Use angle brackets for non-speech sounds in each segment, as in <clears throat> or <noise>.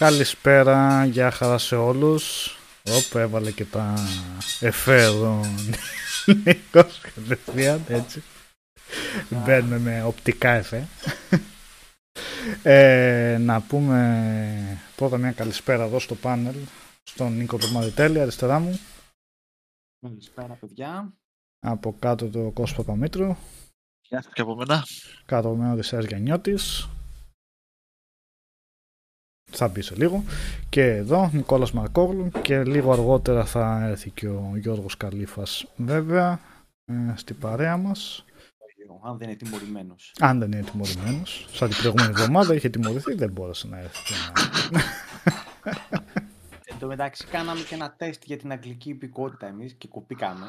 Καλησπέρα, γεια χαρά σε όλους. Ωπ, έβαλε και τα εφέ εδώ. Νίκος, κατευθείαν, έτσι. Μπαίνουμε με οπτικά εφέ. Ε, να πούμε πρώτα μια καλησπέρα εδώ στο πάνελ, στον Νίκο Παπαδητέλη, αριστερά μου. Καλησπέρα, παιδιά. Από κάτω το Κώσο Παπαμήτρου. Γεια σας και από μένα. Κάτω από μένα ο Δησέας Γιαννιώτης. Θα μπει σε λίγο. Και εδώ Νικόλας Μαρκόγλου και λίγο αργότερα θα έρθει και ο Γιώργος Καλήφας βέβαια ε, στην παρέα μας. Αν δεν είναι τιμωρημένος. Αν δεν είναι τιμωρημένος. Σαν την προηγούμενη εβδομάδα είχε τιμωρηθεί, δεν μπόρεσε να έρθει. <laughs> και να- Εν τω μεταξύ, κάναμε και ένα τεστ για την αγγλική υπηκότητα εμείς και κοπήκαμε.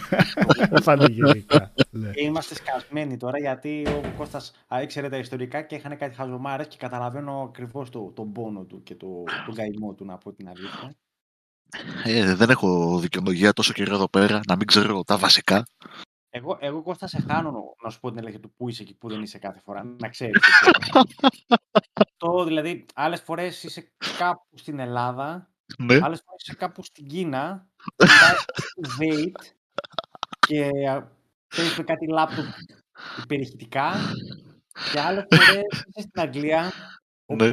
<laughs> Πανηγυρικά. ναι. Και είμαστε σκασμένοι τώρα γιατί ο Κώστας α, ήξερε τα ιστορικά και είχαν κάτι χαζομάρες και καταλαβαίνω ακριβώς το, τον πόνο του και το, τον καημό του, να πω την αλήθεια. Ε, δεν έχω δικαιολογία τόσο καιρό εδώ πέρα να μην ξέρω τα βασικά. Εγώ, εγώ Κώστα σε χάνω να σου πω την αλήθεια του που είσαι και που δεν είσαι κάθε φορά. Να ξέρεις. το δηλαδή, άλλες φορές είσαι κάπου στην Ελλάδα, Ναι. άλλες φορές είσαι κάπου στην Κίνα, πάει στο Kuwait και παίζεις με κάτι λάπτοπ υπερηχητικά και άλλες φορές είσαι στην Αγγλία. Ναι.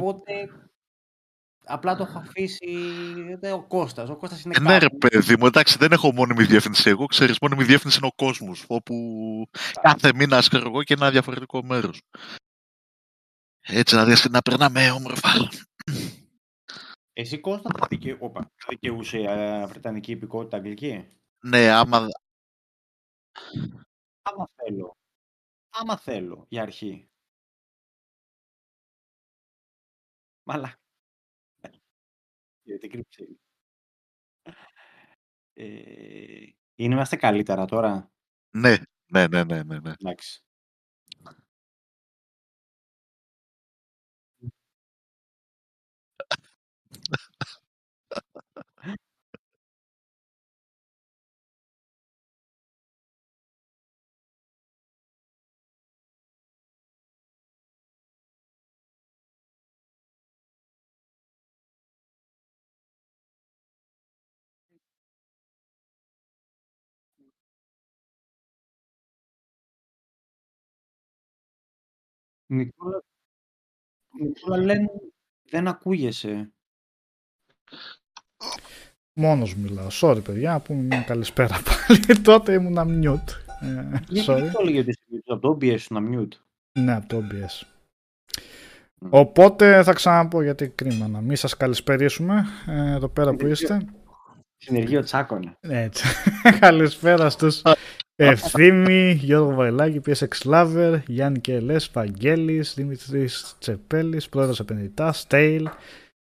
Οπότε απλά το έχω αφήσει ε, ο Κώστας. Ο Κώστας είναι Ε, ναι, ρε κάπου. παιδί μου, εντάξει, δεν έχω μόνιμη διεύθυνση εγώ. Ξέρεις, μόνιμη διεύθυνση είναι ο κόσμος, όπου κάθε μήνα ξέρω εγώ και ένα διαφορετικό μέρος. Έτσι, να, διασ- να περνάμε όμορφα. Εσύ Κώστα θα δικαι... Όπα, θα δικαιούσε ε, βρετανική υπηκότητα αγγλική; Ναι, άμα... Άμα θέλω. Άμα θέλω, για αρχή. Μαλά. Γιατί κρύψε. Ε, είναι είμαστε καλύτερα τώρα. Ναι, ναι, ναι, ναι, ναι, ναι. Εντάξει. <laughs> <laughs> <laughs> Νικόλα, Νικόλα λένε δεν ακούγεσαι. Μόνος μιλάω. Sorry παιδιά, να πούμε μια καλησπέρα πάλι. <laughs> Τότε ήμουν mute. Ε, Γιατί sorry. δεν το έλεγε ότι είσαι από το OBS σου να mute. Ναι, από το OBS. Μμ. Οπότε θα ξαναπώ γιατί κρίμα να μην σας καλησπερίσουμε ε, εδώ πέρα που είστε. Συνεργείο Τσάκωνα. Έτσι. <laughs> Καλησπέρα στους Ευθύμη, Γιώργο Βαϊλάκη, PSX Lover, Γιάννη Κελές, Βαγγέλης, Δημητρής Τσεπέλης, Πρόεδρος Επενδυτάς, Στέιλ,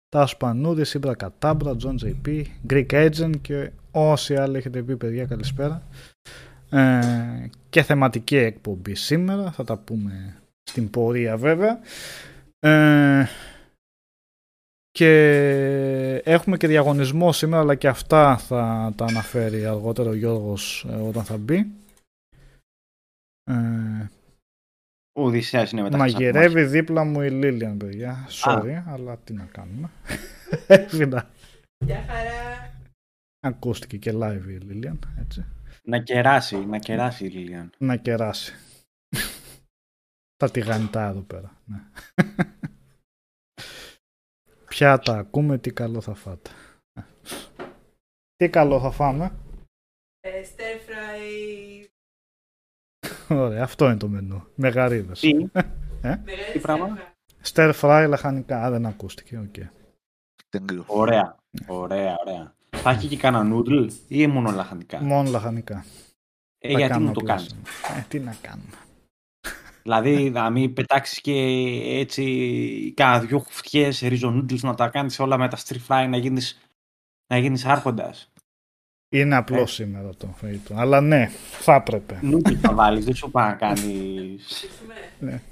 Τάσος Πανούδης, Άμπρα Κατάμπρα, Τζον JP, Greek Agent και όσοι άλλοι έχετε πει παιδιά καλησπέρα. Ε, και θεματική εκπομπή σήμερα, θα τα πούμε στην πορεία βέβαια. Ε, και έχουμε και διαγωνισμό σήμερα, αλλά και αυτά θα τα αναφέρει αργότερα ο Γιώργος ε, όταν θα μπει. Ε, Ο Οδυσσέας είναι μεταξύ μας. μαγειρεύει δίπλα μου η Λίλιαν, παιδιά. Sorry, αλλά τι να κάνουμε. <laughs> Έφυγα. Γεια χαρά. Ακούστηκε και live η Λίλιαν, έτσι. Να κεράσει, να κεράσει η Λίλιαν. Να κεράσει. <laughs> τα τηγανιτά εδώ πέρα. Ναι. <laughs> Ποια τα ακούμε, τι καλό θα φάτε. Τι καλό θα φάμε; Ε, stir fry. Ωραία, αυτό είναι το μενού. Με γαρίδες. Τι, Μεγάλη Τι πράγμα; stir fry. Stir fry λαχανικά. Α, δεν ακούστηκε. οκ. Τέλειο. ωραία, ωραία, ωραία. Θα έχει και κανένα noodle ή μόνο λαχανικά; Μόνο λαχανικά. Ε, Θα γιατί κάνουμε μου το απλά κάνεις; σήμερα. Ε, τι να κάνουμε. Δηλαδή, να μην πετάξεις και έτσι κάνα δυο χουφτίτσες rice noodles να τα κάνεις όλα με τα stir fry να γίνεις, να γίνεις άρχοντας. Είναι απλός Ε. σήμερα το φαγητό. Αλλά ναι, θα έπρεπε. Νούντλ θα βάλεις, δεν σου πάει να κάνεις... Ψήσουμε.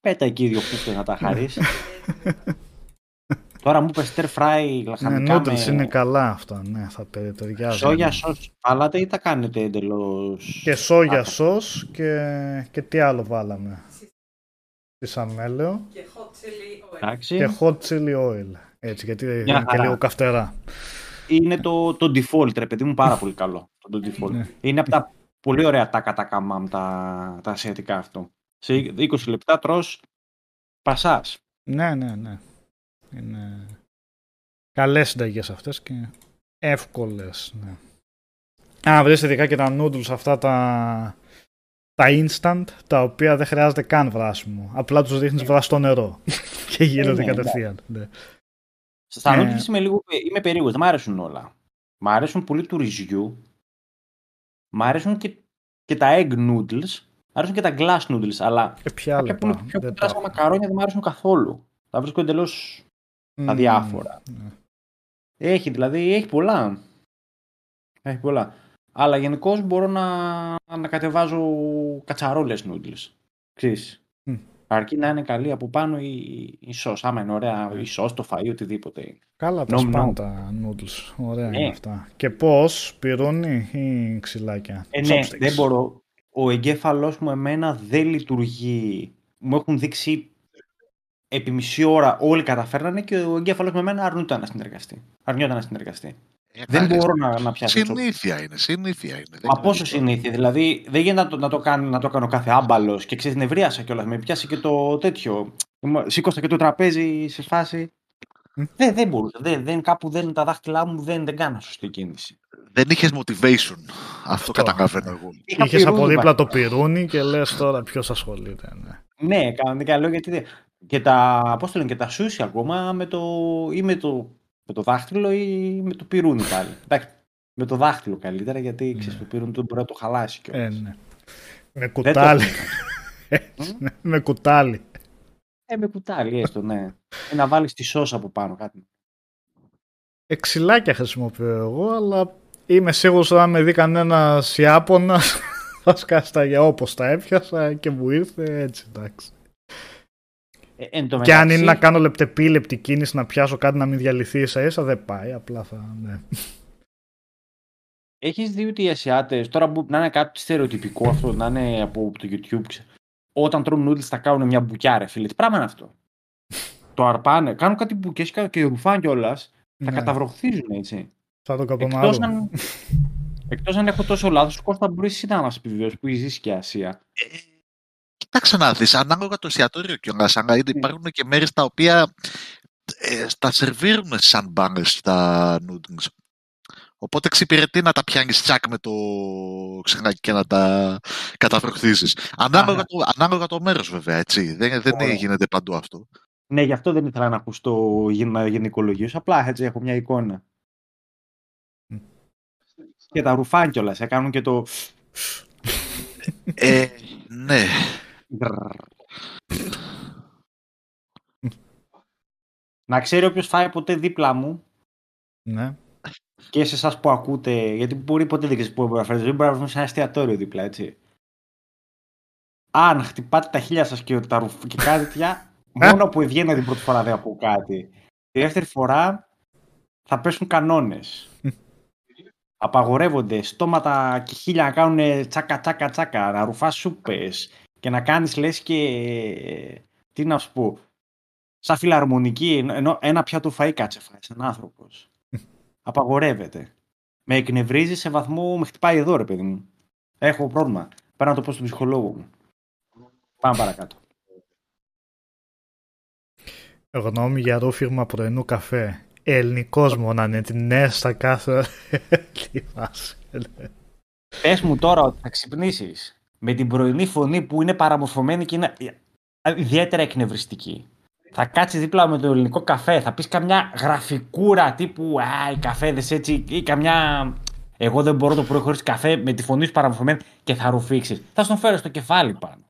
Πέτα εκεί δύο κούφτες να τα χαρείς. Τώρα μου είπες stir fry Ναι, λαχανικά noodles με είναι καλά αυτά. Ναι, θα τε- ταιριάζουν. σόγια σως. Παλάτε ή τα κάνετε εντελώς... Και σόγια Α, σως και, και τι άλλο βάλαμε; Πισαμέλαιο Και hot chili oil. Εντάξει. και hot chili oil. Έτσι, γιατί είναι και χαρά. λίγο καυτερά. Είναι το, το default, ρε παιδί μου, πάρα πολύ καλό. Το, το default. Ναι. Είναι από τα πολύ ωραία τα κατακαμάμ τα, τα ασιατικά αυτό. Σε 20 λεπτά τρως πασάς. Ναι, ναι, ναι. Είναι καλές συνταγές αυτές και εύκολες. Ναι. Α, βρεις ειδικά και τα noodles αυτά τα, τα instant, τα οποία δεν χρειάζεται καν βράσιμο. Απλά τους ρίχνεις βραστό νερό <laughs> και γίνονται ναι, κατευθείαν. Ναι. Στα Ναι. noodles είμαι λίγο είμαι περίεργος, δεν μ' αρέσουν όλα. Μ' αρέσουν πολύ του ρυζιού. Μ' αρέσουν και, και τα egg noodles. Μ' αρέσουν και τα glass noodles, αλλά Και ποια άλλα κάποια που είναι πάω, πιο δεν κοντά στα πάω. μακαρόνια δεν μ' αρέσουν καθόλου. Τα βρίσκω εντελώς Μμμ, αδιάφορα. ναι. Έχει, δηλαδή, έχει πολλά. Έχει πολλά. Αλλά γενικώς μπορώ να, να κατεβάζω κατσαρόλες noodles. Ξέρεις. Μμ. Αρκεί να είναι καλή από πάνω η, η σως. Άμα είναι ωραία η σως, το φαΐ, οτιδήποτε. Καλά τα Νόμ, νόμ. σπάντα noodles. Ωραία Ναι. είναι αυτά. Και πώς, πυρούνι ή ξυλάκια. Ε, ναι, Chopsticks. δεν μπορώ. Ο εγκέφαλός μου εμένα δεν λειτουργεί. Μου έχουν δείξει επί μισή ώρα όλοι καταφέρνανε και ο εγκέφαλος με εμένα αρνούταν να συνεργαστεί. Αρνιόταν να συνεργαστεί. Ε, δεν καλά, μπορώ να, να πιάσω τσόπ. Συνήθεια είναι, συνήθεια είναι. Δεν Μα είναι πόσο δύσκολο. συνήθεια, δηλαδή δεν γίνεται να το, να το, κάνω, να το κάνω κάθε άμπαλος και ξέρει, νευρίασα κιόλας. Με πιάσει και το τέτοιο. Μα- Σήκωσα και το τραπέζι σε φάση. Μμ. Δεν, δεν μπορούσα. Δεν, δεν, κάπου δεν, τα δάχτυλά μου δεν, δεν κάνω σωστή κίνηση. Δεν είχες motivation. Αυτό, Αυτό. καταλαβαίνω εγώ. Είχα Είχες από πυρούνι δίπλα το πυρούνι και λες τώρα ποιος ασχολείται. Ναι. Ναι, κανονικά λέω γιατί. δεν- Και τα, πώς το λένε, και τα σούσι ακόμα με το, ή με το, με το δάχτυλο ή με το πυρούνι πάλι. Εντάξει, με το δάχτυλο καλύτερα γιατί ξέρεις, το πυρούνι του μπορεί να το χαλάσει κιόλας. Ε, ναι. Με Δεν το κουτάλι. <laughs> έκανα. Ναι, με κουτάλι. Ε, με κουτάλι έστω, ναι. Ή να βάλεις τη σώσα από πάνω κάτι. Εξιλάκια χρησιμοποιώ εγώ, αλλά είμαι σίγουρος ότι αν με δει κανένας Ιάπωνας <laughs> θα σκάσει τα για όπως τα έπιασα και μου ήρθε έτσι εντάξει. Ε, εν τω Και αν μεταξύ- είναι να κάνω λεπτεπίλεπτη κίνηση να πιάσω κάτι να μην διαλυθεί ίσα ίσα δεν πάει, απλά θα... Ναι. Έχεις δει ότι οι Ασιάτες, τώρα που να είναι κάτι στερεοτυπικό αυτό, να είναι από το YouTube, ξε- όταν τρώνε noodles θα κάνουν μια μπουκιά ρε φίλε. Τι πράγμα είναι αυτό; <laughs> το αρπάνε, κάνουν κάτι μπουκές και και ρουφάν κιόλας, τα Ναι. καταβροχθίζουν έτσι. Θα το Εκτός καπομάρω. αν, <laughs> εκτός αν έχω τόσο λάθος, Κώστας μπορείς εσύ να μας επιβεβαιώσεις που έχεις ζήσει και Ασία. Κοίταξε να δεις, ανάλογα το εστιατόριο κιόλας, αλλά είναι- υπάρχουν και μέρες τα οποία ε, τα σερβίρουν σαν μπάνες τα noodles. Οπότε εξυπηρετεί να τα πιάνεις τσακ με το ξενάκι και να τα καταβροχθίζεις. Ανάλογα, Αχα. το, ανάλογα το μέρος βέβαια, έτσι. Δεν, δεν Ωραία. γίνεται παντού αυτό. Ναι, γι' αυτό δεν ήθελα να ακούσω να γενικολογήσω, απλά έτσι έχω μια εικόνα. Μμ. Και τα ρουφάν κιόλας, ε, κάνουν και το... Ε, ναι. Να ξέρει όποιος φάει ποτέ δίπλα μου Ναι. και σε εσάς που ακούτε, γιατί μπορεί ποτέ δεν ξέρεις πού μπορεί να φέρετε, δεν μπορεί να βρούμε σε ένα εστιατόριο δίπλα, έτσι. Αν χτυπάτε τα χίλια σας και, τα ρουφ... και κάτι τέτοια, <laughs> μόνο που βγαίνω την πρώτη φορά δεν ακούω κάτι. Τη δεύτερη φορά θα πέσουν κανόνες. <laughs> Απαγορεύονται στόματα και χίλια να κάνουν τσάκα τσάκα τσάκα, να ρουφάς σούπες και να κάνεις λες και. Τι να σου πω. Σαν φιλαρμονική, ενώ- ενώ ένα πιάτο φαΐ κάτσε φάει, σαν άνθρωπος. <laughs> Απαγορεύεται. Με εκνευρίζει σε βαθμό με χτυπάει εδώ, ρε παιδί μου. Έχω πρόβλημα. Πρέπει να το πω στον ψυχολόγο μου. Πάμε παρακάτω. Γνώμη για ρούφιγμα πρωινού καφέ. Ελληνικός μόνο είναι την ναι στα κάθε... <laughs> Τι φάση. ναι. Πες μου τώρα ότι θα ξυπνήσεις με την πρωινή φωνή που είναι παραμορφωμένη και είναι ιδιαίτερα εκνευριστική. Θα κάτσεις δίπλα με το ελληνικό καφέ, θα πεις καμιά γραφικούρα τύπου Α, οι καφέδες έτσι, ή καμιά. Εγώ δεν μπορώ το πρωί χωρίς καφέ με τη φωνή σου παραμορφωμένη και θα ρουφήξεις. Θα στον φέρω στο κεφάλι πάνω.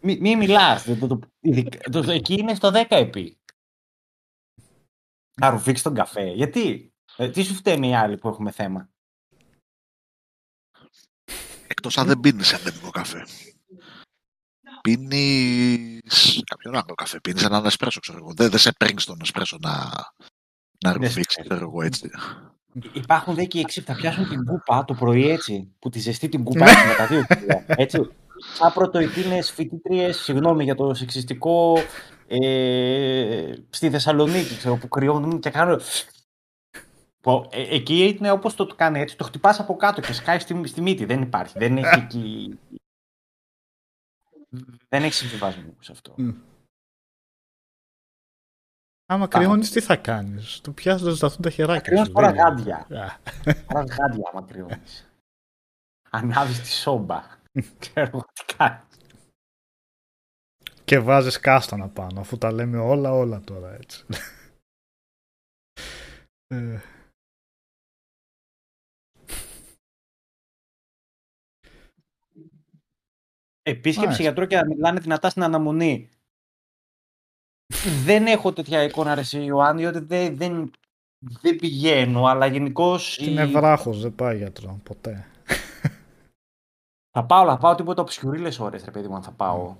Μη, μη μιλάς. Το, το, ειδικά- το- το- εκεί είναι στο 10 επί. Θα ρουφήξεις τον καφέ. Γιατί; Ε, τι σου φταίνει οι άλλοι που έχουμε θέμα; Εκτός αν δεν πίνεις ανέμικο καφέ. Πίνεις κάποιον άλλο καφέ. Πίνεις έναν εσπρέσο, ξέρω εγώ. Δεν, δεν σε παίρνει τον εσπρέσο να, να Ναι, ρουφήξεις, σε ξέρω εγώ έτσι. Υπάρχουν δε και οι εξή που θα πιάσουν την κούπα το πρωί έτσι. Που τη ζεστεί την κούπα έτσι με τα δύο χέρια. Έτσι. σαν πρωτοετήνες φοιτήτριε, συγγνώμη για το σεξιστικό, ε, στη Θεσσαλονίκη, ξέρω, που κρυώνουν και κάνουν... Πω, ε, εκεί είναι όπως το κάνει έτσι, το χτυπάς από κάτω και σκάει στη, στη μύτη. Δεν υπάρχει. Δεν έχει <laughs> εκεί... Δεν έχει συμβιβασμό σε αυτό. Μμ. Άμα κρυώνεις τι θα κάνεις; Του πιάσεις να ζηταθούν τα χεράκια κρυώνεις σου. φοράς δεν είναι. γάντια. Α, Άρα γάντια άμα κρυώνεις. Ανάβεις τη σόμπα. <laughs> Ξέρω εγώ τι κάνεις. Και βάζεις κάστανα πάνω, αφού τα λέμε όλα όλα τώρα έτσι. <laughs> Επίσκεψη Μάλιστα. γιατρό και να μιλάνε δυνατά στην αναμονή. δεν έχω τέτοια εικόνα, ρε εσύ, Ιωάννη, διότι δεν, δεν, δεν πηγαίνω, αλλά γενικώς. Είναι βράχος, δεν πάει γιατρό, ποτέ. Θα πάω, θα πάω τίποτα οψιουρίλε ώρες, ρε παιδί μου, αν θα πάω.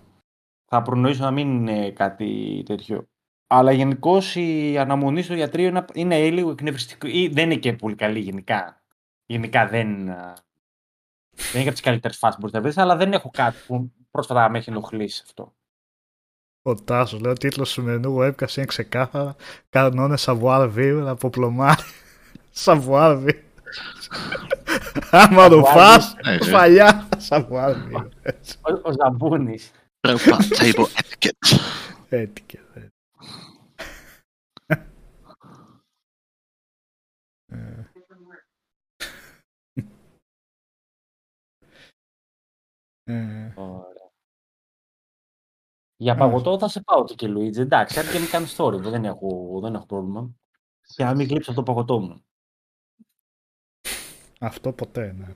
Θα προνοήσω να μην είναι κάτι τέτοιο. Αλλά γενικώς η αναμονή στο ιατρείο είναι, είναι λίγο εκνευριστικό. Ή δεν είναι και πολύ καλή γενικά. Γενικά δεν. Α, Δεν είναι από τις καλύτερες φάσεις που μπορείς να βρεις, αλλά δεν έχω κάτι που πρόσφατα με έχει ενοχλήσει αυτό. Ο Τάσος λέει ο τίτλος του σημερινού webcast είναι ξεκάθαρα κανόνες savoir vivre από πλωμάρι. savoir vivre. Άμα το φας, Ναι, ναι. φαλιά. savoir vivre. Έτσι. Ο, ο Ζαμπούνης. Πρέπει table etiquette. Έτυχε. Ε, Για παγωτό θα σε πάω και, και Λουίτζι. Εντάξει, αν και μην κάνει story, δεν έχω, δεν έχω πρόβλημα. Και να μην γλύψω το παγωτό μου. αυτό ποτέ, ναι.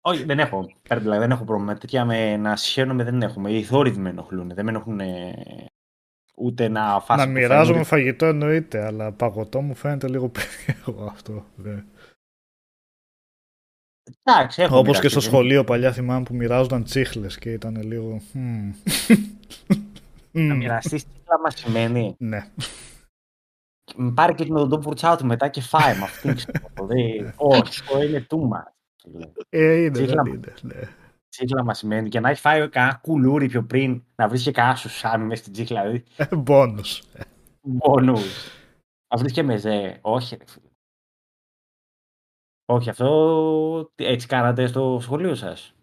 Όχι, δεν έχω. Πέρα, δηλαδή, δεν έχω πρόβλημα. Τέτοια με να συχαίνομαι δεν έχουμε. Οι θόρυβοι με ενοχλούν. Δεν με ενοχλούν ούτε να φας. Να που μοιράζομαι φαίνεται. φαγητό εννοείται, αλλά παγωτό μου φαίνεται λίγο <laughs> περίεργο αυτό. ναι. Εντάξει, έχω Όπως και μοιραστεί, στο δεν- σχολείο παλιά θυμάμαι που μοιράζονταν τσίχλες και ήταν λίγο... «Μμμ». Να Μμμ. μοιραστείς τι μα σημαίνει. Ναι. Μ, Πάρε και την οδοντό φουρτσά του μετά και φάει με αυτήν. ξέρω εγώ, δεν- Όχι, αυτό είναι too much. Ε, είναι, Τσίχλα δεν μου. είναι. Ναι. Τσίχλα μα σημαίνει και να έχει φάει κανένα κουλούρι πιο πριν, να βρεις και κανένα σουσάμι μέσα στην τσίχλα. Δηλαδή, Ε, Μπόνους. Μπόνους. Αυτό και μεζέ. Όχι, ρε φίλε. Όχι, αυτό τι- έτσι κάνατε στο σχολείο σας;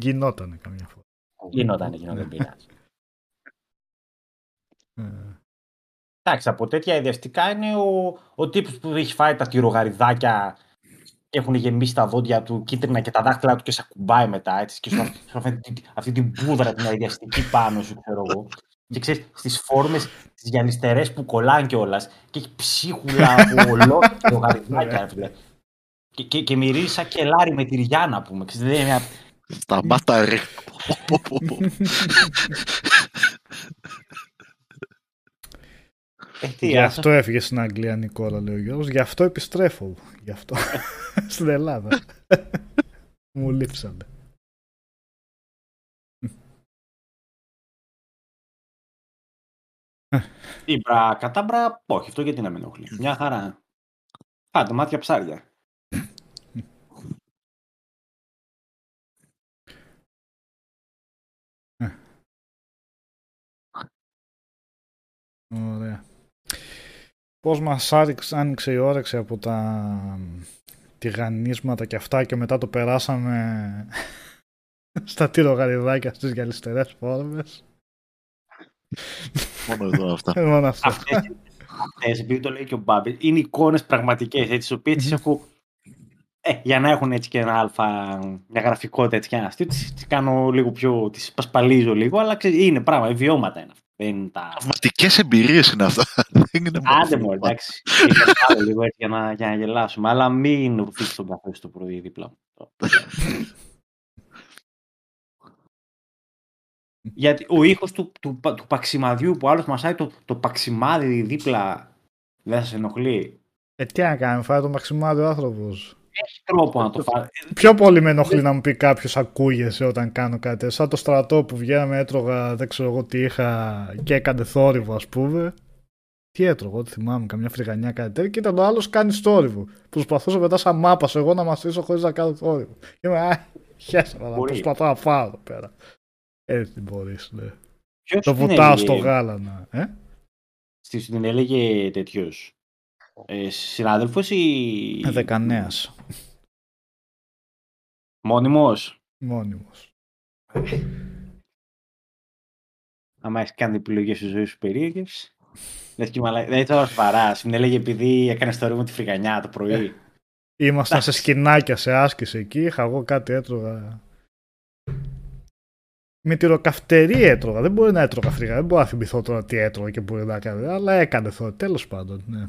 Γινότανε καμιά φορά. Γινόταν, γινόταν, δεν πειράζει. Ε, Εντάξει, από τέτοια ιδιαστικά είναι ο, ο τύπος που έχει φάει τα τυρογαριδάκια και έχουν γεμίσει τα δόντια του κίτρινα και τα δάχτυλα του και σε ακουμπάει μετά, έτσι, και σου, σου αφήνει τη- αυτή την πούδρα την αειδιαστική πάνω σου, ξέρω εγώ. Και ξέρεις, στις φόρμες, τις γυαλιστερές που κολλάνε κιόλας και έχει ψίχουλα από <laughs> ολόκληρα τυρογαριδάκια, ρε φίλε. Και, και, και μυρίζει σαν κελάρι με τυριά, να πούμε. Ξέρεις, δεν είναι μια... Σταμάτα ρε. Ε, τι, Γι' ας- αυτό έφυγε στην Αγγλία Νικόλα, λέει ο Γιώργος. Γι' αυτό επιστρέφω. Γι' αυτό. <laughs> στην Ελλάδα. Μου λείψανε. <laughs> Ήμπρα, κατάμπρα, όχι, αυτό γιατί να με ενοχλεί. Μια χαρά. Άντε, μάτια ψάρια. Ωραία. Πώς μας άρηξε, άνοιξε η όρεξη από τα τηγανίσματα και αυτά και μετά το περάσαμε <laughs> στα τυρογαριδάκια στις γυαλιστερές φόρμες; Μόνο εδώ αυτά. Ε, Μόνο αυτό. Αυτές, αυτές, επειδή το λέει και ο Μπάμπης, είναι εικόνες πραγματικές, έτσι, τις οποίες τις έχω... Ε, για να έχουν έτσι και ένα αλφα, μια γραφικότητα έτσι και ένα αστείο, τις, τις κάνω λίγο πιο, τις πασπαλίζω λίγο, αλλά ξέρεις, είναι πράγμα, βιώματα είναι αυτά. Δεν είναι τα... Τραυματικέ εμπειρίες είναι αυτά. <laughs> Δεν είναι μόνο Άντε μου, φιλμά. εντάξει. Ήρθα άλλο λίγο έτσι για να, για να γελάσουμε, αλλά μην ρουφήξει τον καφέ στο πρωί δίπλα μου. <laughs> Γιατί ο ήχος του, του, πα- του παξιμαδιού που άλλος μασάει το, το παξιμάδι δίπλα δεν σας ενοχλεί; Ε, τι να κάνει, φάει το μαξιμάδι ο άνθρωπος. Έχει τρόπο να το φάει. Πιο πολύ με ενοχλεί να μου πει κάποιος ακούγεσαι όταν κάνω κάτι. τέτοιο. Σαν το στρατό που βγαίναμε, έτρωγα, δεν ξέρω εγώ τι είχα και έκανε θόρυβο, ας πούμε. Τι έτρωγα, ό,τι θυμάμαι, καμιά φρυγανιά κάτι τέτοιο. Και ήταν ο άλλος κάνει θόρυβο. Προσπαθούσα μετά σαν μάπας εγώ να μαστήσω χωρίς να κάνω θόρυβο. Και είμαι, α, χέσα να Μπορεί. προσπαθώ να φάω εδώ πέρα. Έτσι μπορείς, ναι. Ποιος Το την βουτάω έλεγε- στο γάλα να. Ε; Στη την έλεγε τέτοιος. Ε, Συνάδελφος ή. Δεκανέας. Μόνιμος. Μόνιμος. Άμα έχεις κάνει επιλογές στη ζωή σου περίεργες. Λες και μαλα... Δεν τώρα βαρά. Την έλεγε επειδή έκανε το ρεύμα τη φρυγανιά το πρωί. Ήμασταν σε Εντάξει. σκηνάκια σε άσκηση εκεί. Είχα εγώ κάτι έτρωγα. Με τυροκαυτερή έτρωγα. Δεν μπορεί να έτρωγα φρυγά. Δεν μπορώ να θυμηθώ τώρα τι έτρωγα και μπορεί να κάνει. Αλλά έκανε αυτό. Τέλος πάντων, ναι.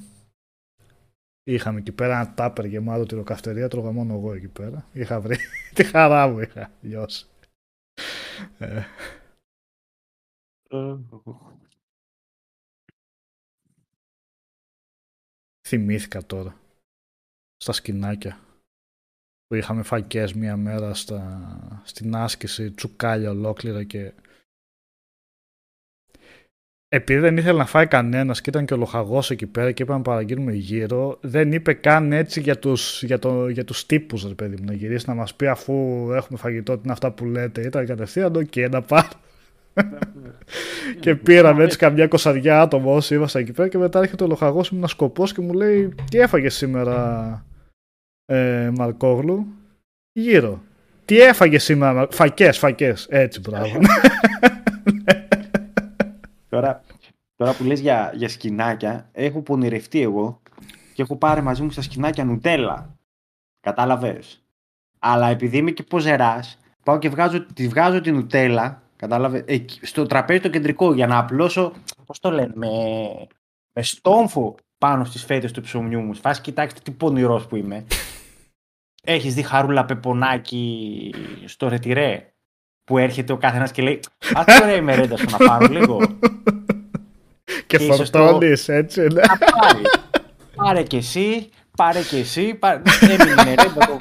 Είχαμε εκεί πέρα ένα τάπερ γεμάτο τυροκαυτερή. Έτρωγα μόνο εγώ εκεί πέρα. Είχα βρει. <laughs> τη χαρά μου είχα λιώσει. Ε, θυμήθηκα τώρα. Στα σκηνάκια. Που είχαμε φακές μία μέρα στα, στην άσκηση τσουκάλια ολόκληρα και επειδή δεν ήθελε να φάει κανένας και ήταν και ο λοχαγός εκεί πέρα και είπαμε να παραγγείλουμε γύρω, δεν είπε καν έτσι για τους για το, για τους τύπους, ρε παιδί μου, να γυρίσει να μας πει αφού έχουμε φαγητό, τι είναι αυτά που λέτε. Ήταν κατευθείαν, οκ, να πάρω. και πήραμε έτσι καμιά κοσαριά άτομα όσοι ήμασταν εκεί πέρα και μετά έρχεται ο λοχαγό μου ένα σκοπός και μου λέει Τι έφαγες σήμερα, ε, Μαρκόγλου, γύρω. Τι έφαγε σήμερα, φακές, φακές. Έτσι, μπράβο. <laughs> Τώρα, τώρα που λες για, για σκηνάκια, έχω πονηρευτεί εγώ και έχω πάρει μαζί μου στα σκηνάκια νουτέλα. Κατάλαβες; Αλλά επειδή είμαι και ποζεράς, πάω και βγάζω, τη βγάζω τη νουτέλα, κατάλαβες, εκεί, στο τραπέζι το κεντρικό για να απλώσω, πώς το λένε, με, με στόμφο πάνω στις φέτες του ψωμιού μου. Φάση κοιτάξτε τι πονηρός που είμαι. Έχεις δει χαρούλα πεπονάκι στο ρετυρέ που έρχεται ο καθένας και λέει «Άτσε ωραία η μερέντα σου να <laughs> πάρω λίγο». και Και ίσως το- φορτώνεις έτσι, ναι. Να πάρει. Πάρε και εσύ, πάρε και εσύ. Πάρε... Έμεινε η μερέντα. το-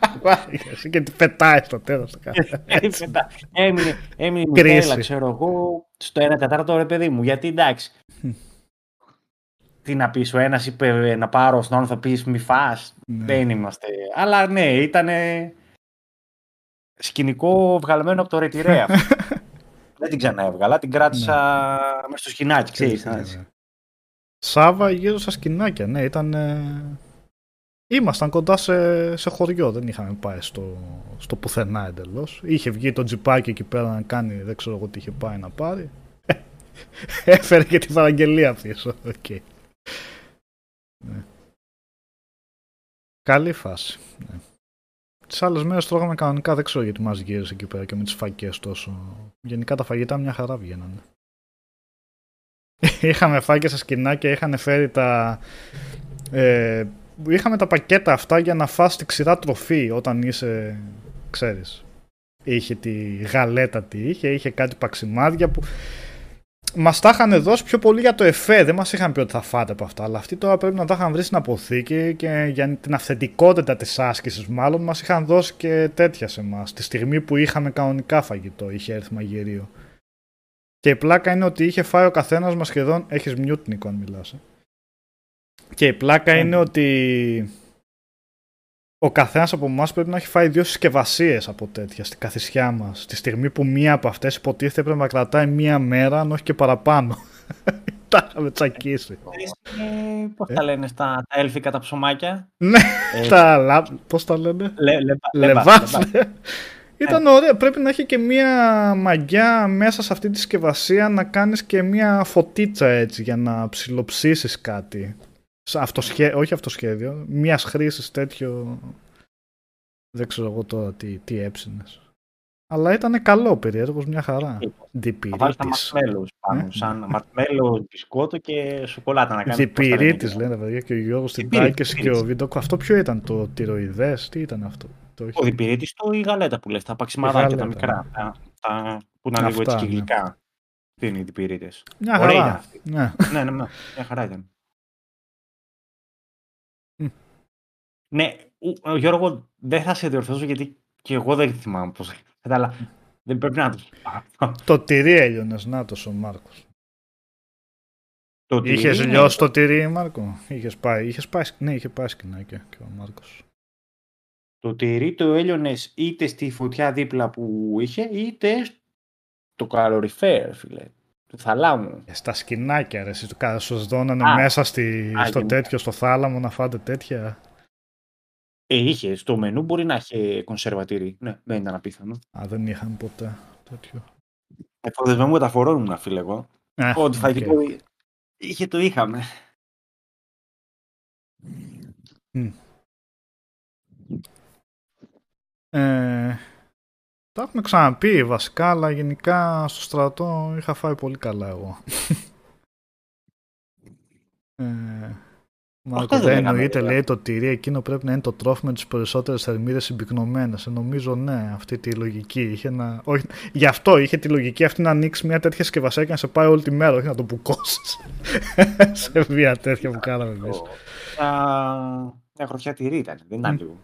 Εσύ και τη πετάει στο τέλος. το κάνει. Έμεινε, <laughs> έμεινε, έμεινε η Κρίση. Νουτέλα, ξέρω εγώ, στο 1 τέταρτο ρε παιδί μου. Γιατί εντάξει. Τι να πεις, ο ένας είπε να πάρω, στον άλλον θα πεις μη φας. Ναι. Δεν είμαστε. Αλλά ναι, ήταν σκηνικό βγαλμένο από το ρετυρέ αυτό. <laughs> Δεν την ξανά έβγαλα, την κράτησα μέσα στο σκηνάκι, ξέρεις. Ναι, έτσι. ναι. Σάβα γύρω στα σκηνάκια, ναι, ήταν... ε, Ήμασταν κοντά σε, σε χωριό, δεν είχαμε πάει στο, στο πουθενά εντελώς. Είχε βγει το τζιπάκι εκεί πέρα να κάνει, δεν ξέρω εγώ τι είχε πάει να πάρει. <laughs> Έφερε και τη παραγγελία πίσω. Οκ. Ναι. Καλή φάση. Ναι. Τις άλλες μέρες τρώγαμε κανονικά, δεν ξέρω γιατί μας γύρισε εκεί πέρα και με τις φακές τόσο. Γενικά τα φαγητά μια χαρά βγαίνανε. <laughs> είχαμε φάει και στα σκηνάκια, είχαν φέρει τα. Ε, είχαμε τα πακέτα αυτά για να φας τη ξηρά τροφή όταν είσαι, ξέρεις. Είχε τη γαλέτα τι είχε, είχε κάτι παξιμάδια που μας τα είχαν δώσει πιο πολύ για το εφέ, δεν μας είχαν πει ότι θα φάτε από αυτά, αλλά αυτοί τώρα πρέπει να τα είχαν βρει στην αποθήκη και για την αυθεντικότητα της άσκησης μάλλον μας είχαν δώσει και τέτοια σε εμάς, τη στιγμή που είχαμε κανονικά φαγητό, είχε έρθει μαγειρίο. Και η πλάκα είναι ότι είχε φάει ο καθένας μας σχεδόν, έχεις μιούτ Νίκο αν μιλάς. ε. Και η πλάκα είναι ότι ο καθένας από εμάς πρέπει να έχει φάει δύο συσκευασίες από τέτοια στην καθισιά μας. Τη στιγμή που μία από αυτές υποτίθεται πρέπει να κρατάει μία μέρα, αν όχι και παραπάνω. <laughs> Τα είχαμε τσακίσει. Ε, πώς τα λένε στα τα έλφικα τα ψωμάκια; Ναι, Ε, τα λα... πώς τα λένε; λε- λεμπα- Λεβάς. λεμπα- ναι. Ήταν ωραίο. Πρέπει να έχει και μία μαγιά μέσα σε αυτή τη συσκευασία να κάνεις και μία φωτίτσα έτσι για να ψιλοψήσεις κάτι. Σε αυτοσχέ... Όχι αυτοσχέδιο. Μία χρήσης τέτοιο. Δεν ξέρω εγώ τώρα τι, τι έψινες. Αλλά ήταν καλό περίεργος, μια χαρά. Θα βάλεις τα Διπυρίτης. marshmallows πάνω, Ε. σαν μαρσμέλο, μπισκότο και σοκολάτα να κάνεις. Διπυρίτης λένε παιδιά και ο Γιώργος Διπυρίτης, Τιντάκης και ο διπυρίτης. Βίντοκο. Αυτό ποιο ήταν το τυροειδές, τι ήταν αυτό; Το Ο είχε- διπυρίτης το η γαλέτα που λες, τα παξιμαδάκια τα γαλέτα, μικρά, τα, τα, που είναι λίγο Αυτά, έτσι και ναι. γλυκά. Τι είναι οι διπυρίτες; Μια Ωραία χαρά. ήταν αυτή. Ναι. ναι, ναι, ναι, μια χαρά ήταν. Ναι, ο- ο Γιώργο, δεν θα σε διορθώσω γιατί και εγώ δεν θυμάμαι πώς λέγεται, αλλά δεν πρέπει να το <laughs> Το τυρί έλειωνες, νάτος ο Μάρκος. Το τυρί, Είχες ναι. λιώσει το τυρί, Μάρκο; Είχες πάει, είχες πάει, ναι, είχε πάει σκηνάκια και ο Μάρκος. Το τυρί το έλειωνες είτε στη φωτιά δίπλα που είχε, είτε στο καλοριφέρ, φίλε, του θαλάμου. Ε, Στα σκηνάκια, ρε, εσείς του κα- σας δώνανε Α, μέσα στη, α, στο γενικά. τέτοιο, στο θάλαμο να φάτε τέτοια; Ε, είχε, στο μενού μπορεί να είχε κονσερβατήρι. Ναι, δεν ήταν απίθανο. Α, δεν είχαν ποτέ τέτοιο. Εφοδιασμού μεταφορών ήμουν, φίλε, εγώ. Ε, Ό,τι οκ. φαγητό είχε, το είχαμε. Ε, τα έχουμε ξαναπεί βασικά, αλλά γενικά στο στρατό είχα φάει πολύ καλά εγώ. <laughs> ε, Μάρκο, δεν δεν λέγαμε, εννοείται, βέβαια. λέει το τυρί εκείνο πρέπει να είναι το τρόφιμο με τις περισσότερες θερμίδες συμπυκνωμένες. Ε, νομίζω ναι, αυτή τη λογική είχε να... Όχι, γι' αυτό είχε τη λογική αυτή να ανοίξει μια τέτοια συσκευασία και να σε πάει όλη τη μέρα, όχι να το μπουκώσεις. <laughs> σε μια τέτοια που κάναμε εμείς. Μια, μια γροθιά τυρί ήταν, δεν ήταν Μμ. λίγο.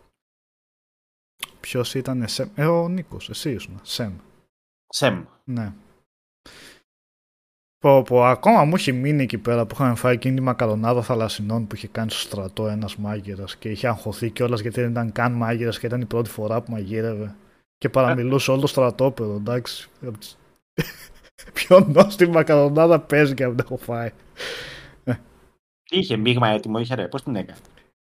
Ποιος ήταν, Σεμ; Ε, ο Νίκος, εσύ ήσουν, Σεμ. Σεμ. Ναι. Πω, πω, ακόμα μου έχει μείνει εκεί πέρα που είχαμε φάει εκείνη τη μακαρονάδα θαλασσινών που είχε κάνει στο στρατό ένας μάγειρας και είχε αγχωθεί κιόλας γιατί δεν ήταν καν μάγειρας και ήταν η πρώτη φορά που μαγείρευε. Και παραμιλούσε όλο το στρατόπεδο, εντάξει. <laughs> Από τις- Πιο νόστιμη μακαρονάδα παίζει και αν δεν έχω φάει. Είχε μείγμα έτοιμο, είχε ρε, πώς την έκανε.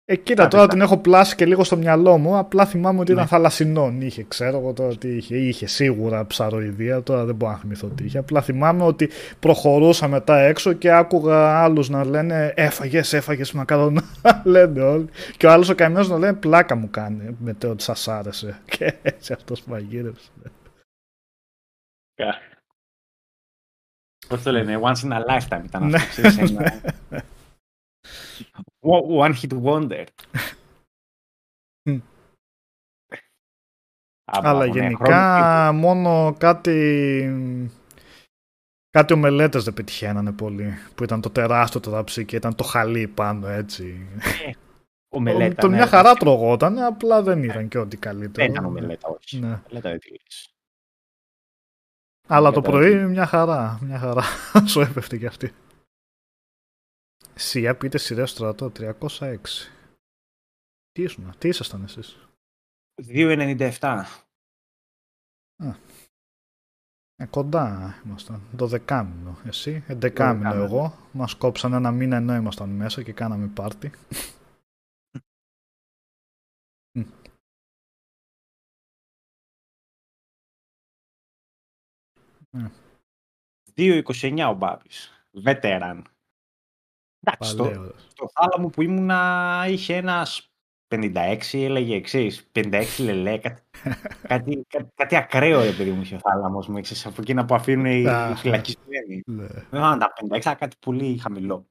Ε, κοίτα, Κάτι τώρα στα- την έχω πλάσει και λίγο στο μυαλό μου. Απλά θυμάμαι ότι ήταν Ναι. θαλασσινών. Είχε, ξέρω εγώ τώρα τι είχε. Είχε σίγουρα ψαροειδία. Τώρα δεν μπορώ να θυμηθώ τι είχε. Απλά θυμάμαι ότι προχωρούσα μετά έξω και άκουγα άλλους να λένε Έφαγες, έφαγες μακαρονά. <laughs> λένε όλοι. Και ο άλλος ο καημένος να λένε Πλάκα μου κάνει με το ότι σας άρεσε. <laughs> Και έτσι αυτός μαγείρευσε. Πώς το λένε, once in a lifetime ήταν Ναι. αυτό. <laughs> ξέρεις, ένα- One hit wonder. Μμ. Α, Αλλά μπράβο, ναι, γενικά μόνο κάτι. Κάτι ομελέτες δεν πετυχαίνανε πολύ. Που ήταν το τεράστιο το ταψί και ήταν το χαλί πάνω έτσι. Ο μελέτα. το ναι, μια χαρά τρογόταν, απλά δεν ήταν και ό,τι Δεν καλύτερο. ήταν ο μελέτα, όχι. Ναι. Μελέτα δεν τη λες. Αλλά το Μετά πρωί μια χαρά. Μια χαρά. <laughs> Σου έπεφτε κι αυτή. Σία πείτε σειρέ στρατό 306. Τι ήσουν, τι ήσασταν εσείς; 2,97. Ε, κοντά ήμασταν. Το δεκάμινο. Εσύ, εντεκάμινο δεκάμινο. εγώ. Μας κόψαν ένα μήνα ενώ ήμασταν μέσα και κάναμε πάρτι. Μμ. 2,29 ο Μπάμπης. Βετεράν. Εντάξει, στο, στο θάλαμο που ήμουνα είχε ένας 56, έλεγε εξής. 56 λελέ, κάτι, κάτι, ακραίο ρε παιδί μου είχε ο θάλαμος μου. Ξέρεις, από εκείνα που αφήνουν οι, φυλακισμένοι. Ναι. τα 56, κάτι πολύ χαμηλό.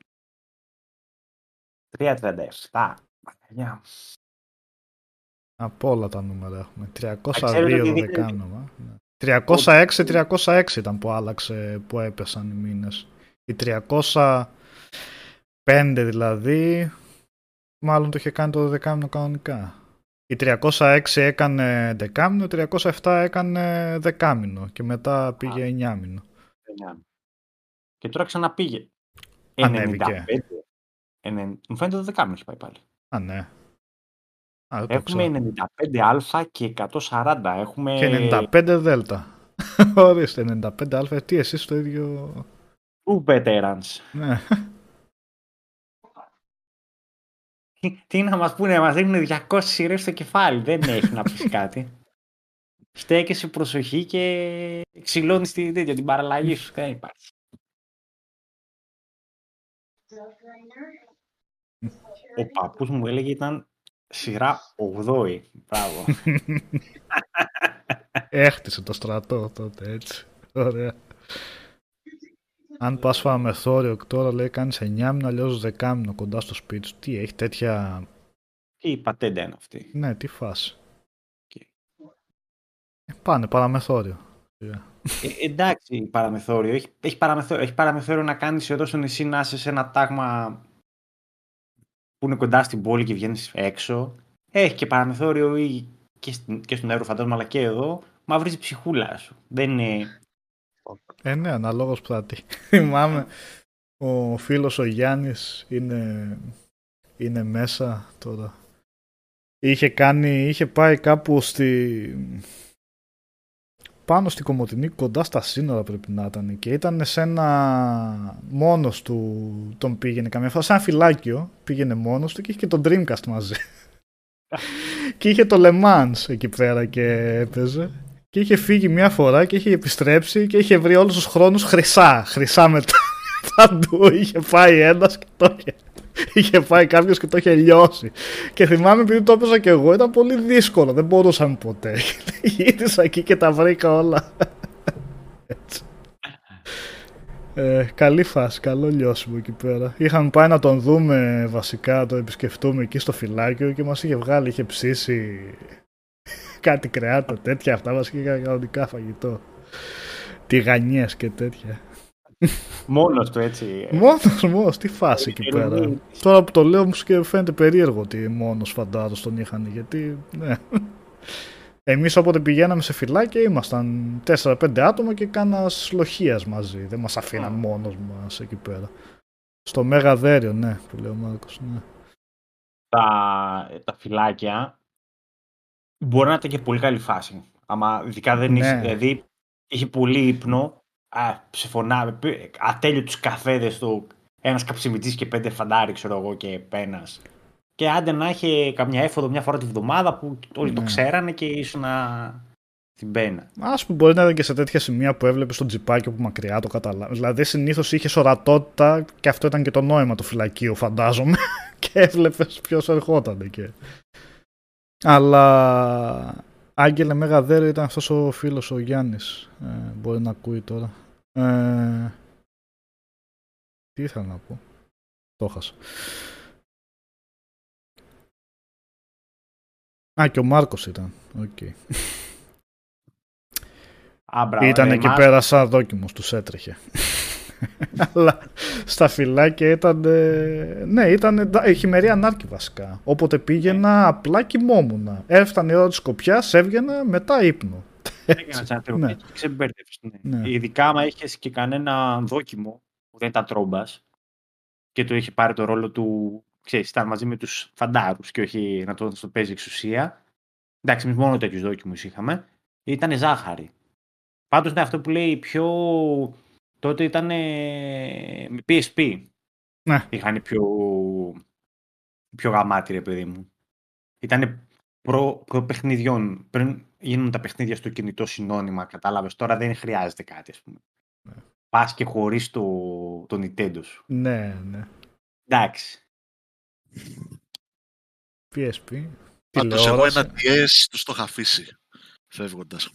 3,37. Από όλα τα νούμερα έχουμε. 302 δεκάνομα. 306-306 ήταν που άλλαξε, που έπεσαν οι μήνες. η 300 5 δηλαδή, μάλλον το είχε κάνει το δεκάμινο κανονικά. Η 306 έκανε δεκάμινο, η 307 έκανε δεκάμινο και μετά πήγε Α, εννιάμινο. Και τώρα ξαναπήγε. Ανέβηκε. 95. Μου φαίνεται το δεκάμινο έχει πάει πάλι. Α, ναι. Α, Έχουμε 95α και 140. Έχουμε... Και 95 δέλτα. <laughs> Ορίστε, 95α. Ε, τι εσείς το ίδιο... Ου, veterans. Ναι. Τι, <laughs> τι να μας πούνε, μας δίνουν 200 σειρές στο κεφάλι. Δεν έχει να πεις κάτι. <laughs> Στέκεσαι προσοχή και ξυλώνεις την, τέτοια, την παραλλαγή σου. Δεν υπάρχει. Ο παππούς μου έλεγε ήταν σειρά 8η. Μπράβο. <laughs> Έχτισε το στρατό τότε έτσι. Ωραία. Αν πας παραμεθόριο τώρα λέει κάνεις 9μηνο αλλιώς 10μηνο κοντά στο σπίτι σου. Τι έχει τέτοια... Τι πατέντα είναι αυτή; Ναι, τι φάση. Οκ. Ε, πάνε παραμεθόριο. Ε, εντάξει, παραμεθόριο. Έχει, έχει, παραμεθόριο. έχει παραμεθόριο να κάνεις εδώ στο νησί να είσαι σε ένα τάγμα που είναι κοντά στην πόλη και βγαίνεις έξω. Έχει και παραμεθόριο ή και, στην, και στον Ευρωφαντάσμα αλλά και εδώ. Μα βρίζει ψυχούλα σου. Δεν είναι... Ε, ναι, αναλόγως πράτη. <laughs> Θυμάμαι Ο φίλος ο Γιάννης είναι, είναι μέσα τώρα. Είχε κάνει, είχε πάει κάπου στη... Πάνω στη Κομωτινή, κοντά στα σύνορα πρέπει να ήταν και ήταν σε ένα μόνος του τον πήγαινε καμιά φορά, σε ένα φυλάκιο πήγαινε μόνος του και είχε και τον Dreamcast μαζί. <laughs> και είχε το Le Mans εκεί πέρα και έπαιζε. Και είχε φύγει μια φορά και είχε επιστρέψει και είχε βρει όλους τους χρόνους χρυσά. Χρυσά μετά <laughs> παντού. Είχε πάει ένας και το είχε, είχε πάει κάποιος και το είχε λιώσει. Και θυμάμαι επειδή το έπαιζα και εγώ ήταν πολύ δύσκολο. Δεν μπορούσαμε ποτέ. <laughs> Γύρισα εκεί και τα βρήκα όλα. Έτσι. Ε, καλή φάση, καλό λιώσιμο εκεί πέρα. Είχαμε πάει να τον δούμε βασικά, να το επισκεφτούμε εκεί στο φυλάκιο και μας είχε βγάλει, είχε ψήσει <laughs> κάτι κρεάτα τέτοια αυτά, μας είχε κανονικά φαγητό. Τηγανιές και τέτοια. Μόνος του έτσι. Μόνος, μόνος, τι φάση εκεί πέρα. Τώρα που το λέω μου και φαίνεται περίεργο ότι μόνος φαντάζομαι τον είχαν, γιατί ναι. Εμείς όποτε πηγαίναμε σε φυλάκια ήμασταν 4-5 άτομα και κάνας λοχίας μαζί. Δεν μας αφήναν Α. μόνος μας εκεί πέρα. Στο Μέγα Δέριο, ναι, που λέει ο Μάρκος, ναι. Τα, τα φυλάκια μπορεί να ήταν και πολύ καλή φάση. Άμα ειδικά δεν Ναι. είσαι, δηλαδή είχε πολύ ύπνο, α, σε φωνά, ατέλειωτους καφέδες του, ένας καψιμιτής και πέντε φαντάρι, ξέρω εγώ, και πένας. Και άντε να είχε καμιά έφοδο μια φορά τη βδομάδα που όλοι το Ναι. ξέρανε και ήσουν να την πένα. Ας πούμε μπορεί να ήταν και σε τέτοια σημεία που έβλεπες τον τζιπάκι από μακριά το καταλάβει. Δηλαδή συνήθως είχες ορατότητα και αυτό ήταν και το νόημα του φυλακίου, φαντάζομαι. <laughs> και έβλεπες ποιος ερχόταν εκεί. Αλλά Άγγελε Μέγα Δέρειο ήταν αυτός ο φίλος ο Γιάννης. Ε, μπορεί να ακούει τώρα. Ε, τι ήθελα να πω. Το 'χασα. Α, και ο Μάρκος ήταν. Οκ. Α, μπράβο, Ήταν ε, εκεί εμάς- πέρα σαν δόκιμος, τους έτρεχε. Αλλά στα φυλάκια ήταν. ε, Ναι, ήταν ε, χειμερία νάρκη βασικά. Όποτε πήγαινα, απλά κοιμόμουν. Έφτανε η ώρα της σκοπιάς, έβγαινα, μετά ύπνο. Έκανα σαν Ναι. ναι. ξεμπέρδευες, ναι. Ναι. Ειδικά άμα είχες και κανένα δόκιμο που δεν ήταν τρόμπα και το είχε πάρει το ρόλο του. Ξέρεις, ήταν μαζί με τους φαντάρους και όχι να το, το παίζει εξουσία. Εντάξει, εμείς μόνο τέτοιους δόκιμους είχαμε. Ήταν ζάχαρη. Πάντως ναι, αυτό που λέει πιο. Τότε ήταν με PSP. Ναι. Είχαν πιο. πιο γαμάτι, ρε παιδί μου. Ήταν προ, προ παιχνιδιών. Πριν γίνουν τα παιχνίδια στο κινητό συνώνυμα, κατάλαβες. Τώρα δεν χρειάζεται κάτι, ας πούμε. Ναι. Πας και χωρίς το, το Nintendo σου. Ναι, ναι. Εντάξει. PSP. Πάντως εγώ τηλεόραση. ένα DS τους το είχα αφήσει φεύγοντας.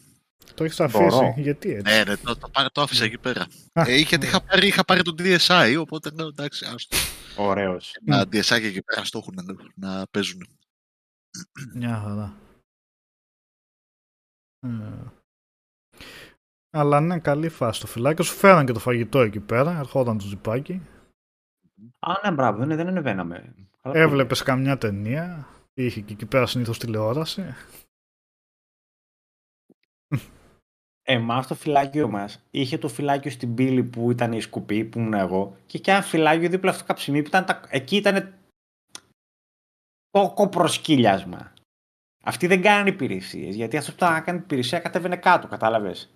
Το έχεις αφήσει. Μπορώ. Γιατί έτσι. Ναι, ναι, το, το, πάρε- το άφησα εκεί πέρα. Α, Ε, γιατί είχα πάρει, είχα πάρει τον DSi, οπότε λέω εντάξει, άστο. Ωραίος. Ένα DSi και εκεί πέρα στο έχουν να, να παίζουν. Μια χαρά. Ε. Αλλά ναι, καλή φάση στο φυλάκι. Σου φέραν και το φαγητό εκεί πέρα. Ερχόταν το τζιπάκι. Α, ναι, μπράβο, ναι, δεν ανεβαίναμε. Καλά Έβλεπες καμιά ταινία. Είχε και εκεί πέρα συνήθως τηλεόραση. Εμάς το φυλάκιο μας είχε το φυλάκιο στην πύλη που ήταν η σκουπή που ήμουν εγώ και και ένα φυλάκιο δίπλα στο καψιμί που ήταν τα... εκεί ήταν το προσκύλιασμα. Αυτοί δεν κάνανε υπηρεσίες γιατί αυτός που ήταν να κάνει υπηρεσία κατέβαινε κάτω, κατάλαβες.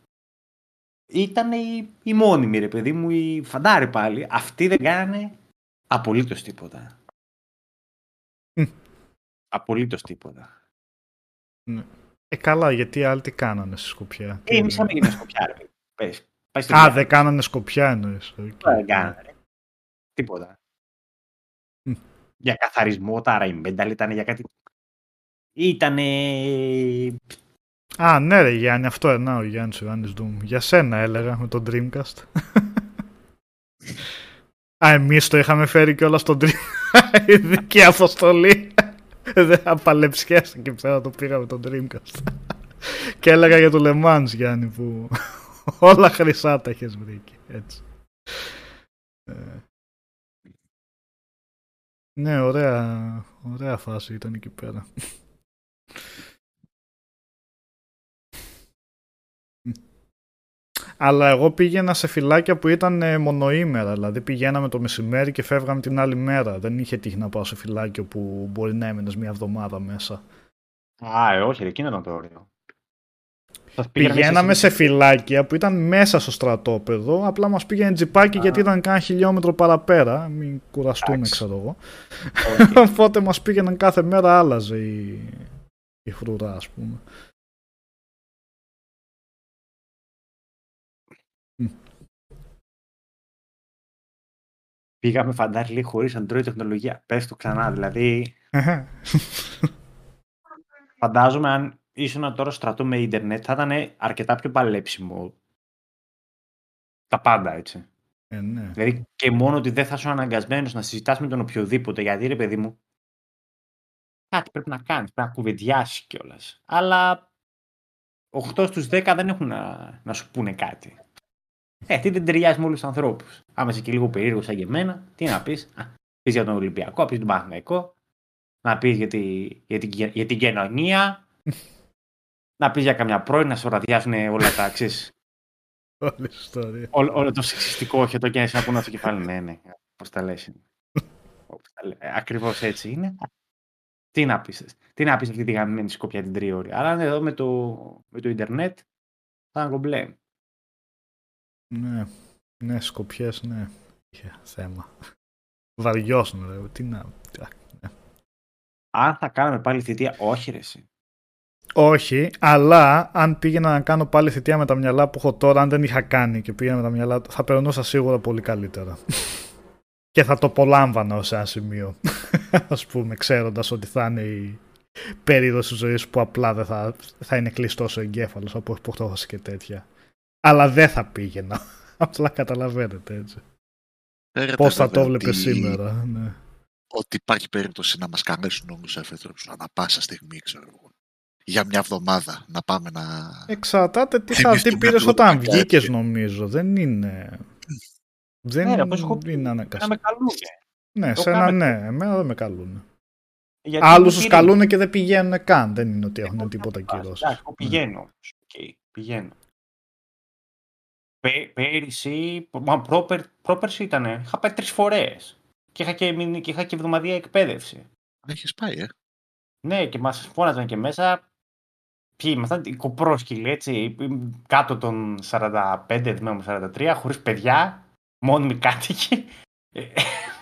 Ήταν οι, οι μόνιμοι ρε παιδί μου, οι φαντάροι πάλι. Αυτοί δεν κάνανε απολύτως τίποτα. Μμ. Απολύτως τίποτα. Ε, καλά, γιατί άλλοι τι κάνανε στη Σκοπιά; Ε, εμείς είχαμε γίνει σκοπιά, ρε παιδί. Πες, πάει στην Α, πλάτη. δεν κάνανε Σκοπιά εννοείς. Οκ. Δεν κάνανε. ρε. Τίποτα. Μμ. Για καθαρισμό, τα Reinbendal ήταν για κάτι. Ήτανε. Α, ναι ρε Γιάννη, αυτό εννοώ ο Γιάννης ο Ιωάννης Doom. Για σένα έλεγα με τον Dreamcast. <laughs> Α, εμείς το είχαμε φέρει κιόλας στον Dreamcast. <laughs> Ειδική αποστολή. Δεν απαλεψιές εκεί πέρα το πήγαμε τον Dreamcast. Και έλεγα για το Le Mans, Γιάννη, που <laughs> όλα χρυσά τα έχεις βρει εκεί. Έτσι. Ε, Ναι, ωραία, ωραία φάση ήταν εκεί πέρα. Αλλά εγώ πήγαινα σε φυλάκια που ήταν ε, μονοήμερα. Δηλαδή πηγαίναμε το μεσημέρι και φεύγαμε την άλλη μέρα. Δεν είχε τύχει να πάω σε φυλάκιο που μπορεί να έμεινε μια εβδομάδα μέσα. Α, ε, όχι, ρε, εκείνο ήταν το όριο. Σας Πηγαίναμε πήγαμε σε φυλάκια που ήταν μέσα στο στρατόπεδο. Απλά μας πήγαινε τζιπάκι Α. γιατί ήταν κάνα χιλιόμετρο παραπέρα. Μην κουραστούμε, Εντάξει. ξέρω εγώ. <laughs> Όχι. Οπότε μας πήγαιναν κάθε μέρα άλλαζε η, η φρουρά, ας πούμε. Πήγαμε φαντάρι λίγο χωρίς Android τεχνολογία. Πες το ξανά. Δηλαδή, φαντάζομαι αν ήσουν τώρα στρατό με ίντερνετ, θα ήταν αρκετά πιο παλέψιμο. Τα πάντα έτσι. ε, ναι. Δηλαδή και μόνο ότι δεν θα είσαι αναγκασμένος να συζητάς με τον οποιοδήποτε, γιατί ρε παιδί μου, κάτι πρέπει να κάνεις, πρέπει να κουβεντιάσεις κιόλας. Αλλά 8 στους 10 δεν έχουν να, να σου πούνε κάτι. Ε, τι δεν ταιριάζει με όλους τους ανθρώπους. Άμα είσαι και λίγο περίεργος σαν και εμένα, τι να πεις. Πεις για τον Ολυμπιακό, πεις τον Παναθηναϊκό, να πεις για, τη, για, την, για την κοινωνία, <laughs> να πεις για καμιά πρώην, να σου ραδιάσουν όλα τα ξέρεις, <laughs> Όλη η ιστορία. Όλο, όλο το σεξιστικό όχι το και να πούνε στο κεφάλι. Ναι, ναι. Πώς τα λες. Ακριβώς έτσι είναι. Τι να πεις. Τι να πεις αυτή τη γαμμένη σκοπιά την τριώρη. Αλλά αν εδώ με το, με το Ιντερνετ θα είναι κομπλέ. Ναι, ναι, σκοπιές, ναι. Είχε θέμα. Βαριώσουν, ρε. Τι να... Αν θα κάναμε πάλι θητεία, όχι ρε εσύ. Όχι, αλλά αν πήγαινα να κάνω πάλι θητεία με τα μυαλά που έχω τώρα, αν δεν είχα κάνει και πήγαινα με τα μυαλά, θα περνούσα σίγουρα πολύ καλύτερα. και θα το απολάμβανα ως ένα σημείο. <laughs> Ας πούμε, ξέροντας ότι θα είναι η περίοδος της ζωής που απλά δεν θα, θα είναι κλειστός ο εγκέφαλος από υποχτώχωση και τέτοια. Αλλά δεν θα πήγαινα. <laughs> Απλά καταλαβαίνετε έτσι. Ξέρετε, Πώς θα το βέβαια, βλέπεις ότι- σήμερα. Ναι. Ότι υπάρχει περίπτωση να μας καλέσουν όμως έφετρους ανά πάσα στιγμή, ξέρω εγώ. Για μια εβδομάδα να πάμε να... Εξαρτάται τι, θα, τι Θυμηθούμε πήρες λίγο όταν κάτι. βγήκες νομίζω. Δεν είναι... Δεν Ναι, ρε, όπως έχω πει, είναι Να αναγκαστικό. με καλούνε. Ναι, το σε ένα κάναμε. ναι. Εμένα δεν με καλούν. Γιατί Άλλους μου τους πήρε- καλούν και δεν πηγαίνουν καν. Δεν είναι ότι Εγώ έχουν δεν τίποτα θα πάω. κυρώσεις. Εντάξει, εγώ πηγαίνω όμως. Οκ, πηγαίνω. Πέ, πέρυσι, μα πρόπερ, πρόπερσι ήτανε. Είχα πάει τρεις φορές. Και είχα και, μηνυ- και, είχα και εβδομαδιαία εκπαίδευση. Έχεις πάει, ε. Ναι, και μας φώναζαν και μέσα. Ποιοι ήμασταν, οι κοπρόσκυλοι, έτσι, κάτω των 45, θυμάμαι 43, χωρίς παιδιά, μόνιμοι κάτοικοι. Ε,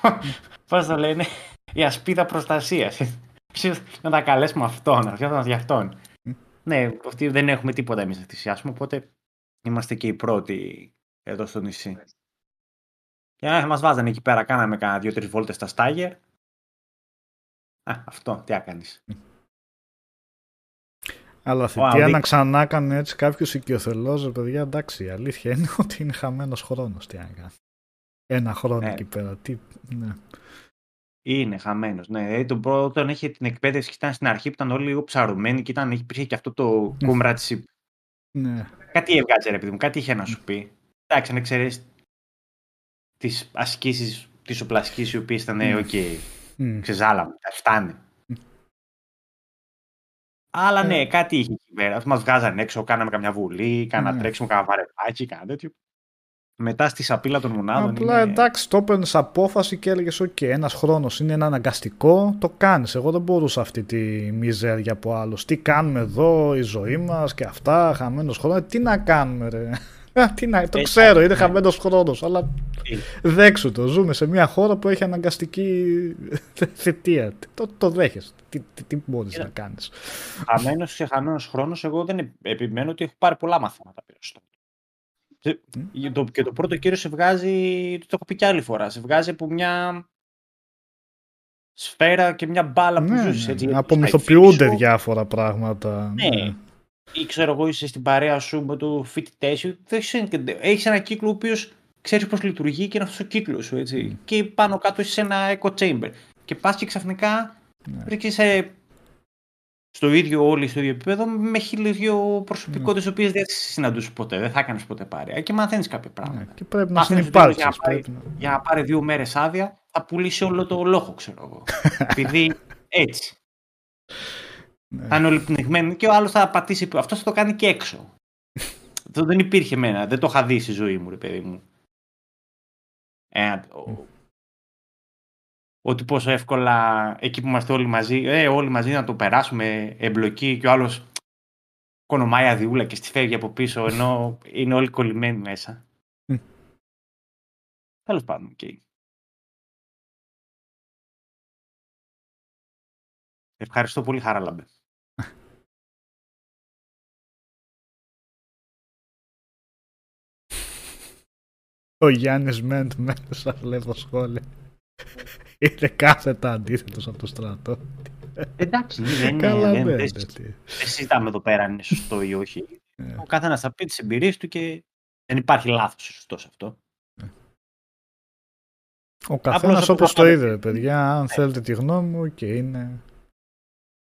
<laughs> Πώς το λένε, η ασπίδα προστασίας. Ξέρεις, να τα καλέσουμε αυτόν, να φτιάχνουμε για αυτόν. Ναι, αυτοί δεν έχουμε τίποτα εμείς να θυσιάσουμε, οπότε είμαστε και οι πρώτοι εδώ στο νησί. Και ε, μας βάζανε εκεί πέρα, κάναμε κάνα δύο-τρεις βόλτες στα στάγερ. Α, αυτό, τι έκανες. Αλλά Ο θητεία Αουδίκ. να ξανά κάνει έτσι κάποιος οικειοθελώς, ρε παιδιά, εντάξει, η αλήθεια είναι <laughs> ότι είναι χαμένος χρόνος. Τι να κάνει. Ένα χρόνο Ναι. εκεί πέρα. Τι, ναι. Είναι χαμένος. Ναι, δηλαδή τον πρώτο, όταν είχε την εκπαίδευση και ήταν στην αρχή που ήταν όλοι λίγο ψαρωμένοι και ήταν, υπήρχε και αυτό το comradeship. ναι. Κάτι έβγαζε, ρε παιδί μου, κάτι είχε να σου πει. Εντάξει, αν εξαιρέσεις τις ασκήσεις την οπλασκία, οι οποίες ήταν, Μμ. οκ, Μμ. ξεζάλαμε, φτάνει. Αλλά Ε. ναι, κάτι είχε εκεί πέρα. Μας βγάζαν έξω, κάναμε καμιά βολή, κάνα Ναι. τρέξιμο, κάνα βαρεπάκι, κάνα τέτοιο. Μετά στη σαπίλα των μονάδων. Απλά είναι... εντάξει, το έπαιρνες απόφαση και έλεγες: OK, ένας χρόνος είναι ένα αναγκαστικό, το κάνεις. Εγώ δεν μπορούσα αυτή τη μιζέρια από άλλους. Τι κάνουμε εδώ, η ζωή μας και αυτά, χαμένος χρόνος. Τι να κάνουμε, ρε. Α, Τι να, το Έτσι, ξέρω, είναι ναι. χαμένος χρόνος, αλλά Τι. δέξου το. Ζούμε σε μια χώρα που έχει αναγκαστική θητεία. Το, το δέχεσαι. Τι, τι, τι μπορείς Κοίτα. να κάνεις. Χαμένος και χαμένος χρόνος, εγώ δεν επ- επιμένω ότι έχω πάρει πολλά μαθήματα περισσότερο. Και Μμ. το, και το πρώτο κύριο σε βγάζει, το έχω πει και άλλη φορά, σε βγάζει από μια σφαίρα και μια μπάλα που Ναι, ζούσες, ναι, έτσι. ναι. γιατί Απομυθοποιούνται στα φίλη σου, διάφορα πράγματα. Ναι. Ή ξέρω εγώ, είσαι στην παρέα σου με το φοιτητές σου. Έχεις ένα κύκλο ο οποίος ξέρεις πώς λειτουργεί και είναι αυτός ο κύκλος σου. Έτσι. Και πάνω κάτω είσαι σε ένα echo chamber. Και πας και ξαφνικά Ναι. βρίσκεσαι στο ίδιο όλοι στο ίδιο επίπεδο με χίλιε δύο προσωπικότητε, οι οποίες δεν θα συναντούσες ποτέ. Δεν θα έκανες ποτέ παρέα. Και μαθαίνεις κάποια Ναι, πράγματα. και πρέπει να Μαθαίνεις συνεπάρξει. για να πάρει- Για να πάρεις δύο μέρες άδεια, θα πουλήσει όλο το λόγο, ξέρω εγώ. <laughs> Επειδή έτσι. Ναι. Θα είναι όλοι πνιγμένοι και ο άλλος θα πατήσει. Αυτό θα το κάνει και έξω. <laughs> αυτό δεν υπήρχε εμένα. Δεν το είχα δει στη ζωή μου, ρε παιδί μου. Ε, ο- ότι πόσο εύκολα εκεί που είμαστε όλοι μαζί, ε, όλοι μαζί να το περάσουμε εμπλοκή και ο άλλος κονομάει αδειούλα και στη φεύγει από πίσω ενώ είναι όλοι κολλημένοι μέσα. Μμ. Τέλος πάντων, οκ. Ευχαριστώ πολύ, Χαράλαμπε. Ο Γιάννης Μέντ μέσα βλέπω σχόλια. Είναι κάθετα αντίθετος από το στρατό. Εντάξει, δεν, Καλά δεν, ναι, δεν, ναι, τι. δεν συζητάμε εδώ πέρα αν είναι σωστό ή όχι. Ε. Ο καθένας θα πει τις εμπειρίες του και δεν υπάρχει λάθος ή σωστός σε αυτό. Ο καθένας αυτό όπως που το θα είδε, ρε παιδιά. Αν θέλετε τη γνώμη μου και είναι...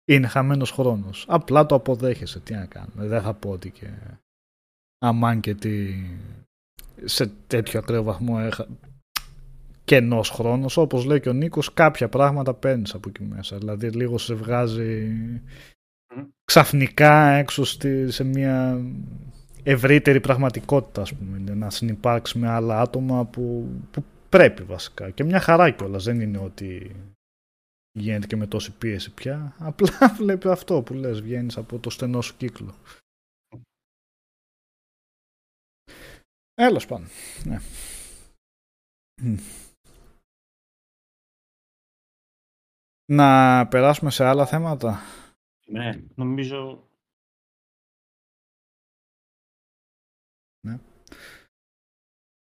Είναι χαμένος χρόνος. Απλά το αποδέχεσαι. Τι να κάνουμε. Δεν θα πω ότι και... Αμάν και τι... Σε τέτοιο ακραίο βαθμό έχα... κενός χρόνος. Όπως λέει και ο Νίκος, κάποια πράγματα παίρνεις από εκεί μέσα. Δηλαδή λίγο σε βγάζει Μμ. ξαφνικά έξω στη, σε μια ευρύτερη πραγματικότητα, ας πούμε. Να συνεπάρξει με άλλα άτομα που, που πρέπει βασικά. Και μια χαρά κιόλας. Δεν είναι ότι γίνεται και με τόση πίεση πια. <laughs> Απλά βλέπει αυτό που λες, βγαίνεις από το στενό σου κύκλο. Έλος πάνω. Ναι. Να περάσουμε σε άλλα θέματα. Ναι, νομίζω.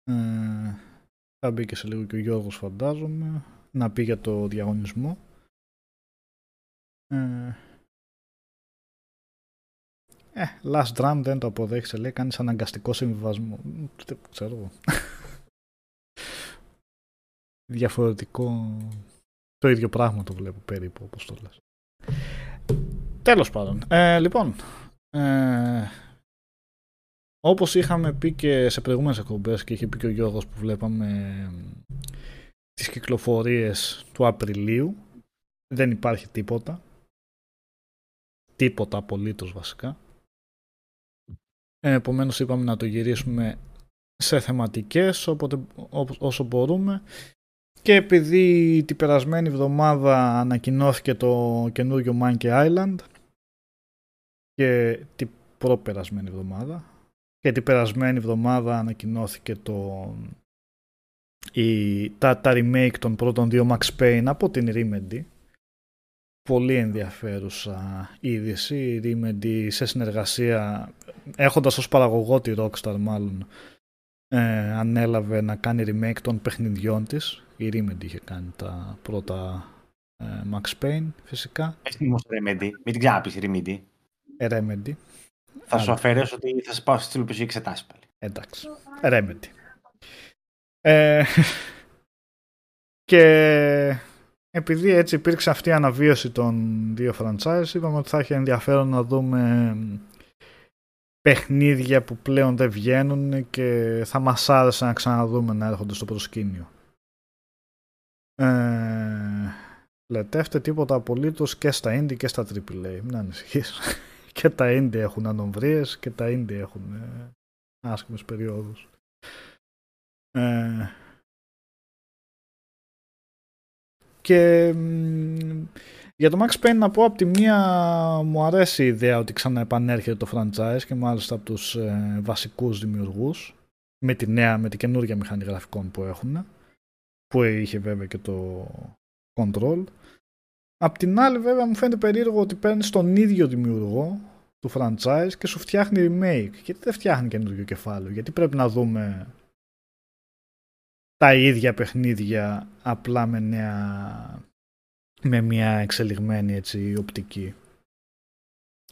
Ε, θα μπει και σε λίγο και ο Γιώργος φαντάζομαι. Να πει για το διαγωνισμό. Ε, ε, last drum δεν το αποδέχεσαι, λέει, κάνεις αναγκαστικό συμβιβασμό. Μ, Δεν ξέρω εγώ. <laughs> Διαφορετικό, το ίδιο πράγμα το βλέπω περίπου, όπως το λες. Τέλος πάντων. Ε, λοιπόν, ε, όπως είχαμε πει και σε προηγούμενες εκπομπές και είχε πει και ο Γιώργος που βλέπαμε ε, τις κυκλοφορίες του Απριλίου, δεν υπάρχει τίποτα. Τίποτα απολύτως βασικά. Ε, επομένως είπαμε να το γυρίσουμε σε θεματικές όποτε, ό- όσο μπορούμε και επειδή την περασμένη εβδομάδα ανακοινώθηκε το καινούριο Monkey Island και την προπερασμένη εβδομάδα και την περασμένη εβδομάδα ανακοινώθηκε το, η, τα, τα remake των πρώτων δύο Max Payne από την Remedy. Πολύ ενδιαφέρουσα είδηση. Η Remedy σε συνεργασία έχοντας ως παραγωγό τη Rockstar μάλλον ε, ανέλαβε να κάνει remake των παιχνιδιών της η Remedy είχε κάνει τα πρώτα ε, Max Payne φυσικά Πες την όμως Remedy. Μην την ξαναπείς Remedy. ε, Remedy Θα σου Άρα. αφαιρέσω ότι θα σε πάω στη στήλη που σου έχει εξετάσει πάλι. Εντάξει. Remedy. Ε, <laughs> και επειδή έτσι υπήρξε αυτή η αναβίωση των δύο franchise, είπαμε ότι θα έχει ενδιαφέρον να δούμε παιχνίδια που πλέον δεν βγαίνουν και θα μας άρεσε να ξαναδούμε να έρχονται στο προσκήνιο. Ε, λετεύτε τίποτα απολύτως και στα indie και στα AAA. Μην ανησυχείς. <laughs> και τα indie έχουν ανομβρίες και τα indie έχουν ε, άσχημες περιόδους. Ε, και μ, για το Max Payne να πω από τη μία μου αρέσει η ιδέα ότι ξαναεπανέρχεται το franchise και μάλιστα από τους ε, βασικούς δημιουργούς με τη νέα, με την καινούργια μηχανή γραφικών που έχουν που είχε βέβαια και το control Απ' την άλλη βέβαια μου φαίνεται περίεργο ότι παίρνει τον ίδιο δημιουργό του franchise και σου φτιάχνει remake. Γιατί δεν φτιάχνει καινούργιο κεφάλαιο; Γιατί πρέπει να δούμε τα ίδια παιχνίδια απλά με, νέα, με μια εξελιγμένη έτσι, οπτική.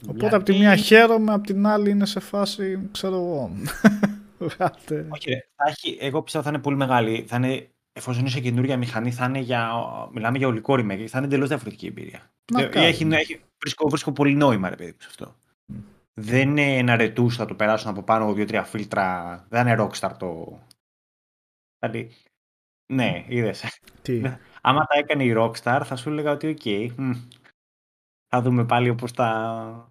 Οπότε από τη μία χαίρομαι, από την άλλη είναι σε φάση, ξέρω εγώ. <laughs> Βγάλτε. Όχι, ρε, θα έχει, εγώ πιστεύω θα είναι πολύ μεγάλη. Θα είναι, εφόσον είναι σε καινούργια μηχανή, θα είναι για, μιλάμε για ολικό remake, θα είναι εντελώς διαφορετική εμπειρία. Να Ε, κάνει. έχει, έχει, βρίσκω, βρίσκω πολύ νόημα, ρε παιδί μου, σε αυτό. Μμ. Δεν είναι ένα ρετούς, θα το περάσουν από πάνω δύο-τρία φίλτρα. Δεν είναι Rockstar το. Δηλαδή, ναι, είδες. Τι; Άμα τα έκανε η Rockstar, θα σου έλεγα ότι οκ. μ, θα δούμε πάλι όπως τα...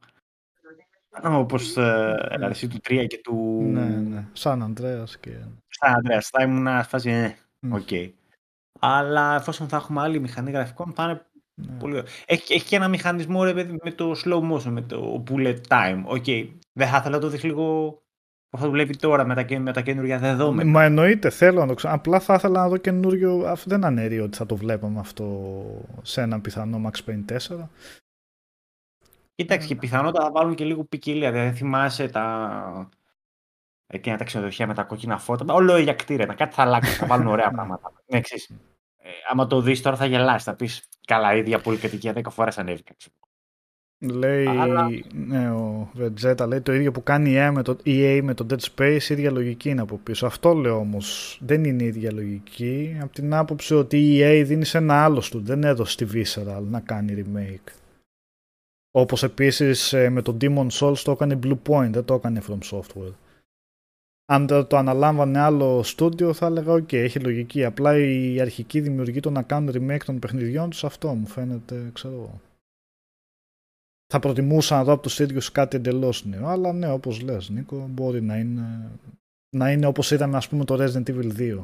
Όπως ε, εσύ του 3 και του... Ναι, ναι. San Andreas και... San Andreas. Θα ήμουν φάση, ε, Μμ. οκ. Αλλά εφόσον θα έχουμε άλλη μηχανή γραφικών, θα είναι ναι. πολύ ωραίο. Έχει, έχει και ένα μηχανισμό, ρε παιδί, με το slow motion, με το bullet time. Οκ. Δεν θα ήθελα να το δεις λίγο πώς θα δουλεύει τώρα με τα, και- με τα καινούργια δεδομένα. Μα εννοείται, θέλω να το ξέρω. Απλά θα ήθελα να δω καινούριο. Αυτό δεν αναιρεί ότι θα το βλέπαμε αυτό σε ένα πιθανό Max Payne 4. Κοίταξε, και πιθανότατα θα βάλουν και λίγο ποικιλία. Δηλαδή, θυμάσαι τα. Εκείνα τα ξενοδοχεία με τα κόκκινα φώτα. Όλο για κτίρια. Κάτι θα αλλάξει. Θα βάλουν ωραία <laughs> πράγματα. Ναι, εξής. Ε, άμα το δεις τώρα θα γελάσει. Θα πεις καλά, η ίδια πολυκατοικία 10 φορές ανέβηκα. ξέρω. Λέει, Αλλά- ναι, ο Vegeta λέει το ίδιο που κάνει η EA με το, EA με το Dead Space, ίδια λογική είναι από πίσω. Αυτό λέω όμως, δεν είναι η ίδια λογική, από την άποψη ότι η EA δίνει σε ένα άλλο του, δεν έδωσε στη Visceral να κάνει remake. Όπως επίσης ε, με το Demon Souls το έκανε Blue Point, δεν το έκανε From Software. Αν το, το αναλάμβανε άλλο στούντιο θα έλεγα οκ, έχει λογική. Απλά η αρχική δημιουργή το να κάνουν remake των παιχνιδιών τους αυτό μου φαίνεται, ξέρω εγώ θα προτιμούσα να δω από τους ίδιους κάτι εντελώς νέο. Αλλά ναι, όπως λες Νίκο, μπορεί να είναι, να είναι όπως είδαμε ας πούμε το Resident Evil 2.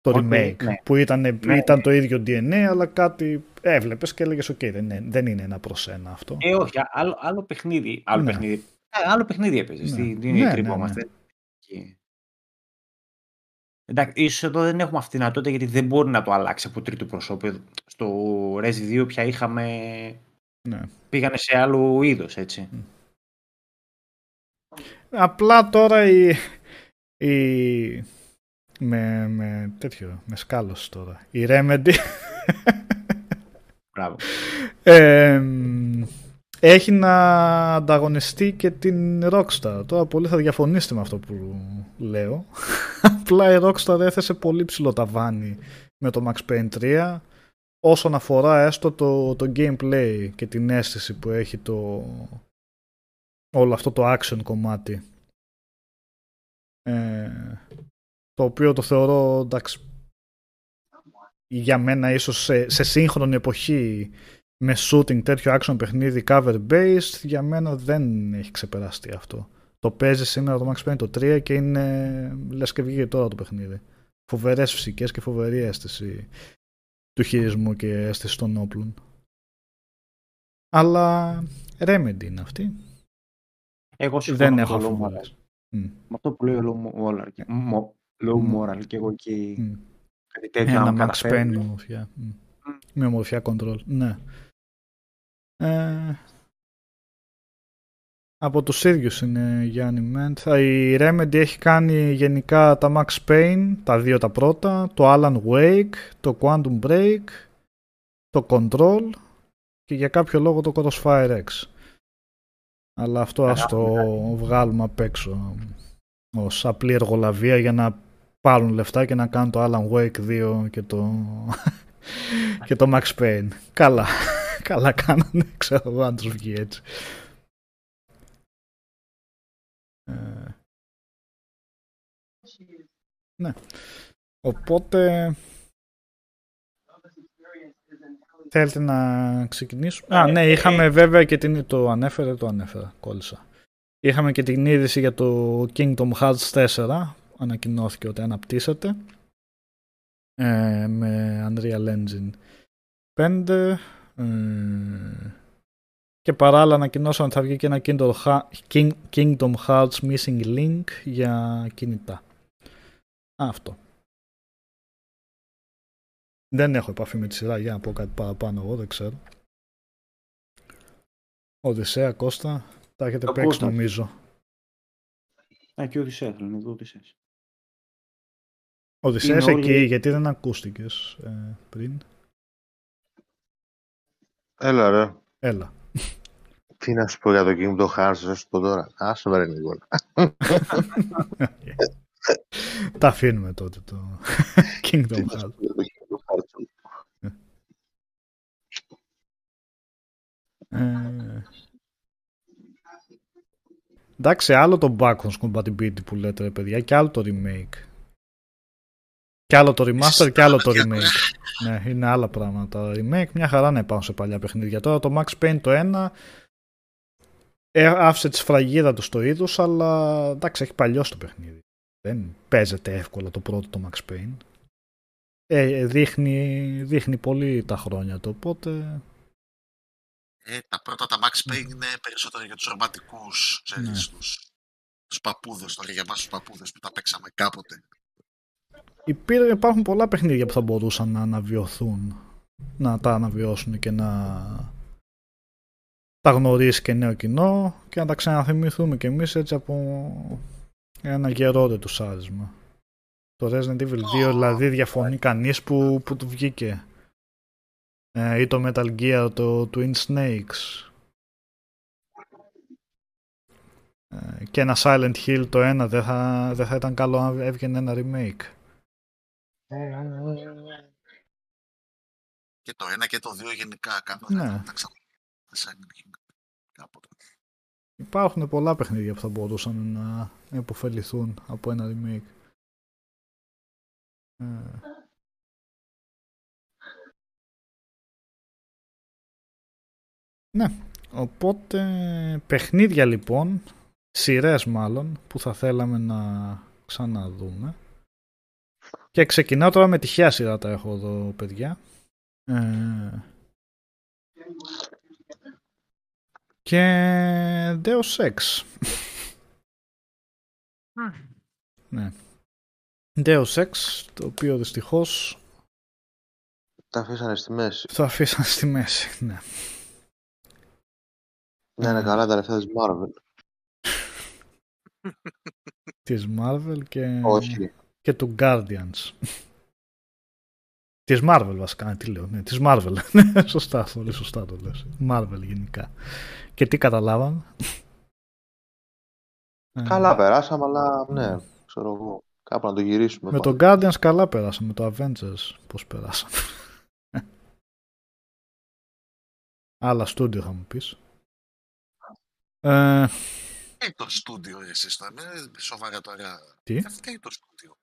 Το Οκ, remake, ναι. που ήταν, Ναι. ήταν το ίδιο DNA, αλλά κάτι έβλεπες και έλεγες οκ, δεν, είναι, δεν είναι ένα προς ένα αυτό. Ε, όχι, άλλο, άλλο παιχνίδι. Άλλο Ναι. παιχνίδι. Ε, άλλο παιχνίδι έπαιζες. Ναι. Τι, τι Ναι, ναι, κρυβόμαστε. Και- Εντάξει, ίσως εδώ δεν έχουμε αυτή τη δυνατότητα γιατί δεν μπορεί να το αλλάξει από τρίτο προσώπιο. Στο Resi 2 πια είχαμε... Ναι. Πήγανε σε άλλο είδος, έτσι. Απλά τώρα η, η με, με τέτοιο, με σκάλος τώρα. Η Remedy Μπράβο. Ε, έχει να ανταγωνιστεί και την Rockstar. Τώρα πολλοί θα διαφωνήσετε με αυτό που λέω. <laughs> Απλά η Rockstar έθεσε πολύ ψηλό ταβάνι με το Max Payne 3 όσον αφορά έστω το, το gameplay και την αίσθηση που έχει το όλο αυτό το action κομμάτι. Ε, το οποίο το θεωρώ εντάξει για μένα ίσως σε, σε σύγχρονη εποχή με shooting τέτοιο action παιχνίδι cover based για μένα δεν έχει ξεπεραστεί αυτό. Το παίζει σήμερα το Max Payne το 3 και είναι λες και βγήκε τώρα το παιχνίδι. Φοβερές φυσικές και φοβερή αίσθηση του χειρισμού και αίσθηση των όπλων. Αλλά Remedy είναι αυτή. Εγώ συμφωνώ Δεν με έχω το low αφιβολίες. moral. Με αυτό που λέει ο low moral. και- μο- Low Μμ. moral και εγώ εκεί Μμ. κάτι τέτοιο να Ένα μου Max Payne καταφέρεις. με ομορφιά. Μμ. Με ομορφιά control. Ναι. Ε, από τους ίδιους είναι Γιάννη Μέντ. Η Remedy έχει κάνει γενικά τα Max Payne, τα δύο τα πρώτα, το Alan Wake, το Quantum Break, το Control και για κάποιο λόγο το Crossfire X. Αλλά αυτό ας το βγάλουμε απ' έξω ως απλή εργολαβία για να πάρουν λεφτά και να κάνουν το Alan Wake 2 και το, <laughs> και το Max Payne. Καλά. Καλά κάνανε, <laughs> ξέρω εγώ αν τους βγει έτσι. Ε, ναι. Οπότε θέλετε να ξεκινήσουμε; Α, ναι, είχαμε βέβαια και την... Το ανέφερε, το ανέφερα, κόλλησα. Είχαμε και την είδηση για το Kingdom Hearts 4. Ανακοινώθηκε ότι αναπτύσσεται. Ε, με Unreal Engine 5. Ε, και παράλληλα ανακοινώσαν ότι θα βγει και ένα Kingdom, Ha- King- Kingdom Hearts Missing Link για κινητά. Αυτό. Δεν έχω επαφή με τη σειρά για να πω κάτι παραπάνω εγώ, δεν ξέρω. Οδυσσέα, Κώστα, τα έχετε Το παίξει Κώστα. νομίζω. Α, και ο Οδυσσέας, θέλω να δω Οδυσσέας. Οδυσσέας Είναι εκεί, όλοι- γιατί δεν ακούστηκες ε, πριν. Έλα ρε. Έλα. Τι να σου πω για το Kingdom Hearts, να σου πω τώρα. Άσε με ρε Νικόλα. Τα αφήνουμε τότε το Kingdom Τι να σου Hearts. πω για το Kingdom Hearts. Ε, εντάξει, άλλο το backwards compatibility που λέτε ρε παιδιά και άλλο το remake. Και άλλο το remaster και άλλο το remake. ναι, είναι άλλα πράγματα. Remake μια χαρά να υπάρχουν σε παλιά παιχνίδια. Τώρα το Max Payne το 1 ε, άφησε τη σφραγίδα του στο είδος, αλλά εντάξει, έχει παλιώσει το παιχνίδι. Δεν παίζεται εύκολα το πρώτο το Max Payne. Ε, δείχνει, δείχνει πολύ τα χρόνια το, οπότε Ε, τα πρώτα τα Max Payne είναι περισσότερο για τους ρομαντικούς, ξέρεις, Ναι. τους, τους παππούδες, τώρα για εμάς τους παππούδες που τα παίξαμε κάποτε. Υπήρ- υπάρχουν πολλά παιχνίδια που θα μπορούσαν να αναβιωθούν, να τα αναβιώσουν και να τα γνωρίσεις και νέο κοινό και να τα ξαναθυμηθούμε κι εμείς έτσι από ένα γερόδετο άρισμα. Το Resident Evil 2 δηλαδή διαφωνεί κανείς που, που του βγήκε. Ε, ή το Metal Gear, το Twin Snakes. Ε, και ένα Silent Hill το ένα δεν θα, δεν θα ήταν καλό αν έβγαινε ένα remake. Και το ένα και το δύο γενικά κάνω Ναι. να τα ξανα... σαν- κάποτε. Υπάρχουν πολλά παιχνίδια που θα μπορούσαν να υποφεληθούν από ένα remake. Ε, Ναι, οπότε παιχνίδια λοιπόν, σειρές μάλλον, που θα θέλαμε να ξαναδούμε. Και ξεκινάω τώρα με τυχαία σειρά τα έχω εδώ παιδιά. Ε, και Deus Ex. ναι. Deus Ex, το οποίο δυστυχώς Τα αφήσανε στη μέση. το αφήσαν στη μέση. Ναι. Ναι, είναι καλά τα λεφτά της Marvel. Της Marvel και, Όχι. Και του Guardians. Της Marvel βασικά, τι λέω, ναι, της Marvel. <laughs> Ναι, σωστά, πολύ σωστά το λες. Marvel γενικά. Και τι καταλάβαμε. Ε, Καλά περάσαμε, αλλά ναι, ξέρω εγώ. Κάπου να το γυρίσουμε. Με πάλι. το Guardians καλά πέρασαμε, με το Avengers πώς πέρασαμε. <laughs> Άλλα στούντιο θα μου πεις. Ε, φταίει το στούντιο εσείς τώρα, μην σοβαρά τώρα. Τι; Δεν φταίει το στούντιο.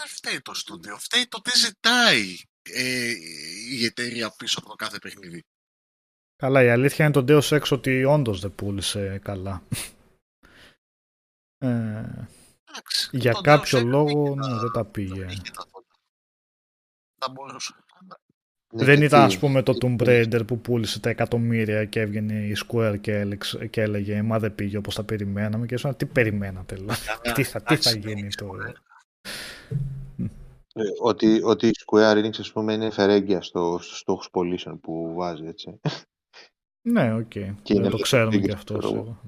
Δεν φταίει το στούντιο, φταίει το τι ζητάει ε, η εταιρεία πίσω από το κάθε παιχνίδι. καλά, η αλήθεια είναι το Deus Ex ότι όντως δεν πούλησε καλά. Ε, Εντάξει, για το κάποιο Deus Ex λόγο είχε ναι, τα- δεν τα πήγε. είχε τα φώτα. Θα μπορούσε. Ναι, δεν και ήταν τι- ας πούμε το Tomb Raider που πούλησε τα εκατομμύρια και έβγαινε η Square και, έλεξε- και έλεγε μα δεν πήγε όπως τα περιμέναμε και έσαι τι περιμένατε δηλαδή. τι θα, τι θα Εντάξει, γίνει ναι, το... Ε, Ότι, ότι η Square Enix, ας πούμε, είναι φερέγγια στο, στους στόχους πωλήσεων που βάζει, έτσι. Ναι, οκ. Και Δεν είναι το ξέρουμε λίγο και αυτό. ξέρω εγώ. σίγουρα.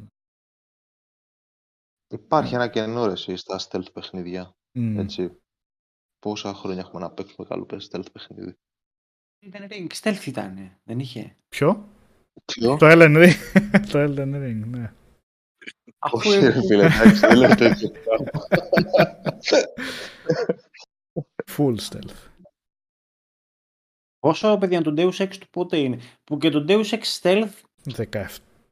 Υπάρχει ένα κενό, ρε, εσύ, στα stealth παιχνίδια, Μμ. έτσι. Πόσα χρόνια έχουμε να παίξουμε καλό stealth παιχνίδι. Elden Ring, stealth ήταν, δεν είχε; Ποιο; Ποιο; Το Elden Ring. <laughs> το Elden Ring, ναι. Αφού Όχι, ρε έπαιζε- φίλε, εντάξει, δεν λέω τέτοιο πράγμα. Full stealth. Πόσο παιδιά το Deus Ex του πότε είναι; Που και το Deus Ex Stealth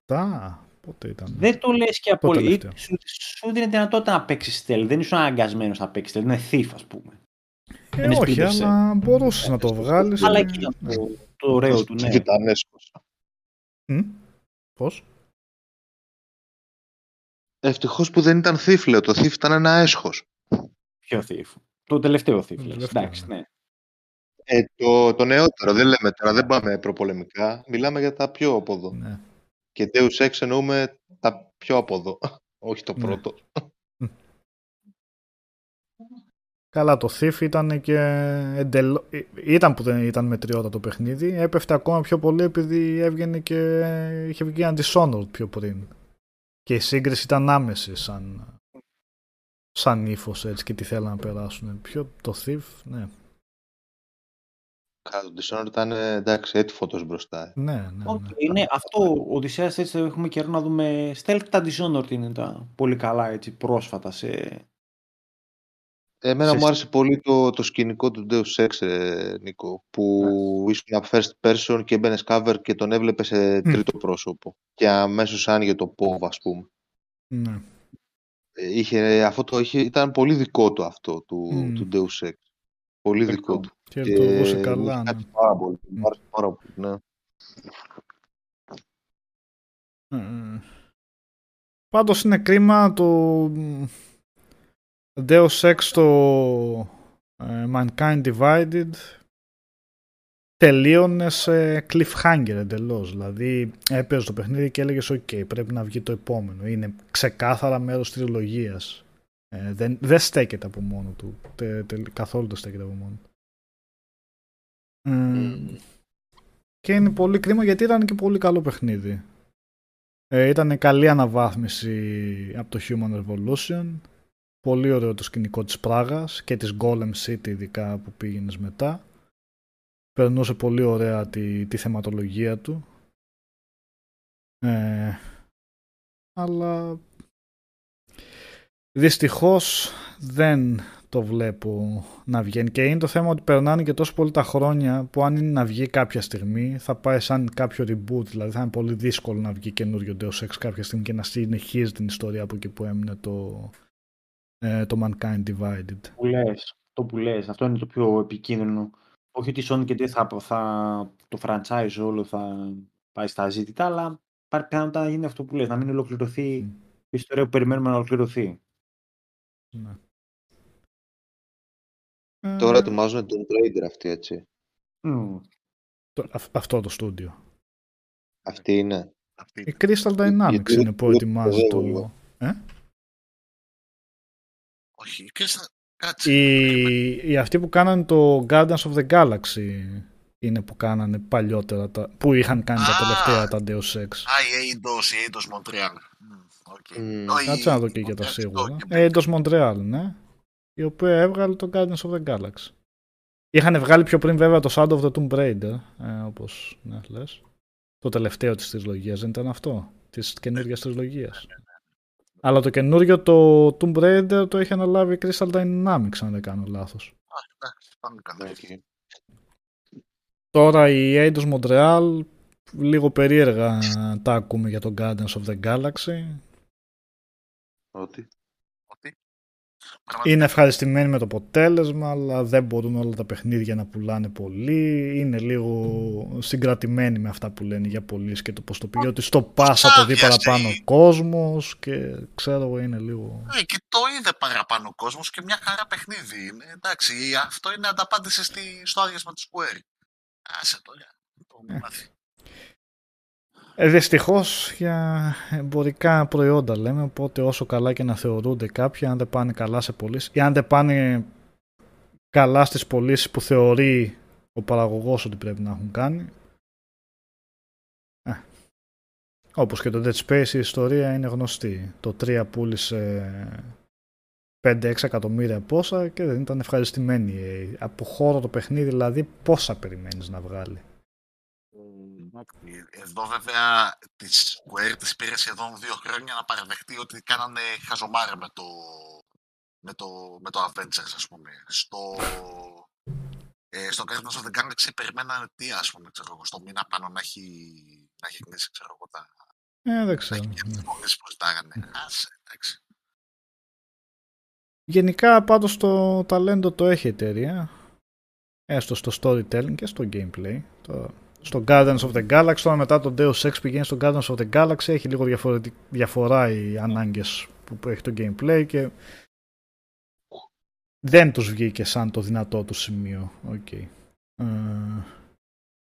17. Πότε ήταν; δεν το λες και από τελευταίο. Σου, σου δίνει δυνατότητα να παίξεις stealth. Δεν ήσουν αναγκασμένος να παίξεις stealth. Είναι thief, ας πούμε. Ε, είναι όχι, Splinter Cell. αλλά μπορούσες να το βγάλεις. Αλλά εκεί είναι το, το ωραίο του, ναι. Ήταν έσχος. Πώ; Ευτυχώς που δεν ήταν thief, λέω. Το thief ήταν ένα έσχος. Ποιο thief. Το τελευταίο thief, Το λες. τελευταίο, Εντάξει, ναι. ναι. Ε, το, το νεότερο, δεν λέμε τώρα, δεν πάμε προπολεμικά. Μιλάμε για τα πιο από εδώ. Ναι. Και Deus Ex εννοούμε τα πιο από εδώ. <laughs> Όχι το Ναι. πρώτο. Καλά, το Thief ήταν και εντελώ... ήταν που δεν ήταν μετριότατο το παιχνίδι. Έπεφτε ακόμα πιο πολύ επειδή έβγαινε και είχε βγει ένα Dishonored πιο πριν. Και η σύγκριση ήταν άμεση σαν, σαν ύφος έτσι και τι θέλανε να περάσουν. Πιο το Thief, ναι. Καλά, το Dishonored ήταν ε, εντάξει, έτη φωτός μπροστά. ε. Ναι, ναι, Οκ, ναι. είναι αυτό, ο Οδυσσέας έτσι έχουμε καιρό να δούμε stealth, τα Dishonored είναι τα πολύ καλά έτσι πρόσφατα σε... Εμένα Σε- μου άρεσε πολύ το, το σκηνικό του Deus Ex, ε, Νίκο, που ήσουν first person και έμπαινες cover και τον έβλεπες σε τρίτο πρόσωπο. Και αμέσως άνοιγε το POV, ας πούμε. ναι. Ε, Είχε, αυτό το είχε, ήταν πολύ δικό του αυτό, του, Μμμ. του Deus Ex. Πολύ δικό του. Και λειτουργούσε μου καλά. είχε Ναι. κάτσει πάρα πολύ. Μμ. Μου άρεσε πάρα πολύ, ναι. Ε, Πάντως είναι κρίμα το Deus Ex το ε, Mankind Divided τελείωνε σε cliffhanger εντελώς. Δηλαδή έπαιζε το παιχνίδι και έλεγες: OK, πρέπει να βγει το επόμενο. Είναι ξεκάθαρα μέρος της τριλογίας. Ε, δεν, δεν στέκεται από μόνο του. Τε, τε, καθόλου δεν στέκεται από μόνο του. Ε, και είναι πολύ κρίμα γιατί ήταν και πολύ καλό παιχνίδι. Ε, ήταν καλή αναβάθμιση από το Human Revolution. Πολύ ωραίο το σκηνικό της Πράγας και της Golem City ειδικά που πήγαινες μετά περνούσε πολύ ωραία τη, τη θεματολογία του. Ε, αλλά δυστυχώς δεν το βλέπω να βγαίνει και είναι το θέμα ότι περνάνε και τόσο πολύ τα χρόνια που αν είναι να βγει κάποια στιγμή θα πάει σαν κάποιο reboot δηλαδή θα είναι πολύ δύσκολο να βγει καινούριο Deus Ex κάποια στιγμή και να συνεχίζει την ιστορία από εκεί που έμεινε το, ε, το Mankind Divided. Που λες, το που λες, αυτό είναι το πιο επικίνδυνο όχι ότι η Sony και θα, θα, το franchise όλο θα πάει στα ζήτητα, αλλά υπάρχει πιθανότητα να γίνει αυτό που λες, να μην ολοκληρωθεί η ιστορία που περιμένουμε να ολοκληρωθεί. Ναι. Τώρα Ε, ετοιμάζουν τον Raider αυτή, έτσι. Mm. το- αυ- αυτό το στούντιο. Αυτή είναι. Αυτή Η Crystal Dynamics Γιατί είναι δεν- που δεν ετοιμάζει το το... λέω. Όχι, η Κρίστα, κάτσε. Οι, οι αυτοί που κάνανε το Guardians of the Galaxy είναι που κάνανε παλιότερα, τα, που είχαν κάνει τα Α! τελευταία τα Deus Ex. Α, η Eidos, η Eidos Montreal. Μμ, οκ. Μμ. Όχι, Κάτσε να δω και για τα Montreal, σίγουρα. όχι, Ε, Eidos Montreal, ναι. Η οποία έβγαλε το Guardians of the Galaxy. Είχαν βγάλει πιο πριν βέβαια το Shadow of the Tomb Raider, ε, όπως ναι, λες. Το τελευταίο της τριλογίας, δεν ήταν αυτό. Της καινούργιας τριλογίας. Αλλά το καινούριο το Tomb Raider το έχει αναλάβει η Crystal Dynamics, αν δεν κάνω λάθος. Α, εντάξει, πάμε καλά. Okay. Τώρα η Eidos Montreal λίγο περίεργα τα ακούμε για το Guardians of the Galaxy. Ότι. Ότι. Πραγματικά, Είναι ευχαριστημένοι με το αποτέλεσμα, αλλά δεν μπορούν όλα τα παιχνίδια να πουλάνε πολύ. Είναι λίγο συγκρατημένοι με αυτά που λένε για πωλήσει και το πώς το πήγε. Ότι στο Pass θα το δει Άδειασε. παραπάνω κόσμος και ξέρω εγώ είναι λίγο. Ε, και το είδε παραπάνω ο κόσμος και μια χαρά παιχνίδι είναι. Εντάξει, αυτό είναι ανταπάντηση στη, στο άδειασμα του Square. Άσε το, για το Ε. μάθει. Ε, Δυστυχώς για εμπορικά προϊόντα λέμε. Οπότε όσο καλά και να θεωρούνται κάποιοι, αν δεν πάνε καλά σε πωλήσεις ή αν δεν πάνε καλά στις πωλήσεις που θεωρεί ο παραγωγός ότι πρέπει να έχουν κάνει. Ε, όπως και το Dead Space η ιστορία είναι γνωστή. Το 3 πούλησε 5-6 εκατομμύρια πόσα και δεν ήταν ευχαριστημένοι. Ε, Από χώρο το παιχνίδι δηλαδή πόσα περιμένεις να βγάλει. Εντάξει, Εδώ βέβαια τη Square της πήρε σχεδόν δύο χρόνια να παραδεχτεί ότι κάνανε χαζομάρα με το, με το, με το Avengers, ας πούμε. Στο, ε, στο Guardians of the Galaxy περιμένανε τι, ας πούμε, ξέρω εγώ, στο μήνα πάνω να έχει, να έχει κλείσει, ξέρω εγώ, τα, Ε, δεν να ξέρω. έχει και τις πωλήσεις που ζητάγανε. Άσε, εντάξει. Γενικά πάντως το ταλέντο το έχει η εταιρεία. Έστω στο storytelling και στο gameplay. Το, στο Guardians of the Galaxy, τώρα μετά το Deus Ex πηγαίνει στο Guardians of the Galaxy, έχει λίγο διαφορετικ- διαφορά οι ανάγκες που έχει το gameplay και δεν τους βγήκε σαν το δυνατό του σημείο. Οκ. Ε,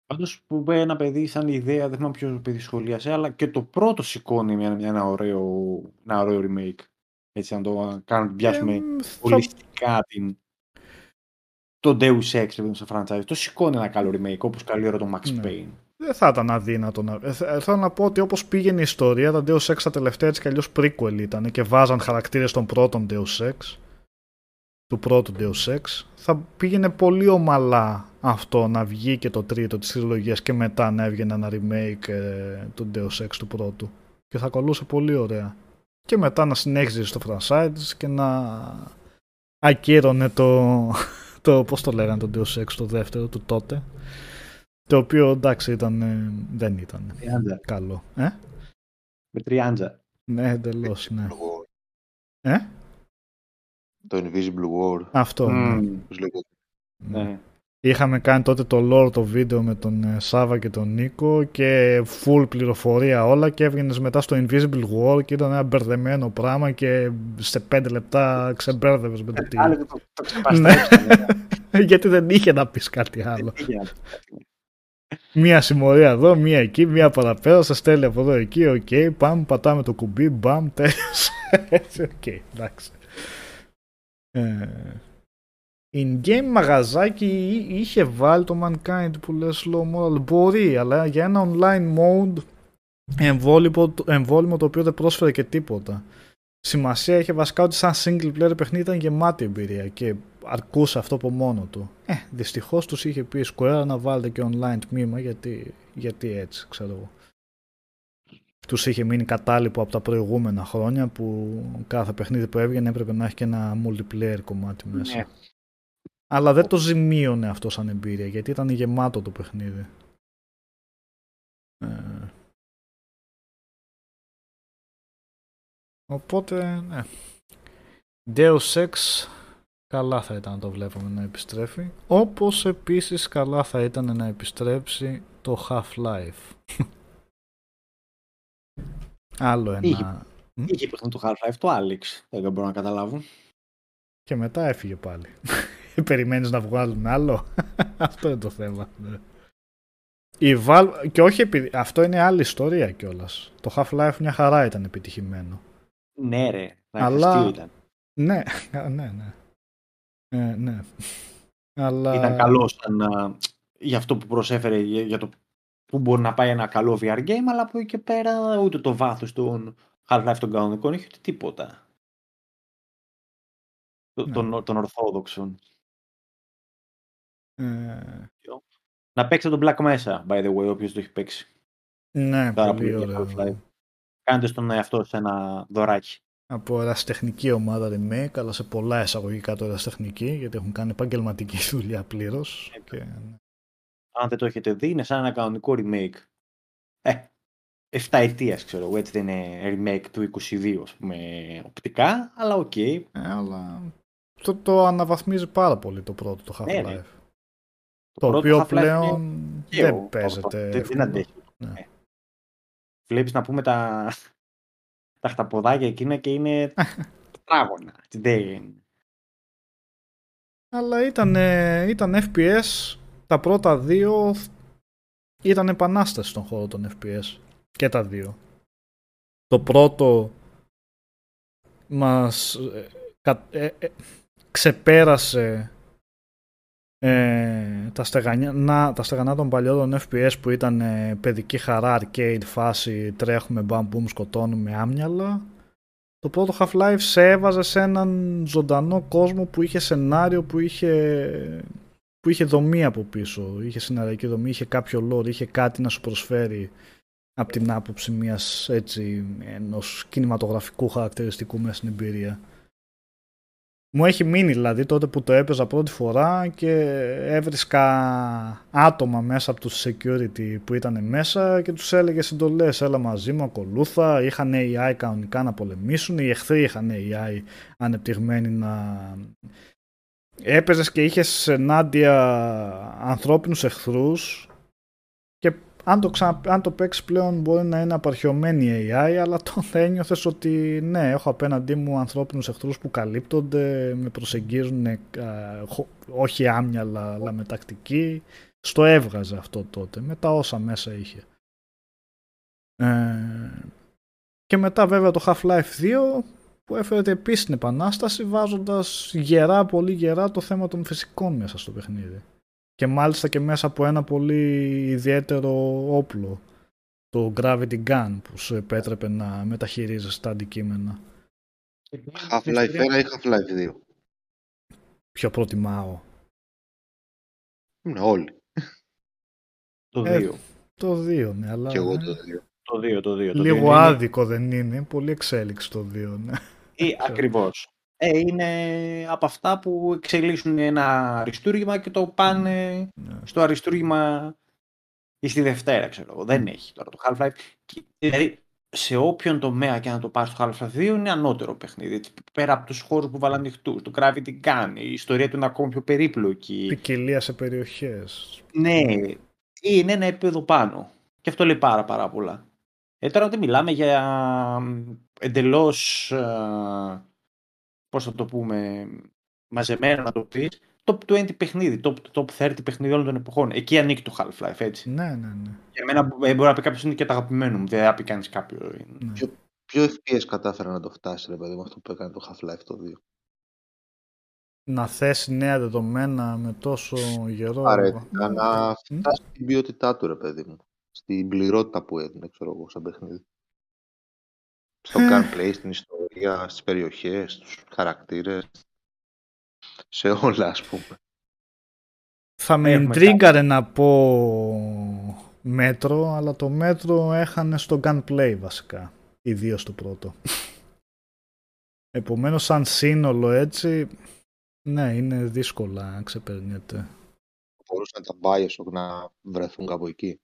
Πάντως που είπε ένα παιδί σαν ιδέα, δεν θυμάμαι ποιος παιδί σχολίασε, αλλά και το πρώτο σηκώνει μια, μια- ένα, ωραίο, ένα ωραίο remake. Έτσι, να το κάνουμε, πιάσουμε ε, θα- ολιστικά την, το Deus Ex παιδί μου, στο franchise. Το σηκώνει ένα καλό remake, όπως καλή ώρα το Max Ναι. Payne. Δεν θα ήταν αδύνατο να. ε, θε- Θέλω να πω ότι όπως πήγαινε η ιστορία, τα Deus Ex τα τελευταία έτσι κι αλλιώς prequel ήταν και βάζαν χαρακτήρες των πρώτων Deus Ex, του πρώτου Deus Ex, θα πήγαινε πολύ ομαλά αυτό να βγει και το τρίτο της τριλογίας και μετά να έβγαινε ένα remake ε, του Deus Ex του πρώτου. Και θα κολούσε πολύ ωραία. Και μετά να συνέχιζε στο franchise και να ακύρωνε το, το πώς το λέγανε το Deus Ex το δεύτερο του τότε. Το οποίο εντάξει ήταν, ε, δεν ήταν Τριάντζα. καλό. Ε; Με τριάντζα. Ναι, εντελώς, ναι. War. Ε; Το Invisible War. Αυτό. ναι. Μμμ, Πώς λέγεται. Ναι. ναι. Είχαμε κάνει τότε το lore το βίντεο με τον ε, Σάβα και τον Νίκο και full πληροφορία όλα και έβγαινες μετά στο Invisible War και ήταν ένα μπερδεμένο πράγμα και σε πέντε λεπτά ξεμπέρδευες με το τι. Άλλο το, το ξεπαστρέψανε. <laughs> Γιατί δεν είχε να πεις κάτι άλλο. Δεν είχε να πεις κάτι. Μία συμμορία εδώ, μία εκεί, μία παραπέρα, σε στέλνει από εδώ εκεί, οκ, πάμε, πατάμε το κουμπί, μπαμ, τέλειωσε. <laughs> Έτσι, οκ, εντάξει. Ε, in-game μαγαζάκι εί- είχε βάλει το Mankind που λες slow moral, μπορεί, αλλά για ένα online mode εμβόλιμο, εμβόλιμο το οποίο δεν πρόσφερε και τίποτα. Σημασία είχε βασικά ότι σαν single player παιχνίδι ήταν γεμάτη εμπειρία και αρκούσε αυτό από μόνο του. Ε, δυστυχώς τους είχε πει η Square να βάλετε και online τμήμα γιατί, γιατί έτσι, ξέρω εγώ. Τους είχε μείνει κατάλοιπο από τα προηγούμενα χρόνια που κάθε παιχνίδι που έβγαινε έπρεπε να έχει και ένα multiplayer κομμάτι μέσα. Ναι. Αλλά δεν το ζημίωνε αυτό σαν εμπειρία γιατί ήταν γεμάτο το παιχνίδι. Ε, Οπότε, ναι. Deus Ex καλά θα ήταν να το βλέπουμε να επιστρέφει. Όπως επίσης καλά θα ήταν να επιστρέψει το Half-Life. <laughs> Άλλο ένα. Είχε. Είχε παιχνίδι του Half-Life το Alex. Δεν μπορώ να καταλάβω. Και μετά έφυγε πάλι. <laughs> Περιμένεις να βγάλουν άλλο. <laughs> αυτό είναι το θέμα. ναι. Η Valve, και όχι επειδή, αυτό είναι άλλη ιστορία κιόλας. Το Half-Life μια χαρά ήταν επιτυχημένο. Ναι, ρε. Να Αλλά- αστείο ήταν. Ναι, α, <laughs> ναι, ναι. Ε, ναι. Αλλά... Ήταν καλό σαν, α, για αυτό που προσέφερε, για, για το που μπορεί να πάει ένα καλό VR game, αλλά από εκεί και πέρα ούτε το βάθος των Half-Life των κανονικών είχε ούτε τίποτα. Το- Ναι. Των, των ορθόδοξων. Ε, Να παίξετε τον Black Mesa, by the way, όποιος το έχει παίξει. ναι, Πάρα πολύ πολύ ωραίο. Half-Life. Κάντε στον εαυτό σε ένα δωράκι. Από ερασιτεχνική ομάδα remake, αλλά σε πολλά εισαγωγικά το ερασιτεχνική, γιατί έχουν κάνει επαγγελματική <laughs> δουλειά πλήρως. Και... Αν δεν το έχετε δει, είναι σαν ένα κανονικό remake. Ε, 7 ετίας, ξέρω εγώ, έτσι δεν είναι remake του 22, ας πούμε, οπτικά, αλλά οκ. Ε, αλλά το, το αναβαθμίζει πάρα πολύ το πρώτο, το Ναι, Half-Life. ναι. Το, πρώτο οποίο Half-Life πλέον είναι και δεν ο- παίζεται. Δεν, δεν εύκολα. αντέχει. Ναι. Ναι. Βλέπεις να πούμε τα, τα χταποδάκια εκείνα και είναι <laughs> τετράγωνα. Δεν... Αλλά ήταν, ήταν FPS, τα πρώτα δύο ήταν επανάσταση στον χώρο των FPS. Και τα δύο. Το πρώτο μας ε, κα- ε, ε, ξεπέρασε ε, τα, στεγανιά, να, τα στεγανά των παλιότερων FPS που ήταν ε, παιδική χαρά, arcade φάση, τρέχουμε μπαμ μπουμ, σκοτώνουμε άμυαλα. Το πρώτο Half-Life σε έβαζε σε έναν ζωντανό κόσμο που είχε σενάριο, που είχε, που είχε δομή από πίσω. Είχε σεναριακή δομή, είχε κάποιο lore, είχε κάτι να σου προσφέρει από την άποψη μιας έτσι ενός κινηματογραφικού χαρακτηριστικού μέσα στην εμπειρία. Μου έχει μείνει δηλαδή τότε που το έπαιζα πρώτη φορά και έβρισκα άτομα μέσα από τους security που ήταν μέσα και τους έλεγε συντολές έλα μαζί μου ακολούθα είχαν AI κανονικά να πολεμήσουν. Οι εχθροί είχαν AI ανεπτυγμένοι να έπαιζες και είχες ενάντια ανθρώπινους εχθρούς. και αν το, ξανα... αν το παίξεις πλέον μπορεί να είναι απαρχιωμένη η AI αλλά τότε <laughs> ένιωθες ότι ναι έχω απέναντί μου ανθρώπινους εχθρούς που καλύπτονται με προσεγγίζουν ε, χω- όχι άμυαλα αλλά με τακτική στο έβγαζε αυτό τότε με τα όσα μέσα είχε ε, και μετά βέβαια το Half-Life 2 που έφερε επίσης την επανάσταση βάζοντας γερά, πολύ γερά το θέμα των φυσικών μέσα στο παιχνίδι. Και μάλιστα και μέσα από ένα πολύ ιδιαίτερο όπλο, το Gravity Gun που σου επέτρεπε να μεταχειρίζεσαι τα αντικείμενα. Half-Life 1 ή Half-Life 2. Πιο προτιμάω. Ναι, όλοι. Το Ε, 2. Το 2, ναι, αλλά Και εγώ ε, το 2. Το 2, το 2. Το λίγο δύο είναι- άδικο δεν είναι, πολύ εξέλιξη το 2, ναι. Ή, <laughs> ακριβώς. Ε, είναι από αυτά που εξελίσσουν ένα αριστούργημα και το πάνε Ναι. στο αριστούργημα ή στη Δευτέρα, ξέρω εγώ. Δεν έχει τώρα το Half-Life. Και- Δηλαδή, σε όποιον τομέα και να το πάρεις στο Half-Life 2 είναι ανώτερο παιχνίδι. Έτσι, Πέρα από τους χώρους που βάλαν ανοιχτούς, το Gravity Gun, η ιστορία του είναι ακόμη πιο περίπλοκη. Ποικιλία σε περιοχές. Ναι, είναι ένα επίπεδο πάνω. Και αυτό λέει πάρα πάρα πολλά. Ε, τώρα δεν μιλάμε για εντελώς, ε, πώς θα το πούμε, μαζεμένο να το πεις, top 20 παιχνίδι, top, top 30 παιχνίδι όλων των εποχών. Εκεί ανήκει το Half-Life, έτσι. Ναι, ναι, ναι. Για μένα ε, μπορεί να πει κάποιος είναι και το αγαπημένο μου, δεν θα πει κανείς κάποιο. ναι. Ποιο, ποιο FPS κατάφερε να το φτάσει, ρε παιδί μου, αυτό που έκανε το Half-Life το 2. Να θέσει νέα δεδομένα με τόσο γερό. Απαραίτητα να Μμ. φτάσεις στην ποιότητά του, ρε παιδί μου. Στην πληρότητα που έδινε, ξέρω εγώ, σαν παιχνίδι. Στο Ε. gunplay, στην ιστορία, στις περιοχές, στους χαρακτήρες. Σε όλα, ας πούμε. Θα με Έχουμε εντρίγκαρε να πω μέτρο, αλλά το μέτρο έχανε στο gunplay βασικά. Ιδίω το πρώτο. Επομένως σαν σύνολο έτσι, ναι είναι δύσκολα να ξεπερνιέται. Μπορούσαν τα Bioshock να βρεθούν κάπου εκεί.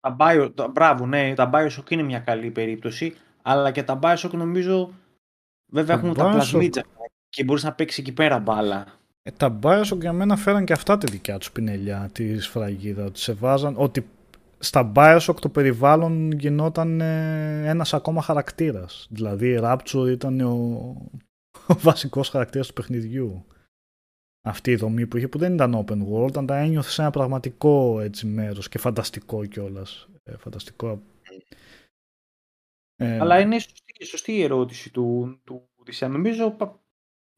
Τα Bio, τα, μπράβο, ναι, τα Bioshock είναι μια καλή περίπτωση, αλλά και τα Bioshock νομίζω βέβαια Τα έχουν τα Bioshock- πλασμίτσα και μπορείς να παίξεις εκεί πέρα μπάλα. Ε, τα Bioshock για μένα φέραν και αυτά τη δικιά τους πινελιά, τη σφραγίδα, ότι σε βάζαν, ότι στα Bioshock το περιβάλλον γινόταν ε, ένας ακόμα χαρακτήρας. Δηλαδή η Rapture ήταν ο, ο βασικός χαρακτήρας του παιχνιδιού. Αυτή η δομή που είχε που δεν ήταν open world, αλλά τα ένιωθες σε ένα πραγματικό έτσι, μέρος και φανταστικό κιόλας. Ε, φανταστικό. Ε, Αλλά είναι σωστή, σωστή η ερώτηση του, του Οδυσσέα. Νομίζω πα-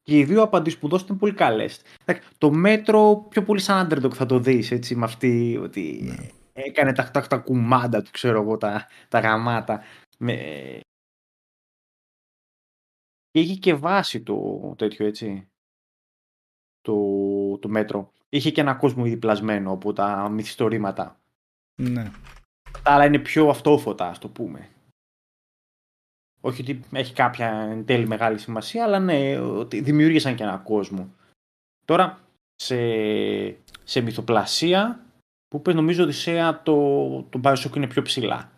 και οι δύο απαντήσεις που δώσετε είναι πολύ καλές. Εντάξει, Το μέτρο πιο πολύ σαν underdog θα το δεις, έτσι, με αυτή ότι Ναι. έκανε τα, τα, τα κουμάντα του, ξέρω εγώ, τα, τα γαμάτα. Με... Και είχε και βάση το τέτοιο, έτσι, το, το μέτρο. Είχε και ένα κόσμο ήδη πλασμένο από τα μυθιστορήματα. ναι. Τα άλλα είναι πιο αυτόφωτα, ας το πούμε. Όχι ότι έχει κάποια εν τέλει μεγάλη σημασία, αλλά ναι, ότι δημιούργησαν και ένα κόσμο. Τώρα, σε, σε μυθοπλασία, που πες νομίζω Οδυσσέα το, το Bioshock είναι πιο ψηλά.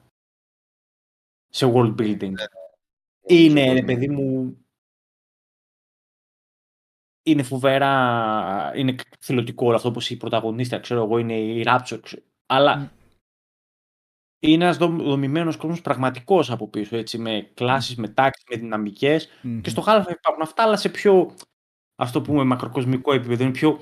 Σε world building. Είναι, ρε παιδί μου, είναι φοβερά, είναι θελωτικό όλο αυτό όπως η πρωταγωνίστρια, ξέρω εγώ, είναι η Rapture, ξέρω. αλλά Μμ. Είναι ένας δομ- δομημένος κόσμος πραγματικός από πίσω, έτσι, με κλάσεις, με τάξεις, με δυναμικές Μμμ. και στο Half-Life υπάρχουν αυτά, αλλά σε πιο, ας το πούμε, μακροκοσμικό επίπεδο, είναι πιο,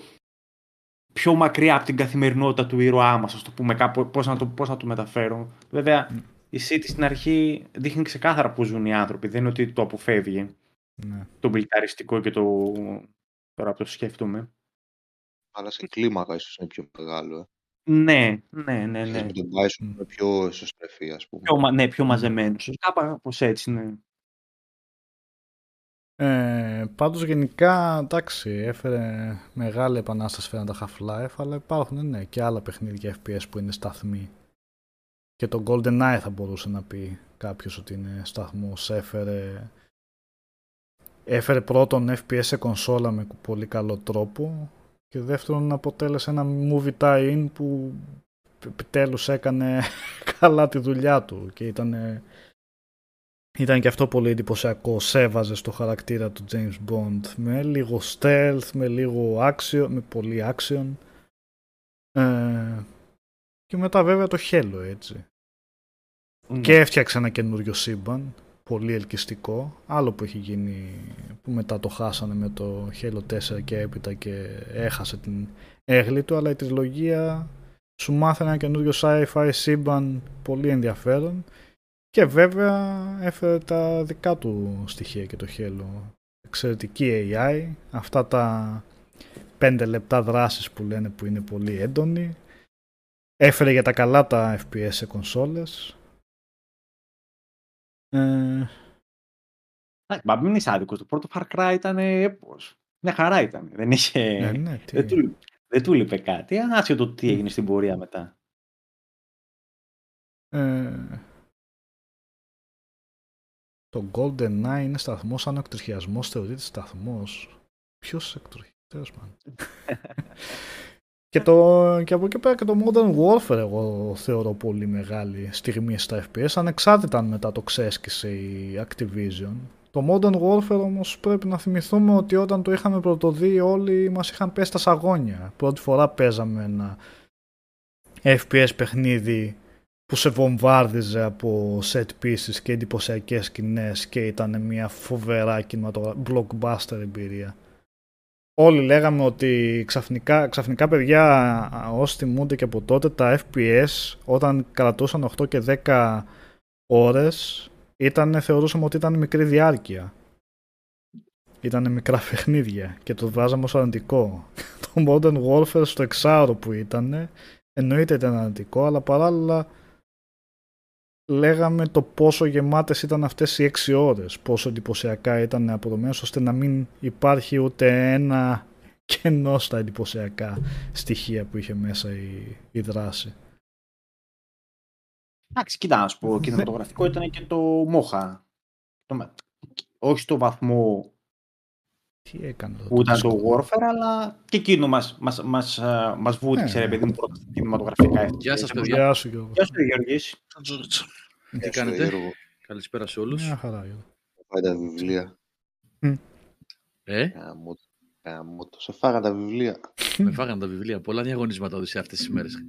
πιο μακριά από την καθημερινότητα του ήρωά μας, ας το πούμε, κάπου, πώς, να το, πώς να το μεταφέρω. Βέβαια, Μμ. η City στην αρχή δείχνει ξεκάθαρα πώς ζουν οι άνθρωποι, δεν είναι ότι το αποφεύγει ναι. το μιλταριστικό και το. Τώρα που το σκέφτομαι. Αλλά σε κλίμακα ίσως είναι πιο μεγάλο. Ε. Ναι, ναι, ναι. ναι. Με τον Bioshock Μμ. είναι πιο εσωστρεφή, ας πούμε. Πιο, μα- ναι, πιο μαζεμένος. Κάπω έτσι, ναι. Ε, πάντως γενικά εντάξει έφερε μεγάλη επανάσταση φέραν τα Half-Life αλλά υπάρχουν ναι, και άλλα παιχνίδια FPS που είναι σταθμοί και το GoldenEye θα μπορούσε να πει κάποιος ότι είναι σταθμός έφερε έφερε πρώτον FPS σε κονσόλα με πολύ καλό τρόπο και δεύτερον αποτέλεσε ένα movie tie-in που επιτέλους έκανε <laughs> καλά τη δουλειά του και ήταν ήταν και αυτό πολύ εντυπωσιακό. Σέβαζε στο χαρακτήρα του James Bond με λίγο stealth, με λίγο action, με πολύ action. Ε, και μετά βέβαια το Halo έτσι. Ναι. Και έφτιαξε ένα καινούριο σύμπαν, πολύ ελκυστικό. Άλλο που έχει γίνει, που μετά το χάσανε με το Halo 4 και έπειτα και έχασε την έγλη του, αλλά η τριλογία σου μάθανε ένα καινούριο sci-fi σύμπαν πολύ ενδιαφέρον και βέβαια έφερε τα δικά του στοιχεία και το Halo. Εξαιρετική AI, αυτά τα 5 λεπτά δράσης που λένε που είναι πολύ έντονοι. Έφερε για τα καλά τα FPS σε κονσόλες. Ε, Α, Μα μην είσαι άδικος. Το πρώτο Far Cry ήταν έπος. Μια χαρά ήταν. Δεν είχε. ναι, ναι, τι. δεν, του, δεν του λείπε κάτι. Άσχετο τι έγινε στην πορεία μετά. Ε, το Golden Eye είναι σταθμός, αν ο εκτροχιασμός θεωρείται σταθμός. Ποιος εκτροχιαστές, man. <laughs> Και, το, και από εκεί πέρα και το Modern Warfare εγώ θεωρώ πολύ μεγάλη στιγμή στα FPS, ανεξάρτητα αν μετά το ξέσκησε η Activision. Το Modern Warfare όμως πρέπει να θυμηθούμε ότι όταν το είχαμε πρωτοδεί όλοι μας είχαν πέσει τα σαγόνια. Πρώτη φορά παίζαμε ένα FPS παιχνίδι που σε βομβάρδιζε από set pieces και εντυπωσιακές σκηνές και ήταν μια φοβερά κινηματογραφική blockbuster εμπειρία. Όλοι λέγαμε ότι ξαφνικά, ξαφνικά παιδιά όσοι θυμούνται και από τότε τα FPS όταν κρατούσαν 8 και 10 ώρες ήταν, θεωρούσαμε ότι ήταν μικρή διάρκεια. Ήταν μικρά παιχνίδια και το βάζαμε ως αρνητικό. <laughs> το Modern Warfare στο εξάωρο που ήταν εννοείται ήταν αρνητικό αλλά παράλληλα λέγαμε το πόσο γεμάτες ήταν αυτές οι έξι ώρες, πόσο εντυπωσιακά ήταν αποδομένες, ώστε να μην υπάρχει ούτε ένα κενό στα εντυπωσιακά στοιχεία που είχε μέσα η, η δράση. Εντάξει, κοίτα να σου πω, κινηματογραφικό ήταν και το Μόχα. Το, όχι στο βαθμό Τι έκανε που ήταν το Warfare, αλλά και εκείνο μας, μας, μας, ε, μας βούτυξε, Ναι. ρε παιδί μου, πρώτα στα κινηματογραφικά. Γεια σας, Ήταν- παιδιά. Γεια σου Γιώργο. Γεια σου, Γιώργης. Τι Γεια σου, κάνετε, Γιώργο. καλησπέρα σε όλους. Μια χαρά Γιώργο. Φάει τα βιβλία. Ε, Γαμώ το. Γαμώ το. Σε φάγα τα βιβλία. με φάγανε τα βιβλία, πολλά διαγωνίσματα οδυσσέα αυτές τις μέρες.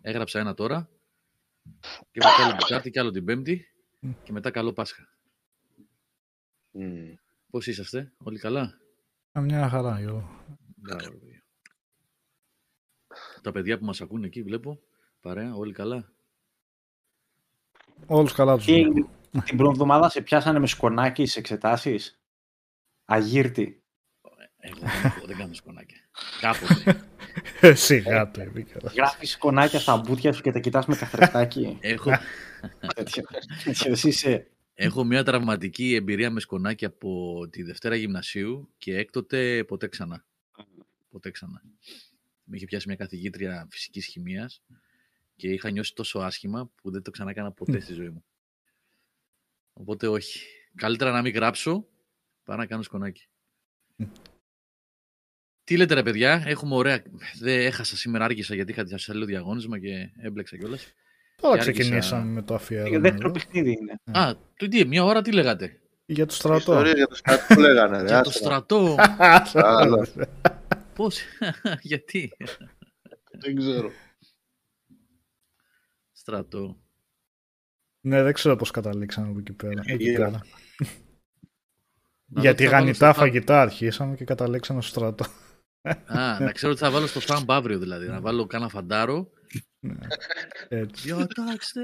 Έγραψα ένα τώρα και μετά άλλο την Τετάρτη και άλλο την Πέμπτη και μετά καλό Πάσχα. Μμμ. Πώς είσαστε, όλοι καλά; Α, Μια χαρά Γιώργο. Μπράβο, ρε παιδιά. Τα παιδιά που μας ακούνε εκεί βλέπω, παρέα, όλοι καλά. Όλους καλά τους Τι βλέπω. έγινε, την πρώτη εβδομάδα σε πιάσανε με σκονάκι στις εξετάσεις; Αγύρτη. Εγώ δεν, έχω- δεν κάνω σκονάκια. Κάποτε. Ε, Σιγά το επίκαιρα. Γράφεις σκονάκια στα μπουτια σου και τα κοιτάς με καθρεφτάκι. έχω, <laughs> Τέτοιο. Τέτοιος είσαι. Έχω μια τραυματική εμπειρία με σκονάκια από τη Δευτέρα Γυμνασίου και έκτοτε ποτέ ξανά. Ποτέ ξανά. Με είχε πιάσει μια καθηγήτρια φυσικής χημείας και είχα νιώσει τόσο άσχημα που δεν το ξανά έκανα ποτέ στη ζωή μου. Οπότε όχι. Καλύτερα να μην γράψω παρά να κάνω σκονάκι. Τι λέτε ρε παιδιά, έχουμε ωραία... Δεν έχασα σήμερα, άργησα γιατί είχα σε άλλο διαγώνισμα και έμπλεξα κιόλας. Τώρα Και άργησα- ξεκινήσαμε με το Το αφιέρωμα. δεύτερο εδώ. παιχνίδι είναι. Α, το τι, μια ώρα τι λέγατε; Για το στρατό. Ιστορίες για το στρατό που λέγανε. ρε, Για το άσε να. στρατό. Άλλο. Πώς, <laughs> γιατί; Δεν ξέρω. Στρατό. Ναι, δεν ξέρω πώς καταλήξαμε από εκεί πέρα. Εκεί γύρω. πέρα. Να δω Γιατί τι θα βάλω γανιτά στο fan- φαγητά αρχίσαμε και καταλήξαμε στο στρατό. Α, να ξέρω τι θα βάλω στο θάμπ αύριο δηλαδή. Να βάλω κάνα φαντάρο. Ναι. Έτσι. Διατάξτε.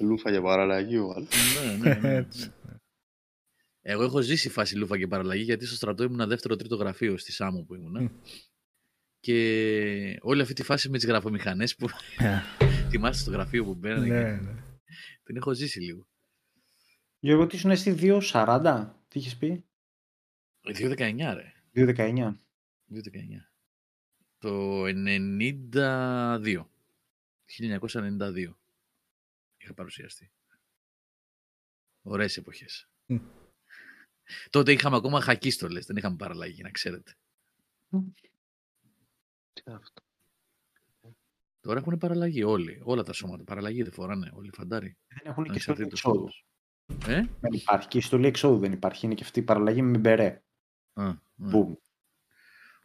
Λούφα για παραλλαγή ο άλλος. ναι, ναι, ναι. Έτσι. Εγώ έχω ζήσει φάση λούφα και παραλλαγή γιατί στο στρατό ήμουν δεύτερο-τρίτο γραφείο στη Σάμο που ήμουν. Μμ. Και όλη αυτή τη φάση με τις γραφομηχανές που Ε, <laughs> θυμάστε στο γραφείο που μπαίνανε. Ναι, και ναι. Την έχω ζήσει λίγο. Γιώργο, τι ήσουν εσύ 2.40, τι είχες πει, 2.19 ρε. 2.19. 2.19. Το 92. 1992. Είχα παρουσιαστεί. Ωραίες εποχές. Μμ. Τότε είχαμε ακόμα χακίστολες, δεν είχαμε παραλλαγή, να ξέρετε. Τι είναι αυτό. Τώρα έχουν παραλλαγή όλοι. Όλα τα σώματα. Παραλλαγή δεν φοράνε όλοι φαντάρι. Δεν έχουν και στολή Ανεξαρτήτως εξόδου. φόβος. Ε; Δεν υπάρχει. Και η στολή εξόδου δεν υπάρχει. Είναι και αυτή η παραλλαγή με μπερέ. Α, ναι. Μπουμ.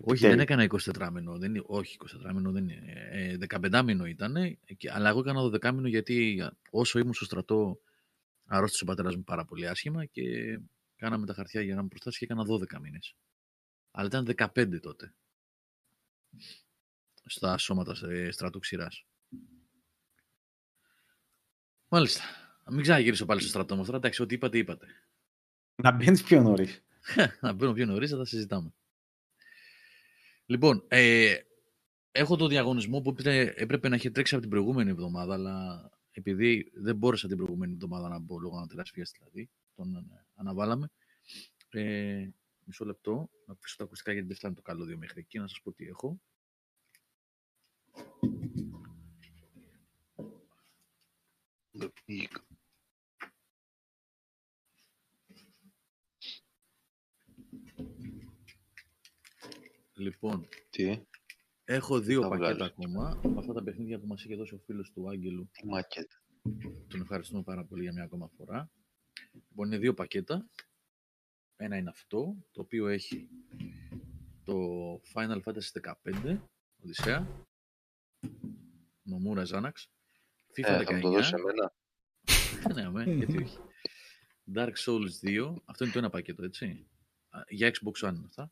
Όχι, Τέλει. δεν έκανα 24 μήνο. Δεν, είναι- όχι, 24 μήνο δεν είναι. Ε, 15 μήνο ήταν. Αλλά εγώ έκανα 12 μήνο γιατί όσο ήμουν στο στρατό αρρώστησε ο πατέρας μου πάρα πολύ άσχημα και κάναμε τα χαρτιά για να μου προστάσεις και έκανα 12 μήνες. Αλλά ήταν 15 τότε. Στα σώματα σε στρατού ξηράς. Μάλιστα. Μην ξαναγυρίσω πάλι στο στρατό μου τώρα. Εντάξει, ό,τι είπατε, είπατε. Να μπαίνεις πιο νωρίς. <laughs> να μπαίνω πιο νωρίς, θα τα συζητάμε. Λοιπόν, ε, έχω το διαγωνισμό που έπρεπε, έπρεπε να έχει τρέξει από την προηγούμενη εβδομάδα, αλλά επειδή δεν μπόρεσα την προηγούμενη εβδομάδα να μπω λόγω ανατεράσφυγας δηλαδή, τον ε, αναβάλαμε. Ε, μισό λεπτό, να αφήσω τα ακουστικά γιατί δεν φτάνει το καλώδιο μέχρι εκεί, να σας πω τι έχω. Λοιπόν, Τι, έχω δύο Θα πακέτα βγάλεις. ακόμα από αυτά τα παιχνίδια που μας είχε δώσει ο φίλος του Άγγελου. τι μακέτα. Τον ευχαριστούμε πάρα πολύ για μια ακόμα φορά. Λοιπόν, είναι δύο πακέτα. Ένα είναι αυτό, το οποίο έχει το Final Fantasy 15, Οδυσσέα, Νομούρα Ζάναξ, FIFA Ε, θα μου το 19, δώσεις εμένα. ναι, αμέ, γιατί όχι. <laughs> Dark Souls 2, αυτό είναι το ένα πακέτο, έτσι. Α, Για Xbox One είναι αυτά.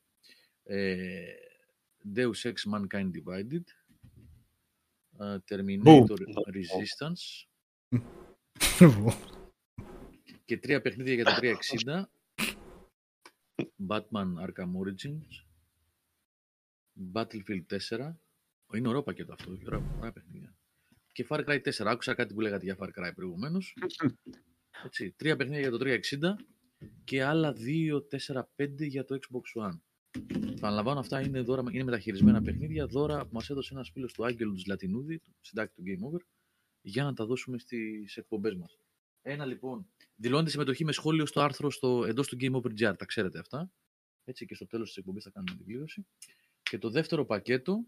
Ε, Deus Ex Mankind Divided, ε, Terminator Resistance <laughs> και τρία παιχνίδια για το 360. Batman Arkham Origins, Battlefield 4. Είναι ωραίο πακέτο αυτό, έχει ωραία, ωραία παιχνίδια. Και Far Cry 4. Άκουσα κάτι που λέγατε για Far Cry προηγουμένως. <laughs> Έτσι, τρία παιχνίδια για το 360 και άλλα 2, 4, 5 για το Xbox One. Παραλαμβάνω, αυτά είναι, δώρα, είναι μεταχειρισμένα παιχνίδια, δώρα που μας έδωσε ένας φίλος του Άγγελου του Λατινούδη, του συντάκτη του Game Over, για να τα δώσουμε στις εκπομπές μας. Ένα λοιπόν, δηλώνεται συμμετοχή με σχόλιο στο άρθρο στο, εντός του Game Over GR, τα ξέρετε αυτά. Έτσι και στο τέλος της εκπομπής θα κάνουμε την κλήρωση. Και το δεύτερο πακέτο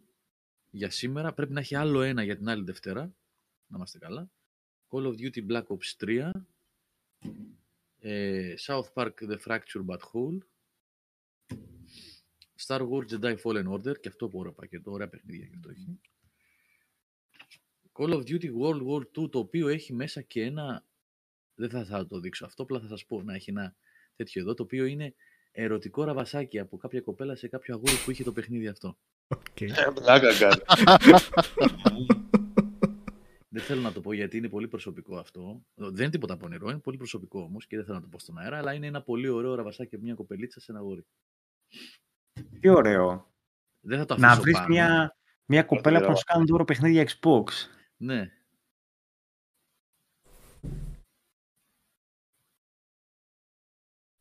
για σήμερα πρέπει να έχει άλλο ένα για την άλλη Δευτέρα. Να είμαστε καλά. Call of Duty Black Ops 3. ε, South Park The Fracture But Whole. Star Wars Jedi Fallen Order. Και αυτό που ωραίο πακέτο. Ωραία παιχνίδια και αυτό έχει. Call of Duty World War 2 το οποίο έχει μέσα και ένα δεν θα, θα το δείξω αυτό, απλά θα σας πω να έχει ένα τέτοιο εδώ, το οποίο είναι ερωτικό ραβασάκι από κάποια κοπέλα σε κάποιο αγόρι που είχε το παιχνίδι αυτό. Οκ. Ε, Πλάκα κάνει. <laughs> Δεν θέλω να το πω γιατί είναι πολύ προσωπικό αυτό. Δεν είναι τίποτα πονηρό, είναι πολύ προσωπικό όμως και δεν θέλω να το πω στον αέρα, αλλά είναι ένα πολύ ωραίο ραβασάκι από μια κοπελίτσα σε ένα αγόρι. Τι ωραίο. Δεν θα το αφήσω Να βρεις πάνω. μια, μια κοπέλα που να σου κάνει δώρο παιχνίδια Xbox. Ναι.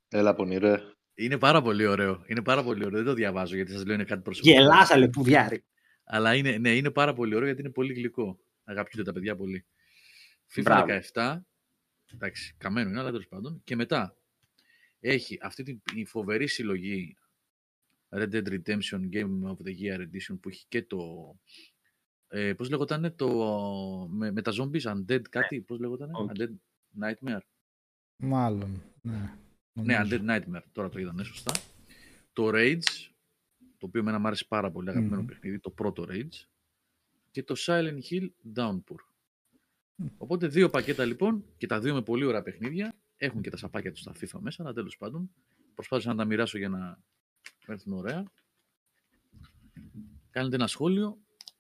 Έλα, πονηρέ. Είναι πάρα πολύ ωραίο. Είναι πάρα πολύ ωραίο. Δεν το διαβάζω γιατί σας λέω είναι κάτι προσωπικό. Γελάσα λεπουδιάρι. Αλλά είναι, ναι, είναι πάρα πολύ ωραίο γιατί είναι πολύ γλυκό. Αγαπιούνται τα παιδιά πολύ. FIFA Μπράβο. 17. Εντάξει, καμένο είναι, αλλά τέλος πάντων. Και μετά έχει αυτή την η φοβερή συλλογή Red Dead Redemption Game of the Year Edition που έχει και το. Ε, πώς λεγότανε το. Με, με τα zombies, Undead κάτι, πώς λεγότανε. Όχι. Undead Nightmare. Μάλλον. Ναι, Ναι, νομίζω. Undead Nightmare, τώρα το είδανε σωστά. Το Rage, το οποίο εμένα μου άρεσε πάρα πολύ αγαπημένο Μμμ. παιχνίδι, το πρώτο Rage. Και το Silent Hill Downpour. Οπότε δύο πακέτα λοιπόν και τα δύο με πολύ ωραία παιχνίδια. Έχουν και τα σαπάκια τους στα FIFA μέσα, αλλά τέλος πάντων προσπάθησα να τα μοιράσω για να έρθουν ωραία. Κάνετε ένα σχόλιο.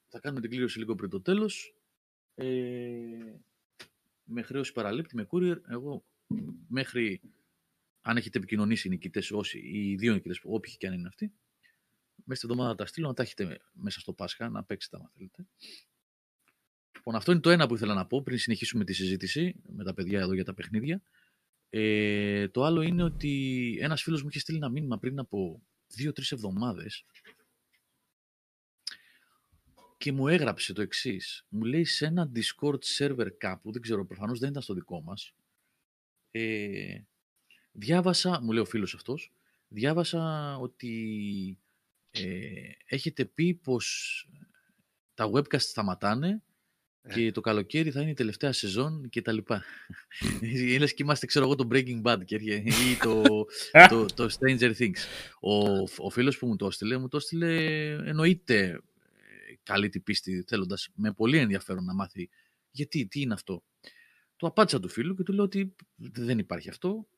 Θα κάνουμε την κλήρωση λίγο πριν το τέλος. Ε, με χρέωση παραλήπτη, με courier. Εγώ μέχρι αν έχετε επικοινωνήσει οι νικητές, όσοι, οι δύο νικητές, όποιοι και αν είναι αυτοί, μέσα στη εβδομάδα τα στείλω να τα έχετε μέσα στο Πάσχα, να παίξετε άμα θέλετε. Λοιπόν, αυτό είναι το ένα που ήθελα να πω πριν συνεχίσουμε τη συζήτηση με τα παιδιά εδώ για τα παιχνίδια. Ε, το άλλο είναι ότι ένας φίλος μου είχε στείλει ένα μήνυμα πριν από δύο-τρεις εβδομάδες και μου έγραψε το εξής. Μου λέει σε ένα Discord server κάπου, δεν ξέρω, προφανώς δεν ήταν στο δικό μας, ε, διάβασα, μου λέει ο φίλος αυτός, διάβασα ότι ε, έχετε πει πως τα webcast σταματάνε και το καλοκαίρι θα είναι η τελευταία σεζόν και τα λοιπά. <laughs> Λες και είμαστε, ξέρω εγώ, το Breaking Bad και έρχε- ή το, το, το Stranger Things. Ο, ο φίλος που μου το έστειλε, μου το έστειλε εννοείται ε, καλή την πίστη, θέλοντας με πολύ ενδιαφέρον να μάθει γιατί, τι είναι αυτό. Του απάντησα του φίλου και του λέω ότι δεν υπάρχει αυτό.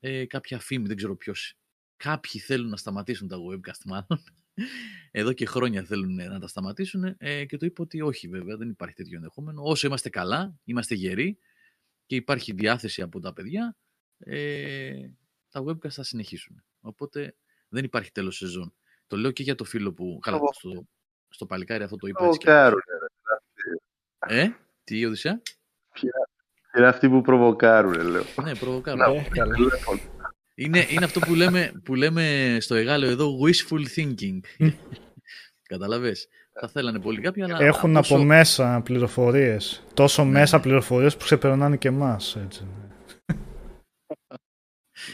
Ε, κάποια φήμη, δεν ξέρω ποιος. Κάποιοι θέλουν να σταματήσουν τα webcast μάλλον. Εδώ και χρόνια θέλουν να τα σταματήσουν ε, και του είπα ότι όχι βέβαια, δεν υπάρχει τέτοιο ενδεχόμενο. Όσο είμαστε καλά, είμαστε γεροί και υπάρχει διάθεση από τα παιδιά, ε, τα webcast θα συνεχίσουν. Οπότε δεν υπάρχει τέλος σεζόν. Το λέω και για το φίλο που... Καλά, Εγώ- στο, στο παλικάρι αυτό το είπα έτσι και Προβοκάρουν. Ε, τι Οδυσσέα; Είναι αυτοί που προβοκάρουν, λέω. Ναι, προβοκάρω. Να, Ε, καλά. Είναι, είναι αυτό που λέμε, που λέμε στο Εγάλεο εδώ wishful thinking. Καταλαβες. Θα θέλανε πολύ κάποιοι, αλλά... Έχουν όσο- από μέσα πληροφορίες. Τόσο Ναι. μέσα πληροφορίες που ξεπερνάνε και εμάς. Έτσι.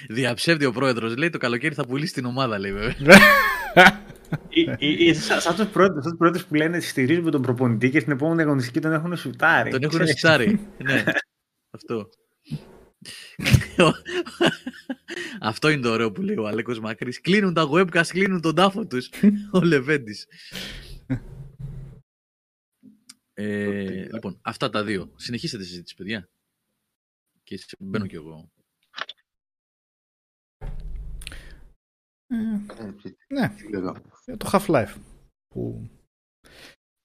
Διαψεύδει ο πρόεδρος. Λέει το καλοκαίρι θα πουλήσει την ομάδα, λέει βέβαια. Ε, ε, Σαν σαν τους πρώτους, σαν τους πρώτους που λένε στηρίζουμε τον προπονητή και στην επόμενη αγωνιστική τον έχουν σουτάρει. Τον έχουν Ξέρεις. σιτάρει. <laughs> ναι, αυτό. <laughs> Αυτό είναι το ωραίο που λέει ο Αλέκος Μακρύς. Κλείνουν τα webcast, κλείνουν τον τάφο τους. <laughs> ο Λεβέντης. Ε, λοιπόν, αυτά τα δύο. Συνεχίστε τη συζήτηση, παιδιά. Και σε- μπαίνω κι εγώ. Ε, Ε, τι- ναι, τι λέγαμε. για το Half-Life. Που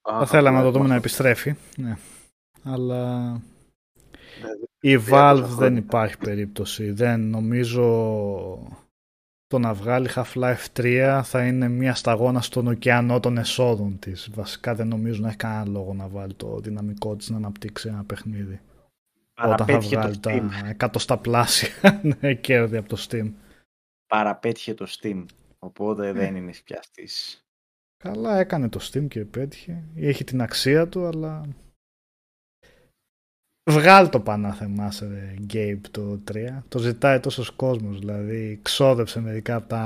Α, θα θέλαμε να το ναι, δούμε να ναι. επιστρέφει. Ναι. Αλλά Ναι, η τόσα Valve δεν χρόνια. υπάρχει περίπτωση. Δεν νομίζω το να βγάλει Half-Life 3 θα είναι μια σταγόνα στον ωκεανό των εσόδων της. Βασικά δεν νομίζω να έχει κανένα λόγο να βάλει το δυναμικό της να αναπτύξει ένα παιχνίδι. Όταν θα Παραπέτυχε το βγάλει Steam. τα εκατοστά πλάσια <laughs> ναι, κέρδη από το Steam. Παραπέτυχε το Steam. Οπότε δεν είναι πια στις... Καλά έκανε το Steam και πέτυχε. Έχει την αξία του, αλλά... Βγάλ το πανάθεμά σε ρε, Gabe το 3. Το ζητάει τόσος κόσμος, δηλαδή ξόδεψε μερικά από τα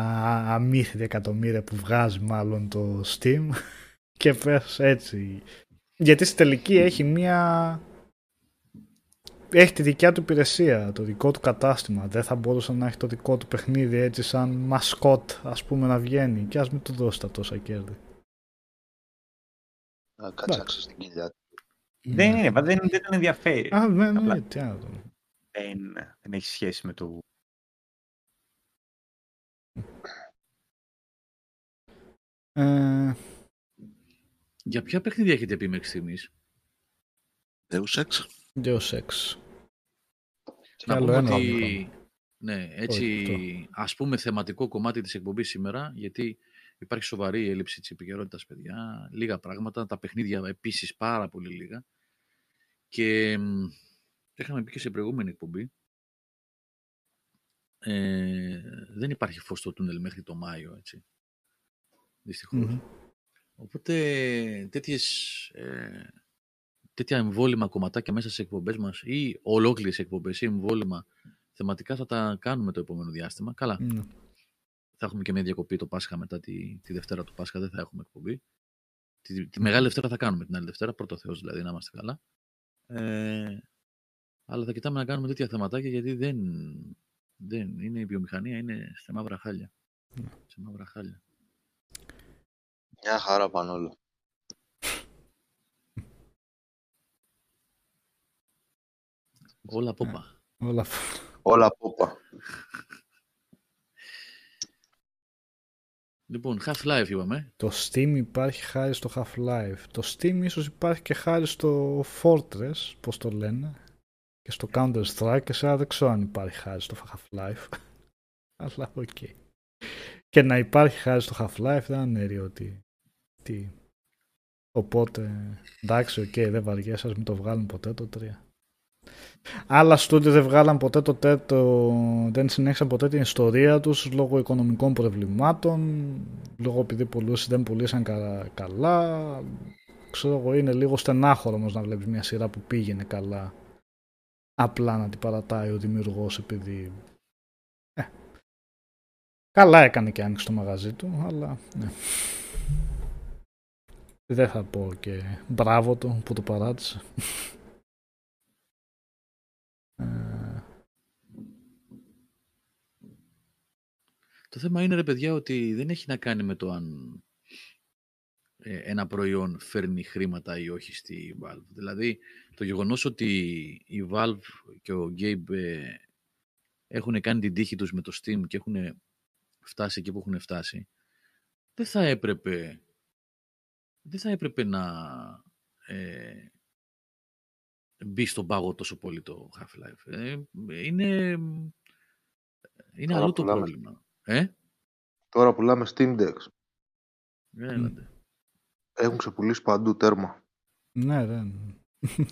αμύθια εκατομμύρια που βγάζει μάλλον το Steam <laughs> και πες έτσι. Γιατί στη τελική έχει μία... Έχει τη δικιά του υπηρεσία, το δικό του κατάστημα. Δεν θα μπορούσε να έχει το δικό του παιχνίδι έτσι σαν μασκότ ας πούμε να βγαίνει και ας μην του δώσει τα τόσα κέρδη. Να κατσάξει στην κοιλιά του. Δεν είναι, δεν, δεν τον ενδιαφέρει. Α, ναι, ναι, Απλά. τι άλλο. Δεν, δεν έχει σχέση με το... Ε, Για ποια παιχνίδια έχετε πει μέχρι στιγμής; Deus Ex. Deus Ex. Και Να άλλο πούμε ένα ότι, είχαμε. ναι, έτσι, ας πούμε θεματικό κομμάτι της εκπομπής σήμερα, γιατί υπάρχει σοβαρή έλλειψη της επικαιρότητας, παιδιά, λίγα πράγματα, τα παιχνίδια επίσης πάρα πολύ λίγα. Και μ, το είχαμε πει και σε προηγούμενη εκπομπή, ε, δεν υπάρχει φως στο τούνελ μέχρι το Μάιο, έτσι. Δυστυχώς. Μμμ. Οπότε τέτοιες, ε, τέτοια εμβόλυμα κομματάκια μέσα σε εκπομπές μας ή ολόκληρες εκπομπές ή εμβόλυμα θεματικά θα τα κάνουμε το επόμενο διάστημα. Καλά, Ναι. Θα έχουμε και μια διακοπή το Πάσχα μετά τη, τη Δευτέρα του Πάσχα, δεν θα έχουμε εκπομπή. Τη, τη Μεγάλη Δευτέρα θα κάνουμε την άλλη Δευτέρα, πρώτο Θεός δηλαδή, να είμαστε καλά. Ε, αλλά θα κοιτάμε να κάνουμε τέτοια θεματάκια γιατί δεν, δεν είναι η βιομηχανία, είναι σε μαύρα χάλια. Σε μαύρα χάλια. Μια χαρά πάνε όλα. Όλα πόπα. Όλα αυτά. Όλα πόπα. Λοιπόν, Half-Life είπαμε. Το Steam υπάρχει χάρη στο Half-Life. Το Steam ίσως υπάρχει και χάρη στο Fortress, πώς το λένε, και στο Counter-Strike και σε άλλα δεν ξέρω αν υπάρχει χάρη στο Half-Life. <laughs> Αλλά οκ. Και να υπάρχει χάρη στο Half-Life δεν είναι ότι... Τι. Οπότε, εντάξει, οκ, δεν βαριέσαι, ας μην το βγάλουν ποτέ το 3. Άλλα στούντιο δεν βγάλαν ποτέ το τέτοιο, δεν συνέχισαν ποτέ την ιστορία τους λόγω οικονομικών προβλημάτων, λόγω επειδή πολλούς δεν πουλήσαν κα- καλά. Ξέρω εγώ, είναι λίγο στενάχωρο όμως να βλέπεις μια σειρά που πήγαινε καλά. Απλά να την παρατάει ο δημιουργός επειδή... Ε, καλά έκανε και άνοιξε το μαγαζί του, αλλά ναι. Δεν θα πω και μπράβο του που το παράτησε. Ε, Το θέμα είναι, ρε παιδιά, ότι δεν έχει να κάνει με το αν ε, ένα προϊόν φέρνει χρήματα ή όχι στη Valve. Δηλαδή, το γεγονός ότι η Valve και ο Gabe ε, έχουν κάνει την τύχη τους με το Steam και έχουν φτάσει εκεί που έχουν φτάσει, δεν θα έπρεπε, δεν θα έπρεπε να ε, μπει στον πάγο τόσο πολύ το Half-Life. Ε, είναι είναι Τώρα αλλού το πουλάμε. πρόβλημα. Ε, Τώρα πουλάμε Steam Decks. έλατε. Έχουν ξεπουλήσει παντού τέρμα. ναι, δεν. <laughs>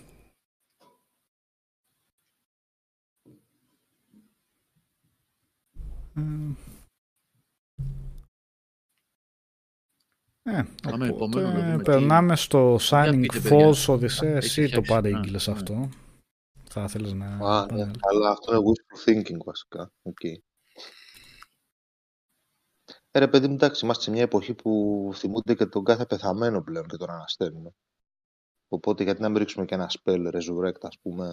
Ε, Πάμε οπότε επόμενο να δούμε περνάμε στο Shining πείτε, παιδιά. Falls Odyssey. Έχει Εσύ το φτιάξει. παρήγγειλες Α, ναι. αυτό. Θα ήθελες να... Α, ναι, επανέλθεις. αλλά αυτό είναι wishful thinking βασικά. Οκ. Ε, ρε παιδί μου, εντάξει, είμαστε σε μια εποχή που θυμούνται και τον κάθε πεθαμένο πλέον και τον αναστέλνουν. Οπότε γιατί να μην ρίξουμε και ένα spell resurrect, ας πούμε,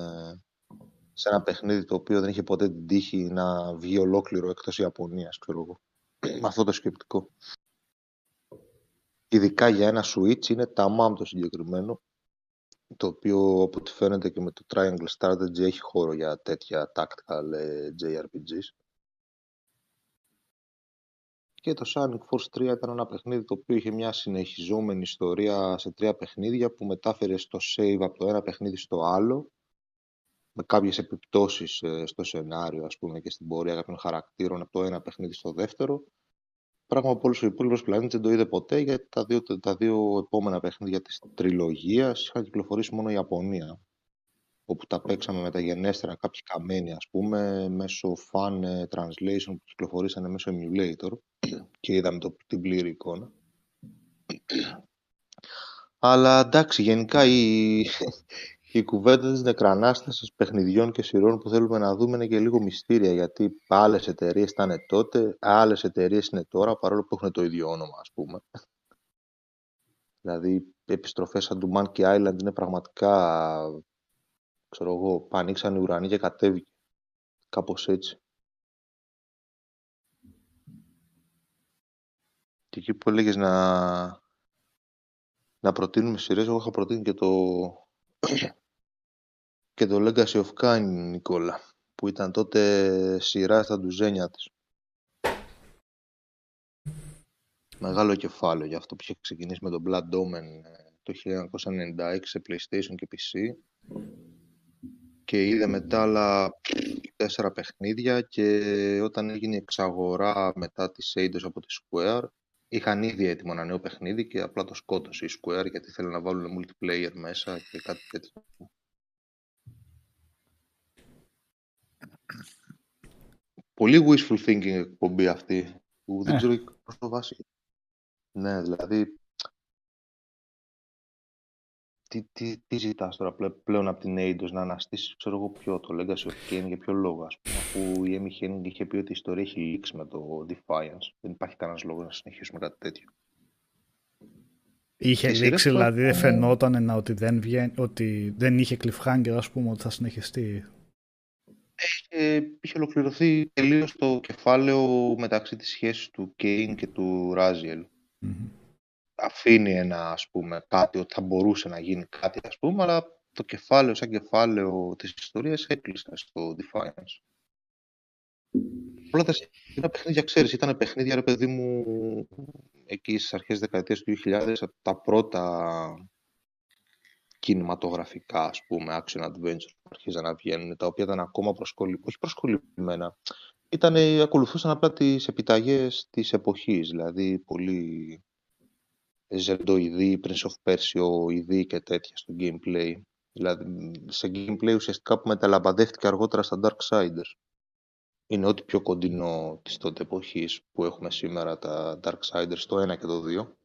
σε ένα παιχνίδι το οποίο δεν είχε ποτέ την τύχη να βγει ολόκληρο εκτός Ιαπωνίας, ξέρω εγώ. <clears throat> Με αυτό το σκεπτικό. Ειδικά για ένα Switch είναι τα MAM το συγκεκριμένο, το οποίο από ό,τι φαίνεται και με το Triangle Strategy έχει χώρο για τέτοια tactical ε, JRPGs. Και το Sonic Force 3 ήταν ένα παιχνίδι το οποίο είχε μια συνεχιζόμενη ιστορία σε τρία παιχνίδια που μετάφερε στο save από το ένα παιχνίδι στο άλλο με κάποιες επιπτώσεις ε, στο σενάριο ας πούμε και στην πορεία κάποιων χαρακτήρων από το ένα παιχνίδι στο δεύτερο πράγμα που όλος ο υπόλοιπος πλανήτης δεν το είδε ποτέ γιατί τα δύο, τα δύο επόμενα παιχνίδια της τριλογίας είχαν κυκλοφορήσει μόνο η Ιαπωνία όπου τα παίξαμε μεταγενέστερα κάποιοι καμένοι ας πούμε μέσω fan ε, translation που κυκλοφορήσανε μέσω emulator <clears throat> και είδαμε το, την πλήρη εικόνα. <clears throat> Αλλά εντάξει, γενικά η, η κουβέντα της νεκρανάστασης παιχνιδιών και σειρών που θέλουμε να δούμε είναι και λίγο μυστήρια γιατί άλλες εταιρείες ήταν τότε, άλλες εταιρείες είναι τώρα παρόλο που έχουν το ίδιο όνομα ας πούμε. Δηλαδή επιστροφές σαν του Monkey Island είναι πραγματικά ξέρω εγώ, ανοίξαν οι ουρανοί και κατέβηκε. Κάπως έτσι. Και εκεί που έλεγες να, να προτείνουμε σειρές, εγώ είχα προτείνει και το, και το Legacy of Kain, Νικόλα, που ήταν τότε σειρά στα ντουζένια της. Μεγάλο κεφάλαιο για αυτό που είχε ξεκινήσει με το Blood Omen ε, το 1996 σε PlayStation και PC και είδε μετά άλλα τέσσερα παιχνίδια και όταν έγινε η εξαγορά μετά τη Eidos από τη Square είχαν ήδη έτοιμο ένα νέο παιχνίδι και απλά το σκότωσε η Square γιατί θέλει να βάλουν multiplayer μέσα και κάτι τέτοιο. Πολύ wishful thinking εκπομπή αυτή που δεν ε. ξέρω πώς το βάσει. Ναι, δηλαδή τι, τι, τι ζητάς τώρα πλέον από την Eidos να αναστήσεις ξέρω εγώ ποιο το Legacy of Kain για ποιο λόγο ας πούμε αφού η Amy Henning είχε πει ότι η ιστορία έχει λήξει με το Defiance δεν υπάρχει κανένας λόγος να συνεχίσουμε κάτι τέτοιο Είχε λήξει δηλαδή δεν φαινόταν να ότι δεν, βγαίνει, ότι δεν είχε cliffhanger ας πούμε ότι θα συνεχιστεί είχε, είχε ολοκληρωθεί τελείως το κεφάλαιο μεταξύ της σχέσης του Κέιν και του Ράζιελ αφήνει ένα, ας πούμε, κάτι, ότι θα μπορούσε να γίνει κάτι, ας πούμε, αλλά το κεφάλαιο σαν κεφάλαιο της ιστορίας έκλεισε στο Defiance. Όλα τα παιχνίδια, ξέρεις, ήταν παιχνίδια, ρε παιδί μου, εκεί στις αρχές δεκαετίας του 2000, τα πρώτα κινηματογραφικά, ας πούμε, action adventure που αρχίζαν να βγαίνουν, τα οποία ήταν ακόμα προσκολλημένα, όχι προσκολλημένα, ήταν, ακολουθούσαν απλά τις επιταγές της εποχής, δηλαδή πολύ ζερντοειδή, Prince of Persia, ειδή και τέτοια στο gameplay. Δηλαδή, σε gameplay ουσιαστικά που μεταλαμπαδεύτηκε αργότερα στα Darksiders. Είναι ό,τι πιο κοντινό της τότε εποχής που έχουμε σήμερα τα Darksiders, το 1 και το 2.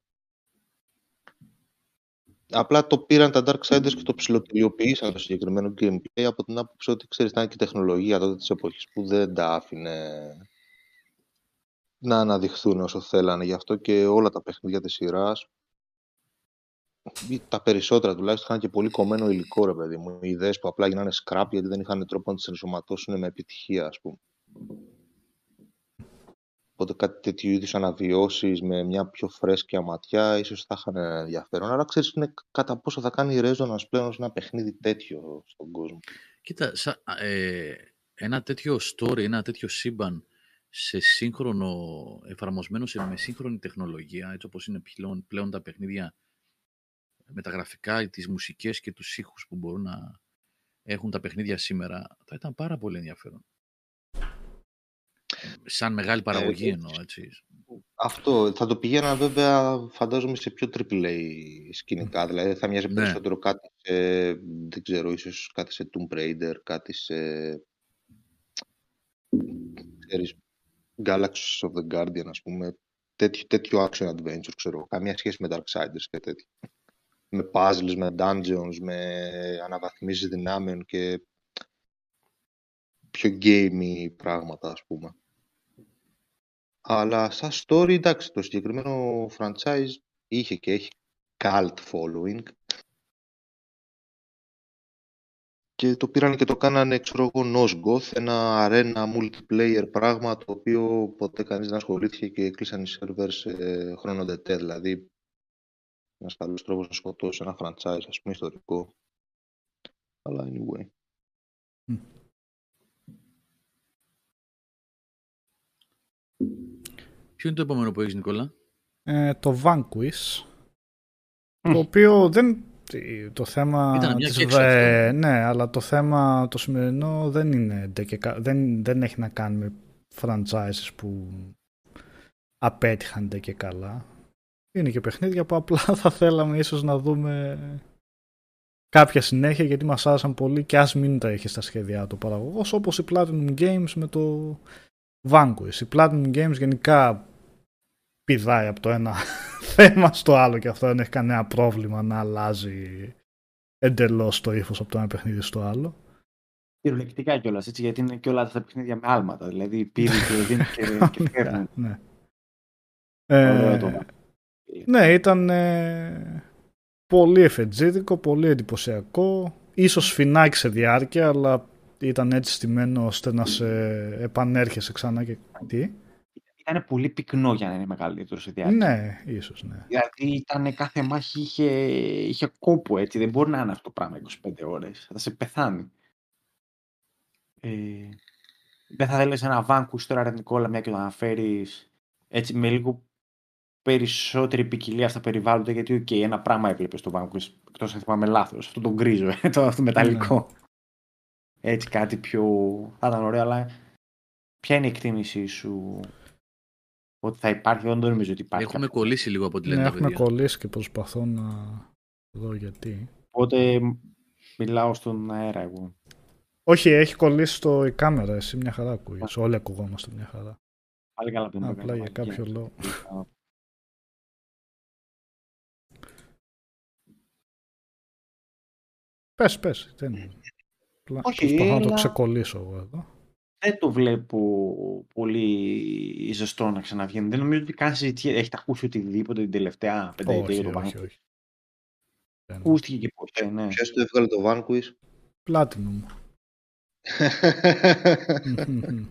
Απλά το πήραν τα Darksiders και το ψηλοτελειοποιήσαν το συγκεκριμένο gameplay από την άποψη ότι ξέρεις ήταν και τεχνολογία τότε της εποχής που δεν τα άφηνε να αναδειχθούν όσο θέλανε. Γι' αυτό και όλα τα παιχνίδια της σειράς, τα περισσότερα τουλάχιστον, είχαν και πολύ κομμένο υλικό, ρε παιδί μου. Οι ιδέες που απλά γίνανε scrap γιατί δεν είχαν τρόπο να τις ενσωματώσουν με επιτυχία, ας πούμε. Οπότε κάτι τέτοιου είδους αναβιώσεις με μια πιο φρέσκια ματιά ίσως θα είχαν ενδιαφέρον. Αλλά ξέρεις κατά πόσο θα κάνει ρέζονα πλέον σε ένα παιχνίδι τέτοιο στον κόσμο. Κοίτα, σα, ε, ένα τέτοιο story, ένα τέτοιο σύμπαν σε σύγχρονο, εφαρμοσμένο σε, με σύγχρονη τεχνολογία, έτσι όπως είναι πλέον, πλέον τα παιχνίδια με τα γραφικά, τις μουσικές και τους ήχους που μπορούν να έχουν τα παιχνίδια σήμερα, θα ήταν πάρα πολύ ενδιαφέρον. Σαν μεγάλη ε, παραγωγή ε, εννοώ, έτσι. Αυτό. Θα το πηγαίνα βέβαια, φαντάζομαι, σε πιο AAA σκηνικά. Δηλαδή θα μοιάζει ναι. περισσότερο κάτι σε, δεν ξέρω, ίσως κάτι σε Tomb Raider, κάτι σε... Ξέρεις, Galaxy of the Guardian, ας πούμε, τέτοιο, τέτοιο action adventure, ξέρω, καμία σχέση με Darksiders και τέτοιο. Με puzzles, με dungeons, με αναβαθμίσεις δυνάμεων και πιο gamey πράγματα, ας πούμε. Αλλά σαν story, εντάξει, το συγκεκριμένο franchise είχε και έχει cult following. Και το πήραν και το κάνανε, ξέρω εγώ, Nosgoth, ένα arena multiplayer πράγμα το οποίο ποτέ κανείς δεν ασχολήθηκε και κλείσαν οι servers σε χρόνο τετέ. Δηλαδή, ένας καλός τρόπος να σκοτώσει ένα franchise, ας πούμε, ιστορικό. Αλλά anyway. Ποιο είναι το επόμενο που έχεις, Νικόλα; Ε, το Vanquish, το οποίο δεν... Το θέμα Ήταν μια της και έξω Ve- αυτό. ναι, αλλά το θέμα το σημερινό δεν είναι ντε και κα- δεν, δεν έχει να κάνει με franchises που απέτυχαν ντε και καλά. Είναι και παιχνίδια που απλά <laughs> θα θέλαμε ίσως να δούμε κάποια συνέχεια γιατί μας άρεσαν πολύ και ας μην τα έχεις στα σχέδιά του παραγωγός όπως η Platinum Games με το Vanquish. Η Platinum Games γενικά πηδάει από το ένα <laughs> θέμα στο άλλο και αυτό δεν έχει κανένα πρόβλημα να αλλάζει εντελώς το ύφος από το ένα παιχνίδι στο άλλο. Κυριολεκτικά κιόλας, έτσι, γιατί είναι και όλα αυτά τα παιχνίδια με άλματα. Δηλαδή πήρε και δίνει και, <laughs> και φέρνει. ναι. Ωραίο Ε, το ναι, ήταν ε, πολύ εφετζίδικο, πολύ εντυπωσιακό. Ίσως φινάκι σε διάρκεια, αλλά ήταν έτσι στημένο ώστε να σε επανέρχεσαι ξανά και τι. Ήταν πολύ πυκνό για να είναι μεγαλύτερο σε διάρκεια. Ναι, ίσως ναι. Δηλαδή ήταν κάθε μάχη είχε, είχε κόπο έτσι. Δεν μπορεί να είναι αυτό το πράγμα 25 ώρες. Θα σε πεθάνει. Ε, δεν θα θέλεις ένα Vanquish τώρα ρε Νικόλα μια και το αναφέρεις έτσι με λίγο περισσότερη ποικιλία στα περιβάλλοντα γιατί οκ, ένα πράγμα έβλεπες στο Vanquish εκτός αν θυμάμαι λάθος. Αυτό το γκρίζο, ε, το, αυτό μεταλλικό. Έτσι κάτι πιο... θα ήταν ωραίο αλλά ποια είναι η εκτίμησή σου ότι θα υπάρχει, δεν το νομίζω ότι υπάρχει. Έχουμε κάποιο. κολλήσει λίγο από ό,τι Ναι, λένε τα έχουμε παιδιά. κολλήσει και προσπαθώ να δω γιατί. Οπότε μιλάω στον αέρα εγώ. Όχι, έχει κολλήσει στο η κάμερα, εσύ μια χαρά ακούγεσαι. Όλοι ακουγόμαστε μια χαρά. Πάλι καλά που δεν το Απλά έκανα, για μαλακία. κάποιο λόγο. <laughs> Πες, πες. Δεν... Απλά Όχι, προσπαθώ να το αλλά- ξεκολλήσω εγώ εδώ. Δεν το βλέπω πολύ ζεστό να ξαναβγαίνει. Δεν νομίζω ότι καν συζητιέται. Έχετε ακούσει οτιδήποτε την τελευταία πενταετία Όχι, για το όχι, Vanquish; όχι. Δεν- Ακούστηκε και ποτέ, ναι. Ποιος το έβγαλε το Vanquish? Platinum. <laughs>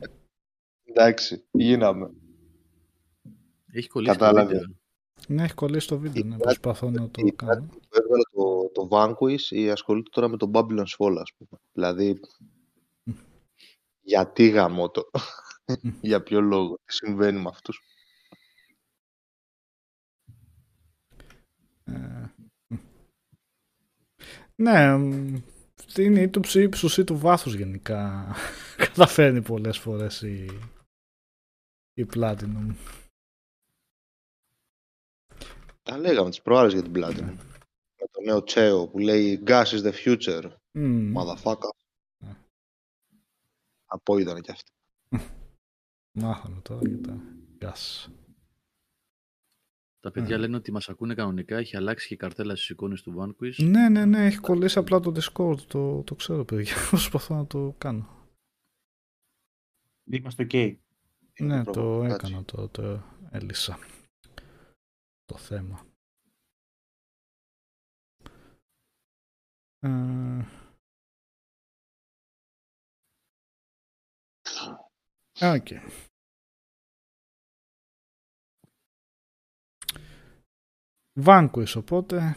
Εντάξει, γίναμε. Έχει κολλήσει το Κατάλαβες. βίντεο. ναι, έχει κολλήσει το βίντεο. Ναι, Η προσπαθώ να το η κάνω. που έβγαλε το, το Vanquish ή ασχολείται τώρα με το Babylon's Fall, ας πούμε. Δηλαδή, γιατί γαμώ το. Για ποιο λόγο, τι συμβαίνει με αυτούς. Ε, μ. Ναι, μ, είναι ή του ύψους ή του βάθους γενικά. <laughs> Καταφέρνει πολλές φορές η, η Platinum. Τα λέγαμε τις προάλλες για την Platinum. Με το νέο Τσέο που λέει Gas is the future, Μμ, motherfucker. Ναι. Από ήταν κι αυτή. Μάθαμε τώρα για τα gas. Τα παιδιά Mm. λένε ότι μας ακούνε κανονικά, έχει αλλάξει και η καρτέλα στις εικόνες του Vanquish. Ναι, ναι, ναι, έχει κολλήσει απλά το Discord. Το, το ξέρω, παιδιά. <laughs> Προσπαθώ να το κάνω. Είμαστε ok. Ναι, το πρόβλημα, έκανα το, το έλυσα. Το θέμα. Ε, OK. Vanquish, οπότε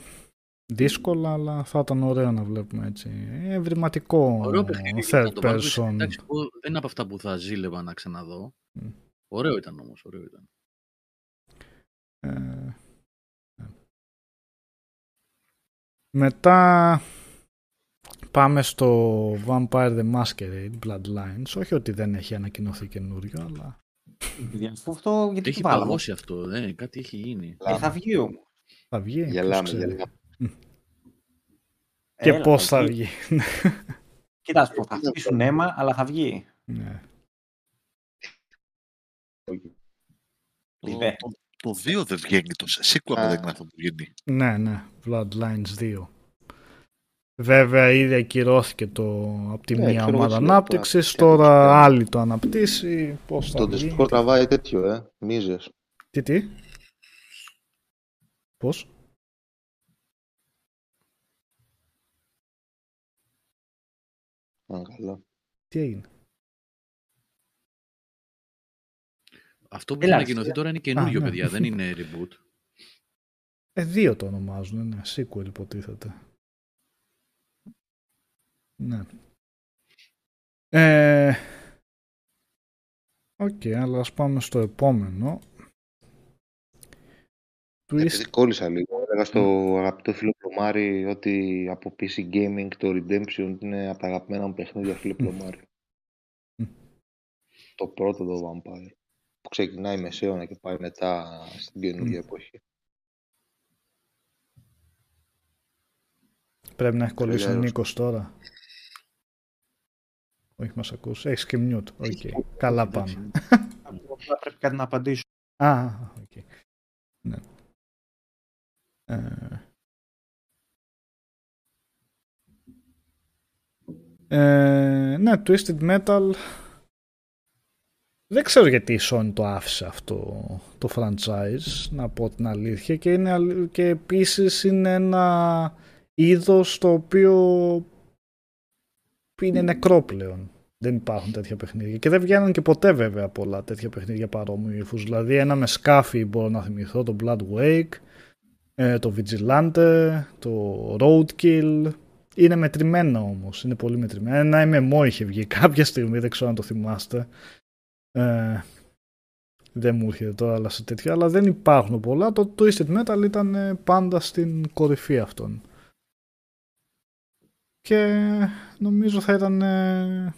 δύσκολα, αλλά θα ήταν ωραίο να βλέπουμε έτσι. Ευρηματικό Ωραίο παιχνίδι. third ήταν το Vanquish. person. Εντάξει, εγώ δεν είναι από αυτά που θα ζήλευα να ξαναδώ. Μμ. Ωραίο ήταν όμως, ωραίο ήταν. Ε, ναι. Μετά πάμε στο Vampire the Masquerade Bloodlines. Όχι ότι δεν έχει ανακοινωθεί καινούριο, αλλά Παιδιά, Αυτό, αυτό γιατί Έχει το βάλαμε. παγώσει αυτό, ε, κάτι έχει γίνει. Ε, θα βγει όμως. θα βγει. ποιος Γελάμε, ξέρει. γελάμε. Και Έλα, πώς θα βγει. Κοίτα, ας πω, θα χτίσουν αίμα, αλλά θα βγει. ναι. Το, Δε. το, το 2 δεν βγαίνει το sequel Α. δεν είναι αυτό που βγαίνει. ναι, ναι. Bloodlines 2. Βέβαια ήδη ακυρώθηκε το, από τη Ναι, μία ξέρω εγώ, ομάδα σου λέω, ανάπτυξης, τώρα, τώρα πιάνει. άλλη το αναπτύσσει, πώς θα Το βγει. Discord τραβάει τέτοιο, ε. Μίζες. Τι, τι; Πώς; Αν καλά. Τι έγινε; Αυτό που Έλα, έχει ανακοινωθεί ρε. τώρα είναι καινούριο, Α, ναι. παιδιά. Δεν είναι reboot. Ε, δύο το ονομάζουν, ναι. Sequel υποτίθεται. Ναι. Ε, Οκ, αλλά ας πάμε στο επόμενο. Twisted. Επειδή κόλλησα λίγο. Έλεγα στο αγαπητό φίλο Πλωμάρη ότι από PC Gaming το Redemption είναι από τα αγαπημένα μου παιχνίδια φίλε Πλωμάρη. Μμ. το πρώτο το Vampire. Που ξεκινάει μεσαίωνα και πάει μετά στην καινούργια εποχή. Πρέπει να έχει κολλήσει ο Τρελαίος. Νίκος τώρα. Όχι, μας ακούς. Έχεις και mute. OK. Καλά Εντάξει, πάμε. Απλά πρέπει κάτι να απαντήσω. Α, οκ. Ναι. Ε, ε, ναι, Twisted Metal δεν ξέρω γιατί η Sony το άφησε αυτό το franchise, να πω την αλήθεια και, είναι, αλ- και επίσης είναι ένα είδος το οποίο είναι νεκρό πλέον. Δεν υπάρχουν τέτοια παιχνίδια. Και δεν βγαίνουν και ποτέ βέβαια πολλά τέτοια παιχνίδια παρόμοιου ύφους. Δηλαδή ένα με σκάφη μπορώ να θυμηθώ, το Blood Wake, ε, το Vigilante, το Roadkill. Είναι μετρημένο όμως, είναι πολύ μετρημένο. Ένα MMO είχε βγει κάποια στιγμή, δεν ξέρω αν το θυμάστε. Ε, δεν μου έρχεται τώρα αλλά σε τέτοια, αλλά δεν υπάρχουν πολλά. Το Twisted Metal ήταν ε, πάντα στην κορυφή αυτών. Και νομίζω θα ήταν ε,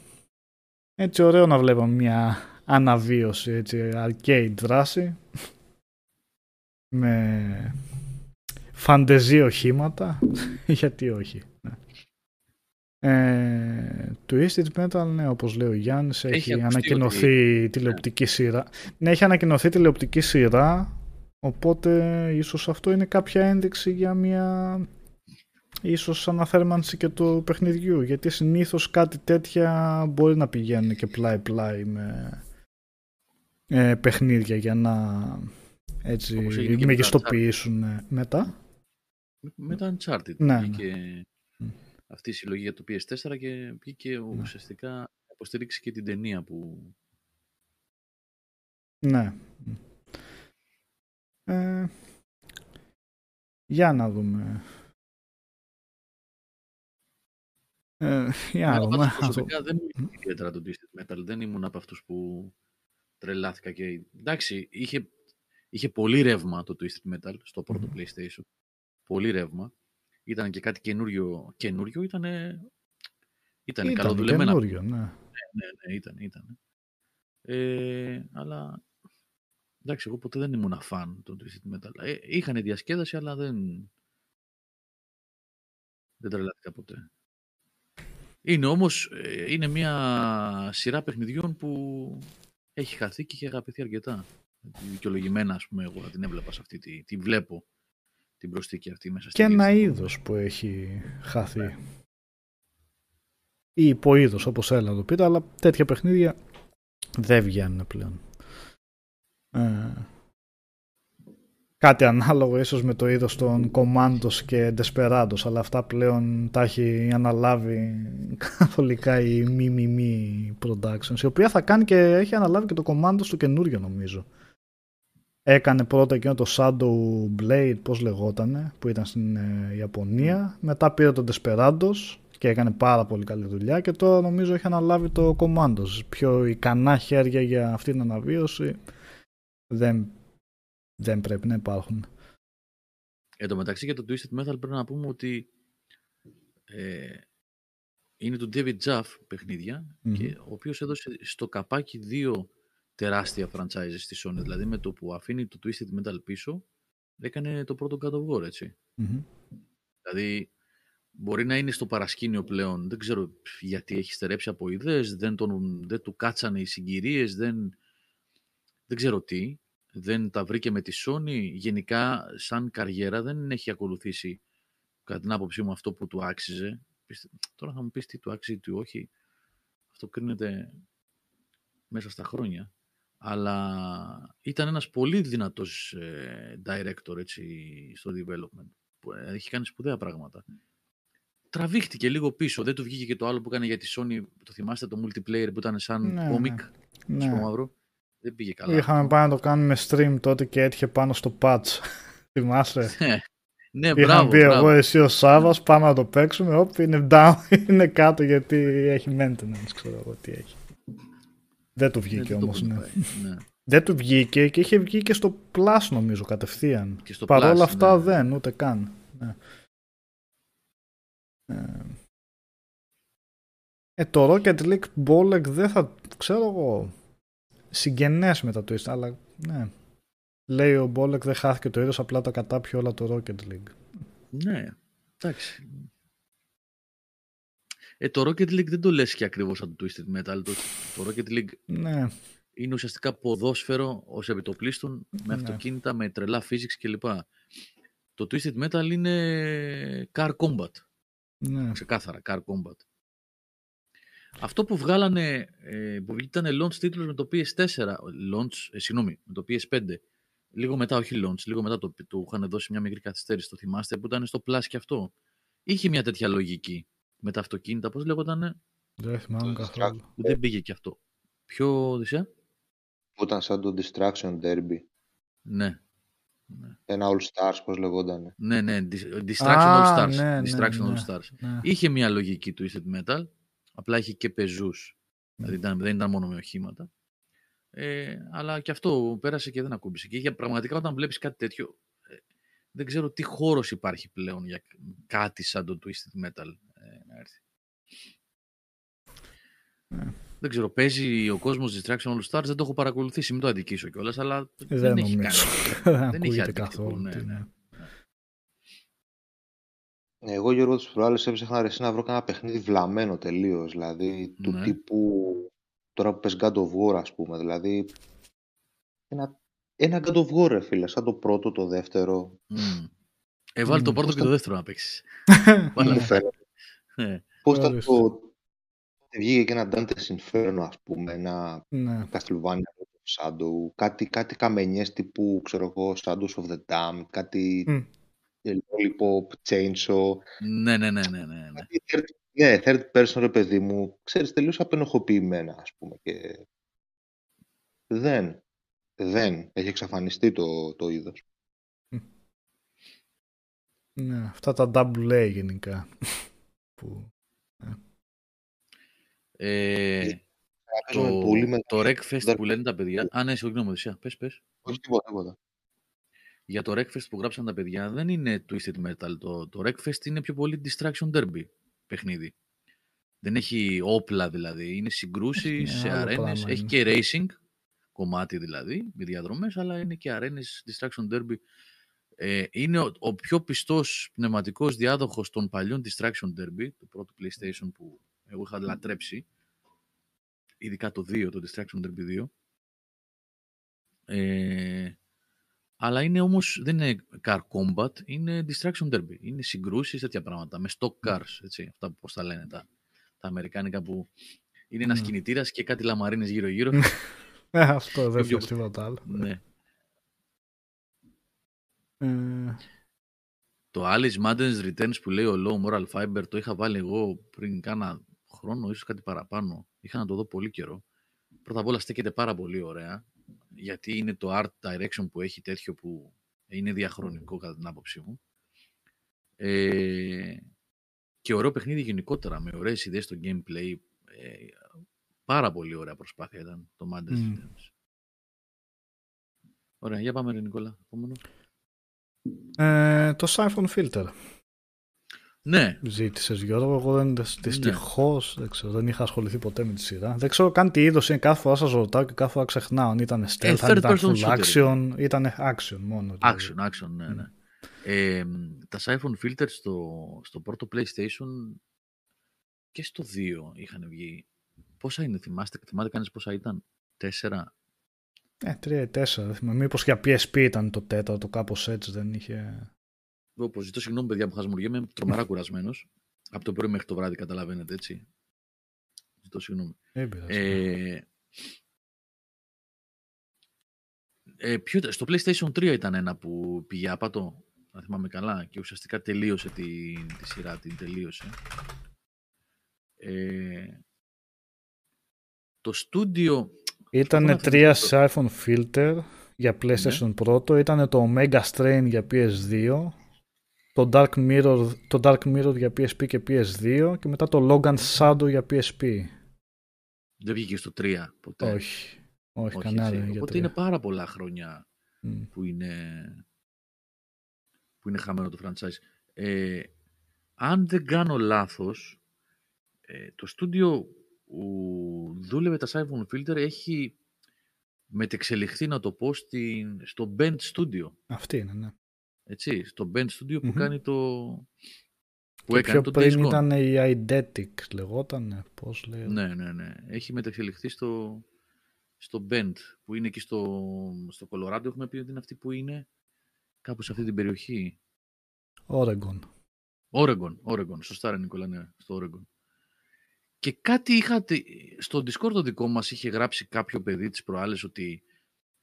έτσι ωραίο να βλέπαμε μια αναβίωση, έτσι, arcade δράση με φαντεζή οχήματα, <laughs> γιατί όχι. Ναι. Ε, Twisted Metal, ναι, όπως λέει ο Γιάννης, έχει, Έχει ακουστεί ανακοινωθεί τηλεοπτική σειρά. Ναι, έχει ανακοινωθεί τηλεοπτική σειρά, οπότε ίσως αυτό είναι κάποια ένδειξη για μια ίσως αναθέρμανση και του παιχνιδιού, γιατί συνήθως κάτι τέτοια μπορεί να πηγαίνουν και πλάι-πλάι με ε, παιχνίδια για να έτσι Όπως έγινε και με τα μεγιστοποιήσουν ε, μετά; Με τα Uncharted. Ναι, βγήκε Μμ. αυτή η συλλογή για το PS4 και βγήκε Ναι. ουσιαστικά να υποστηρίξει και την ταινία που Ναι. Ε, για να δούμε. Ε, για να Εμένα δούμε. πάντως Αυτό- προσωπικά δεν μου είχε ιδιαίτερα το Twisted Metal. Δεν ήμουν από αυτούς που τρελάθηκα και... Εντάξει, είχε, είχε πολύ ρεύμα το Twisted Metal στο πρώτο Μμμ. PlayStation. Πολύ ρεύμα. Ήταν και κάτι καινούριο. Καινούριο ήταν... Ήταν Ήταν καλοδουλεμένα. καινούριο, ναι. Ναι, ναι, ήταν, ήταν. Ε, αλλά εντάξει, εγώ ποτέ δεν ήμουν φαν των Twisted Metal. Ε, είχαν διασκέδαση, αλλά δεν, δεν τρελάθηκα ποτέ. Είναι όμως, ε, είναι μια σειρά παιχνιδιών που έχει χαθεί και έχει αγαπηθεί αρκετά. Δικαιολογημένα, ας πούμε, εγώ την έβλεπα σε αυτή, τη, τη βλέπω την προσθήκη αυτή μέσα Και στην ένα λίστα. είδος που έχει χαθεί. Ή υποείδος, όπως έλα το πείτε, αλλά τέτοια παιχνίδια δεν βγαίνουν πλέον. Ε, κάτι ανάλογο ίσως με το είδος των Commandos και Desperados, αλλά αυτά πλέον τα έχει αναλάβει καθολικά η μη μη μη Productions, η οποία θα κάνει και έχει αναλάβει και το Commandos το καινούριο νομίζω. Έκανε πρώτα εκείνο το Shadow Blade, πώς λεγότανε, που ήταν στην ε, Ιαπωνία. Μετά πήρε το Desperados και έκανε πάρα πολύ καλή δουλειά και τώρα νομίζω έχει αναλάβει το Commandos. Πιο ικανά χέρια για αυτή την αναβίωση δεν, δεν πρέπει να υπάρχουν. Εν τω μεταξύ για το Twisted Metal πρέπει να πούμε ότι ε, είναι του David Jaff παιχνίδια Μμμ. και ο οποίος έδωσε στο καπάκι δύο τεράστια franchises στη Sony. Δηλαδή με το που αφήνει το Twisted Metal πίσω έκανε το πρώτο God of War, έτσι. Μμμ. Δηλαδή μπορεί να είναι στο παρασκήνιο πλέον, δεν ξέρω γιατί έχει στερέψει από ιδέες, δεν, τον, δεν του κάτσανε οι συγκυρίες, δεν, δεν ξέρω τι. Δεν τα βρήκε με τη Sony. Γενικά, σαν καριέρα, δεν έχει ακολουθήσει, κατά την άποψή μου, αυτό που του άξιζε. πιστε- Τώρα θα μου πεις τι του άξιζε ή του όχι. Αυτό κρίνεται μέσα στα χρόνια. Αλλά ήταν ένας πολύ δυνατός ε, director έτσι, στο development. Που ε, έχει κάνει σπουδαία πράγματα. Τραβήχτηκε λίγο πίσω. Δεν του βγήκε και το άλλο που έκανε για τη Sony. Το θυμάστε το multiplayer που ήταν σαν Ναι, comic ναι. στο Ναι. μαύρο; Δεν πήγε καλά. Είχαμε πάει να το κάνουμε stream τότε και έτυχε πάνω στο patch. <laughs> Θυμάσαι; <laughs> ναι, Είχαμε μπράβο, πει μπράβο. εγώ, εσύ ο Σάβα, πάμε να το παίξουμε. Όπ, είναι down, <laughs> είναι κάτω γιατί έχει maintenance, ξέρω εγώ τι έχει. Δεν του Ναι, βγήκε δεν το όμως, έχουν ναι. πάει. ναι. Δεν του βγήκε και είχε βγει και στο Plus νομίζω κατευθείαν. Και στο Παρ' όλα Plus, αυτά ναι. δεν, ούτε καν. Ναι. Ε, ε, το Rocket League Bolek δεν θα, ξέρω εγώ, συγγενές με τα twist, αλλά ναι. Λέει ο Bolek δεν χάθηκε το είδος, απλά τα κατάπιε όλα το Rocket League. Ναι, εντάξει. Ε, το Rocket League δεν το λες και ακριβώς σαν το Twisted Metal. Το, το Rocket League Ναι, είναι ουσιαστικά ποδόσφαιρο ως επιτοπλίστων, με Ναι. αυτοκίνητα, με τρελά physics κλπ. Το Twisted Metal είναι car combat. ναι. Ξεκάθαρα, car combat. Αυτό που βγάλανε, ε, που ήταν launch τίτλος με το PS4, launch, ε, συγγνώμη, με το PS5, λίγο μετά, όχι launch, λίγο μετά το, του είχαν δώσει μια μικρή καθυστέρηση, το θυμάστε, που ήταν στο Plus και αυτό. Είχε μια τέτοια λογική με τα αυτοκίνητα, πώς λέγονταν, Δεν θυμάμαι Το καθόλου. που δεν πήγε και αυτό. Ποιο, Οδυσσέα; Που ήταν σαν το Distraction Derby. Ναι. Ναι, Ένα All Stars, πώς λεγόταν. ναι, ναι, Dis- Distraction Α, All Stars. ναι, ναι, Distraction ναι. All Stars. Ναι. Είχε μια λογική Twisted Metal, απλά είχε και πεζούς. Δηλαδή ήταν, δεν ήταν μόνο με οχήματα. Ε, αλλά και αυτό πέρασε και δεν ακούμπησε. Και για πραγματικά όταν βλέπεις κάτι τέτοιο, ε, δεν ξέρω τι χώρος υπάρχει πλέον για κάτι σαν το Twisted Metal ε, να έρθει. Ναι. Δεν ξέρω, παίζει ο κόσμος Distraction All Stars, δεν το έχω παρακολουθήσει, μην το αντικήσω κιόλας, αλλά δεν, Δεν έχει νομίζω. κάνει. <laughs> Δεν δεν είχε ακούγεται αντίκτυπο, καθόλου. ναι, τι ναι. Είναι. Εγώ Γιώργο τις προάλλες έψαχνα ρε, εσύ να βρω κανένα παιχνίδι βλαμμένο τελείως. Δηλαδή του Ναι. τύπου τώρα που πες God of War ας πούμε. Δηλαδή ένα, ένα God of War ρε φίλε, σαν το πρώτο, το δεύτερο. Μμ. Ε, βάλει το Μμ, πρώτο πώς και το- το δεύτερο να παίξεις. <laughs> Μου φαίνεται. Ε, Πώς ήταν Ορίστε. το... Βγήκε και ένα Dante's Inferno ας πούμε, ένα Ναι. Castlevania Shadow, κάτι, κάτι καμενιές τύπου, ξέρω εγώ, Shadows of the Dam, κάτι Μμ. Ε, Lollipop, Chainsaw, ναι, ναι, ναι, ναι, ναι, ναι. κάτι third, ναι, third person ρε παιδί μου, ξέρεις, τελείως απενοχοποιημένα ας πούμε και δεν, δεν, έχει εξαφανιστεί το, το είδος. <laughs> ναι. Αυτά τα double A γενικά. <laughs> Που... Ε, Παίζουμε το, πολύ με... το Wreckfest δεν- που λένε τα παιδιά. Α, ναι, συγγνώμη, Οδυσσέα. Πες, πες. Όχι τίποτα, τίποτα. Για το Wreckfest που γράψαν τα παιδιά δεν είναι Twisted Metal. Το, το Wreckfest είναι πιο πολύ Distraction Derby παιχνίδι. Δεν έχει όπλα δηλαδή. Είναι συγκρούσεις Έχει σε άλλο αρένες. πράγμα Έχει είναι. και racing κομμάτι δηλαδή, με διαδρομές, αλλά είναι και αρένες Distraction Derby. Ε, είναι ο, ο πιο πιστός πνευματικός διάδοχος των παλιών Distraction Derby, του πρώτου PlayStation που εγώ είχα λατρέψει, ειδικά το 2, το Distraction Derby 2. Ε, αλλά είναι όμως, δεν είναι car combat, είναι distraction derby. Είναι συγκρούσεις, τέτοια πράγματα, με stock cars, έτσι, αυτά που πώς τα λένε τα, τα αμερικάνικα που είναι ένας Ναι. κινητήρας και κάτι λαμαρίνες γύρω-γύρω. Ε, αυτό δεν πιο- θες τίποτα άλλο. ναι. Ε, Το Alice Madden's Returns που λέει ο Low Moral Fiber το είχα βάλει εγώ πριν κάνα χρόνο, ίσως κάτι παραπάνω. Είχα να το δω πολύ καιρό. Πρώτα απ' όλα στέκεται πάρα πολύ ωραία, γιατί είναι το art direction που έχει τέτοιο που είναι διαχρονικό κατά την άποψή μου. Ε, και ωραίο παιχνίδι γενικότερα, με ωραίες ιδέες στο gameplay. Ε, πάρα πολύ ωραία προσπάθεια ήταν το Madden's Μμ. Returns. Ωραία, για πάμε ρε Νικόλα. Επόμενο. ε, το Siphon Filter Ναι, ζήτησες Γιώργο. Εγώ δεν Ναι. δυστυχώς δεν, ξέρω, δεν είχα ασχοληθεί ποτέ με τη σειρά. Δεν ξέρω καν τι είδος είναι. Κάθε φορά σας ρωτάω και κάθε φορά ξεχνάω. Αν ήταν stealth, αν third ήταν person full shooter action, ήταν action μόνο. δηλαδή. Action, action, ναι, ναι. Ε, τα Siphon Filters στο, στο πρώτο PlayStation και στο 2 είχαν βγει. Πόσα είναι, θυμάστε, θυμάται κανείς πόσα ήταν; Τέσσερα; Ε, 3-4. δεν θυμάμαι. Μήπως για PSP ήταν το τέταρτο, κάπως έτσι δεν είχε. Όπως ζητώ συγγνώμη παιδιά που χασμουριέμαι, είμαι τρομερά κουρασμένος. Από το πρωί μέχρι το βράδυ καταλαβαίνετε έτσι. Ζητώ συγγνώμη. Δεν πειράζει. Ε, ε, ποιο, στο PlayStation 3 ήταν ένα που πήγε άπατο, αν θυμάμαι καλά, και ουσιαστικά τελείωσε τη, τη σειρά, την τελείωσε. Ε, το στούντιο... Ήταν να τρία θυμηθώ. σε iPhone filter για Ναι. PlayStation πρώτο, ήταν το Omega Strain για PS2, το Dark Mirror, το Dark Mirror για PSP και PS2 και μετά το Logan Shadow για PSP. Δεν βγήκε στο 3 ποτέ. Όχι, όχι, Όχι, κανένα έτσι. δεν για Οπότε τρία. είναι πάρα πολλά χρόνια Μμ. που είναι, που είναι χαμένο το franchise. Ε, αν δεν κάνω λάθος, ε, το στούντιο που δούλευε τα Siphon Filter έχει μετεξελιχθεί, να το πω, στην, στο Bend Studio. Αυτή είναι, ναι. Έτσι, στο Bend Studio που Μμμ. κάνει το... που Και έκανε πιο το πριν Days Gone. ήταν η Eidetic, λεγόταν, πώς λέει. Ναι, ναι, ναι. Έχει μεταξελιχθεί στο, στο Bend, που είναι εκεί στο, στο Colorado. Έχουμε πει ότι είναι αυτή που είναι κάπου σε αυτή την περιοχή. Oregon. Oregon, Oregon. Σωστά, ρε Νικόλα, ναι, στο Oregon. Και κάτι είχατε, στο Discord το δικό μας είχε γράψει κάποιο παιδί τις προάλλες ότι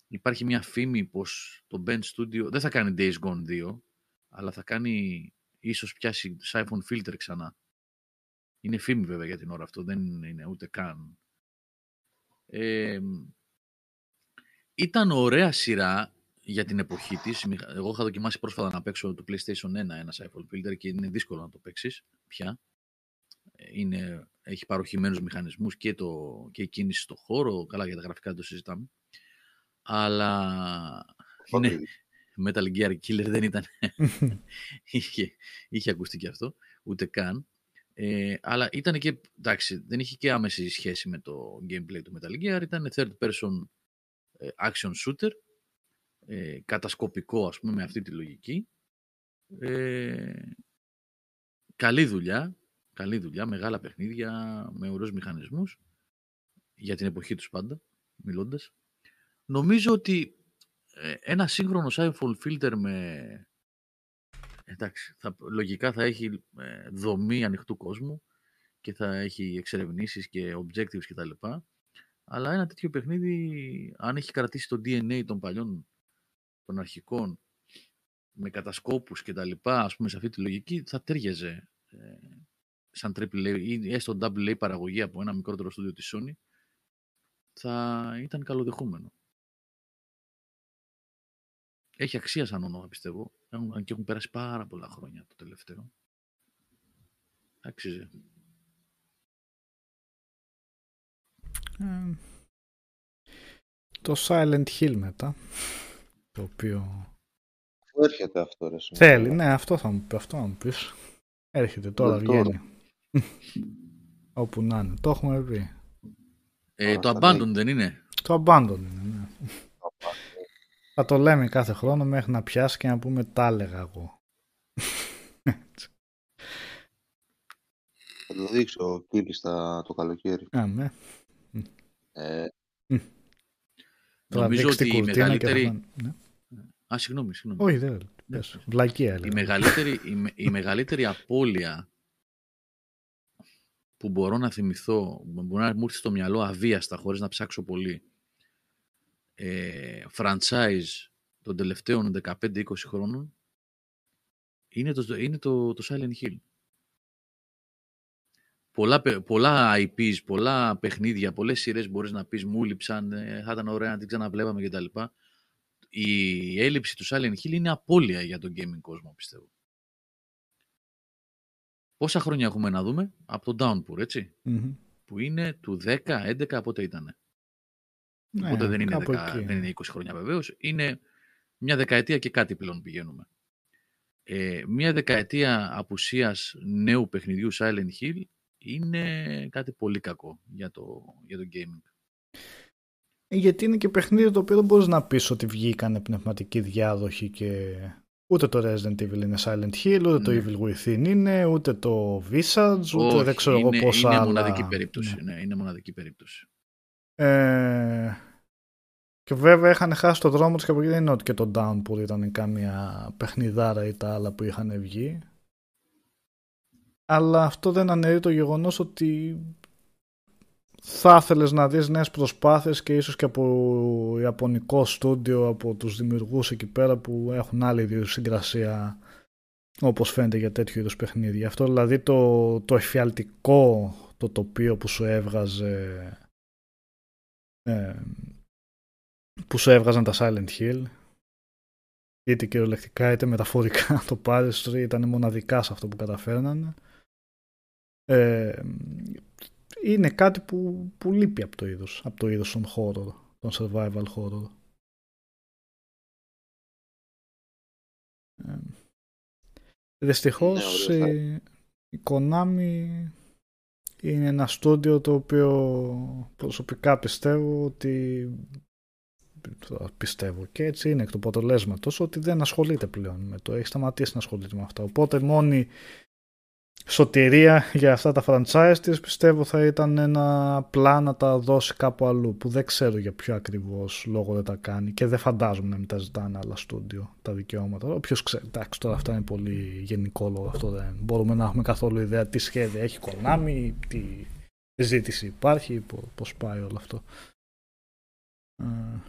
υπάρχει μια φήμη πως το Bend Studio δεν θα κάνει Days Gone 2, αλλά θα κάνει, ίσως πιάσει Siphon Filter ξανά. Είναι φήμη βέβαια για την ώρα αυτό, δεν είναι ούτε καν. Ε, ήταν ωραία σειρά για την εποχή της. Μιχα- Εγώ είχα δοκιμάσει πρόσφατα να παίξω το PlayStation 1 ένα Siphon Filter και είναι δύσκολο να το παίξεις πια. Ε, Είναι, έχει παροχημένους μηχανισμούς και, το, και η κίνηση στο χώρο. Καλά για τα γραφικά δεν το συζητάμε. Αλλά ναι, Metal Gear Killer δεν ήταν. <laughs> είχε, είχε ακουστεί και αυτό, ούτε καν. Ε, αλλά ήταν και, εντάξει, δεν είχε και άμεση σχέση με το gameplay του Metal Gear. Ήταν third person ε, action shooter, ε, κατασκοπικό ας πούμε με αυτή τη λογική. Ε, καλή δουλειά, καλή δουλειά, μεγάλα παιχνίδια, με ωραίους μηχανισμούς, για την εποχή τους πάντα, μιλώντας. Νομίζω ότι ε, ένα σύγχρονο iPhone filter με... Εντάξει, θα, λογικά θα έχει ε, δομή ανοιχτού κόσμου και θα έχει εξερευνήσεις και objectives κτλ. Αλλά ένα τέτοιο παιχνίδι, αν έχει κρατήσει το DNA των παλιών, των αρχικών, με κατασκόπους και τα λοιπά, ας πούμε, σε αυτή τη λογική, θα τέριαζε ε, σαν AAA ή έστω AA παραγωγή από ένα μικρότερο στούντιο της Sony, θα ήταν καλοδεχούμενο. Έχει αξία σαν όνομα, πιστεύω. Έχουν- Αν και έχουν περάσει πάρα πολλά χρόνια το τελευταίο. Άξιζε. Ε, το Silent Hill μετά, το οποίο Πού έρχεται αυτό, ρε. συνάδελφε; θέλει, ναι, αυτό θα μου, πει, αυτό θα μου πεις. Έρχεται τώρα, Ναι, τώρα. βγαίνει. <laughs> Όπου να είναι, το έχουμε πει. Ε, Τώρα το θα Abandon δεν είναι; Το Abandon είναι, ναι. Θα το λέμε κάθε χρόνο μέχρι να πιάσει και να πούμε τα έλεγα εγώ. Θα το δείξω ο Κίλης τα- το καλοκαίρι. Α, ναι. Ε, Τώρα Νομίζω δείξει ότι την η κουρτίνα και θα μεγαλύτερη... πάνε. Ναι. Α, συγγνώμη, συγγνώμη. Όχι, δεν. Πες. Βλακία Η έλεγα. μεγαλύτερη, η, με- η μεγαλύτερη απώλεια που μπορώ να θυμηθώ, που μπορεί να μου έρθει στο μυαλό αβίαστα χωρίς να ψάξω πολύ, ε, franchise των τελευταίων 15-20 χρόνων, είναι το, είναι το, το Silent Hill. Πολλά, παι- πολλά IPs, πολλά παιχνίδια, πολλές σειρές μπορείς να πεις μου λείψαν, ε, θα ήταν ωραία να την ξαναβλέπαμε κτλ. Η έλλειψη του Silent Hill είναι απώλεια για τον gaming κόσμο, πιστεύω. Πόσα χρόνια έχουμε να δούμε; Από το Downpour, έτσι, Μμμ. που είναι του 10, 11, πότε ήτανε. Ναι, Οπότε δεν είναι, κάπου 10, εκεί. δεν είναι 20 χρόνια βεβαίως. Είναι μια δεκαετία και κάτι πλέον πηγαίνουμε. Ε, μια δεκαετία απουσίας νέου παιχνιδιού Silent Hill είναι κάτι πολύ κακό για το, για το gaming. Ε, Γιατί είναι και παιχνίδι το οποίο δεν μπορείς να πεις ότι βγήκανε πνευματικοί διάδοχοι και ούτε το Resident Evil είναι Silent Hill, ούτε το Ναι. Evil Within είναι, ούτε το Visage, ούτε Όχι, δεν ξέρω εγώ είναι, πόσα είναι άλλα. μοναδική περίπτωση. Ναι. Ναι. είναι μοναδική περίπτωση. Ε, και βέβαια είχαν χάσει το δρόμο τους και από εκεί δεν είναι ότι και το Downpour ήταν κάμια παιχνιδάρα ή τα άλλα που είχαν βγει. αλλά αυτό δεν αναιρεί το γεγονός ότι θα ήθελες να δεις νέες προσπάθειες και ίσως και από ιαπωνικό στούντιο, από τους δημιουργούς εκεί πέρα που έχουν άλλη ιδιοσυγκρασία όπως φαίνεται για τέτοιου είδους παιχνίδια. Αυτό δηλαδή το, το εφιαλτικό το τοπίο που σου έβγαζε ε, που σου έβγαζαν τα Silent Hill. Είτε κυριολεκτικά είτε μεταφορικά <laughs> το πάρεις ήταν μοναδικά σε αυτό που καταφέρνανε. Ε, είναι κάτι που, που λείπει από το είδος από το είδος των horror των survival horror. Ε, δυστυχώς Ναι, η, η Konami είναι ένα στούντιο το οποίο προσωπικά πιστεύω ότι πιστεύω και έτσι είναι εκ του αποτελέσματος ότι δεν ασχολείται πλέον με το. Έχει σταματήσει να ασχολείται με αυτά. Οπότε μόνη σωτηρία για αυτά τα franchise της πιστεύω θα ήταν ένα απλά να τα δώσει κάπου αλλού που δεν ξέρω για ποιο ακριβώς λόγο δεν τα κάνει και δεν φαντάζομαι να μην τα ζητάνε άλλα στούντιο τα δικαιώματα. Όποιος ξέρει, εντάξει τώρα αυτά είναι πολύ γενικό λόγο αυτό δεν μπορούμε να έχουμε καθόλου ιδέα τι σχέδια έχει Konami, τι ζήτηση υπάρχει, πώς πάει όλο αυτό. Ε,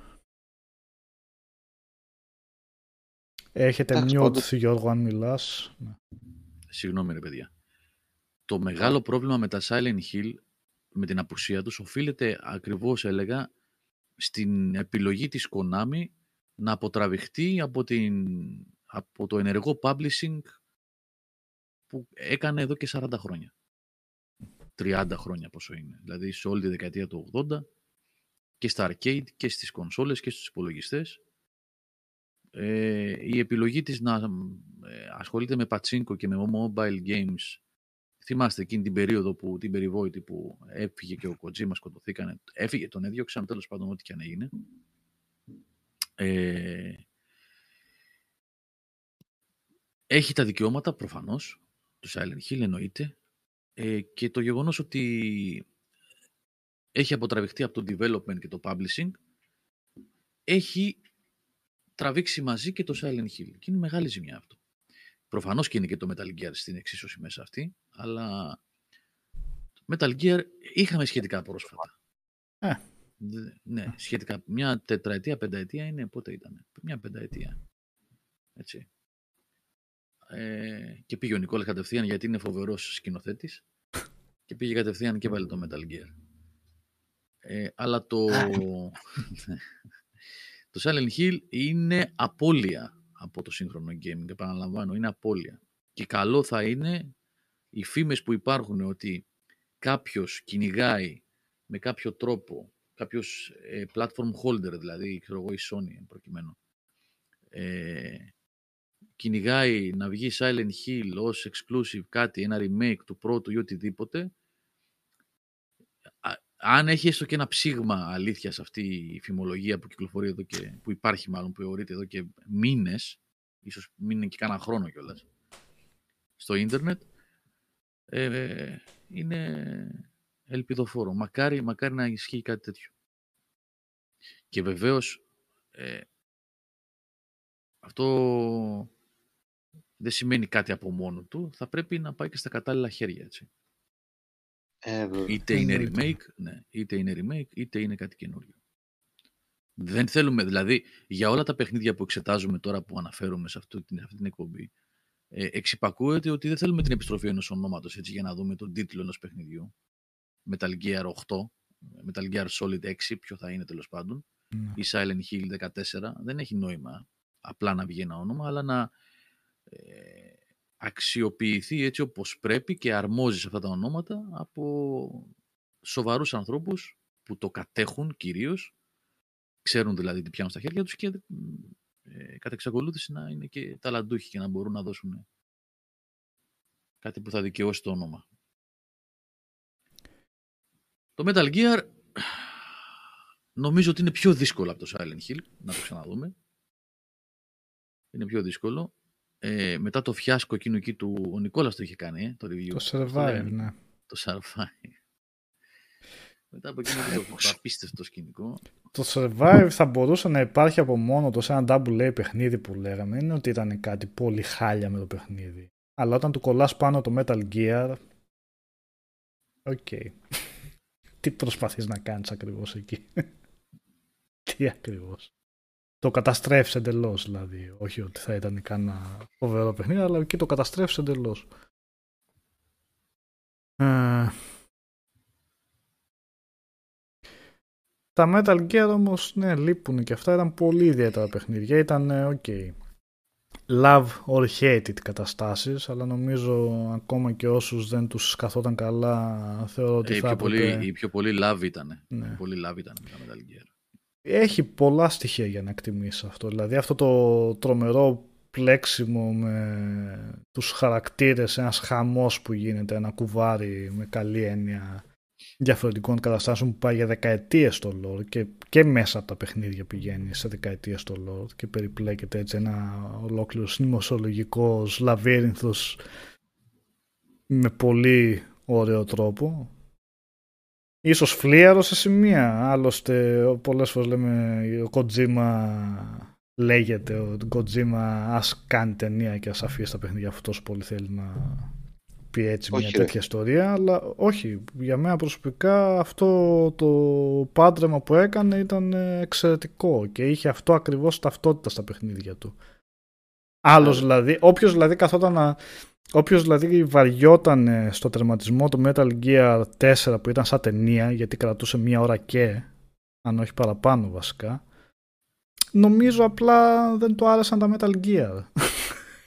Έχετε Εντάξει, mute, πάντως- Γιώργο, αν μιλάς. Ναι. Συγγνώμη ρε παιδιά. Το μεγάλο πρόβλημα με τα Silent Hill, με την απουσία τους, οφείλεται ακριβώς έλεγα στην επιλογή της Konami να αποτραβηχτεί από, την, από το ενεργό publishing που έκανε εδώ και 40 χρόνια. 30 χρόνια πόσο είναι. Δηλαδή σε όλη τη δεκαετία του 80 και στα arcade και στις κονσόλες και στους υπολογιστές ε, η επιλογή της να ε, ασχολείται με πατσίνκο και με mobile games θυμάστε εκείνη την περίοδο που την περιβόητη που έφυγε και ο Kojima σκοτωθήκανε έφυγε τον έδιωξαν τέλος πάντων ό,τι και αν έγινε ε, έχει τα δικαιώματα προφανώς του Silent Hill εννοείται ε, και το γεγονός ότι έχει αποτραβηχτεί από το development και το publishing έχει τραβήξει μαζί και το Silent Hill. Και είναι μεγάλη ζημιά αυτό. Προφανώς και είναι και το Metal Gear στην εξίσωση μέσα αυτή, αλλά Metal Gear είχαμε σχετικά πρόσφατα. Ε. Δε- Ναι, σχετικά. Μια τετραετία, πενταετία είναι, πότε ήταν. Μια πενταετία. Έτσι. Ε, και πήγε ο Νικόλας κατευθείαν γιατί είναι φοβερός σκηνοθέτης και πήγε κατευθείαν και βάλε το Metal Gear. Ε, αλλά το, <laughs> το Silent Hill είναι απώλεια από το σύγχρονο gaming, επαναλαμβάνω, είναι απώλεια. Και καλό θα είναι οι φήμες που υπάρχουν ότι κάποιος κυνηγάει με κάποιο τρόπο, κάποιος ε, platform holder, δηλαδή ξέρω εγώ η Sony εν προκειμένου, ε, κυνηγάει να βγει Silent Hill ως exclusive κάτι, ένα remake του πρώτου ή οτιδήποτε, α- αν έχει έστω και ένα ψήγμα αλήθειας σε αυτή η φημολογία που κυκλοφορεί εδώ και που υπάρχει μάλλον, που θεωρείται εδώ και μήνες, ίσως μείνει και κάνα χρόνο κιόλας στο ίντερνετ, ε, είναι ελπιδοφόρο. Μακάρι, μακάρι να ισχύει κάτι τέτοιο. Και βεβαίως ε, αυτό δεν σημαίνει κάτι από μόνο του, θα πρέπει να πάει και στα κατάλληλα χέρια, έτσι. Ε, βέβαια. Είτε είναι Εννοείται. remake, ναι, είτε είναι remake, είτε είναι κάτι καινούριο. Δεν θέλουμε, δηλαδή, για όλα τα παιχνίδια που εξετάζουμε τώρα που αναφέρουμε σε αυτή την, αυτή την εκπομπή, ε, εξυπακούεται ότι δεν θέλουμε την επιστροφή ενός ονόματος έτσι, για να δούμε τον τίτλο ενός παιχνιδιού. Metal Gear 8, Metal Gear Solid 6, ποιο θα είναι τέλος πάντων, Ναι. ή Silent Hill 14, δεν έχει νόημα απλά να βγει ένα όνομα, αλλά να ε, αξιοποιηθεί έτσι όπως πρέπει και αρμόζει σε αυτά τα ονόματα από σοβαρούς ανθρώπους που το κατέχουν κυρίως, ξέρουν δηλαδή τι πιάνουν στα χέρια τους και ε, κατά εξακολούθηση να είναι και ταλαντούχοι και να μπορούν να δώσουν κάτι που θα δικαιώσει το όνομα. Το Metal Gear νομίζω ότι είναι πιο δύσκολο από το Silent Hill, να το ξαναδούμε. Είναι πιο δύσκολο. Ε, μετά το φιάσκο εκείνο εκεί του, ο Νικόλας το είχε κάνει, ε, το review. Το Πώς το Survive, λέγανε; ναι. Το Survive. Μετά από εκείνο το, το απίστευτο σκηνικό. Το Survive θα μπορούσε να υπάρχει από μόνο το σε ένα double A παιχνίδι που λέγαμε. Είναι ότι ήταν κάτι πολύ χάλια με το παιχνίδι. Αλλά όταν του κολλάς πάνω το Metal Gear, οκ. <laughs> Τι προσπαθείς να κάνεις ακριβώς εκεί; <laughs> Τι ακριβώς; Το καταστρέφεις εντελώς δηλαδή. Όχι ότι θα ήταν κανένα φοβερό παιχνίδι, αλλά εκεί το καταστρέφεις εντελώς. Ε, Τα Metal Gear όμως, ναι, λείπουν και αυτά. Ήταν πολύ ιδιαίτερα παιχνίδια. Ήταν, ε, OK, love or hate it καταστάσεις, αλλά νομίζω ακόμα και όσους δεν τους καθόταν καλά θεωρώ ότι Ε, οι, θα πιο έπρεπε... πολύ, οι πιο πολύ love ήταν. Ναι. Πολύ love ήταν τα Metal Gear. Έχει πολλά στοιχεία για να εκτιμήσει αυτό. Δηλαδή αυτό το τρομερό πλέξιμο με τους χαρακτήρες, ένας χαμός που γίνεται, ένα κουβάρι με καλή έννοια διαφορετικών καταστάσεων που πάει για δεκαετίες στο lore και, και μέσα από τα παιχνίδια πηγαίνει σε δεκαετίες στο lore και περιπλέκεται έτσι ένα ολόκληρο νημοσιολογικός λαβύρινθος με πολύ ωραίο τρόπο Ίσως φλίαρο σε σημεία. Άλλωστε, πολλές φορές λέμε ο Kojima λέγεται ο Kojima ας κάνει ταινία και ας αφήσει τα παιχνίδια αυτός τόσο πολύ θέλει να πει έτσι Όχι, μια ρε. τέτοια ιστορία. Αλλά όχι, για μένα προσωπικά αυτό το πάντρεμα που έκανε ήταν ε, εξαιρετικό και είχε αυτό ακριβώς ταυτότητα στα παιχνίδια του. Άλλος δηλαδή, όποιος δηλαδή καθόταν να, Όποιος δηλαδή βαριόταν ε, στο τερματισμό του Metal Gear 4 που ήταν σαν ταινία γιατί κρατούσε μία ώρα και αν όχι παραπάνω βασικά νομίζω απλά δεν του άρεσαν τα Metal Gear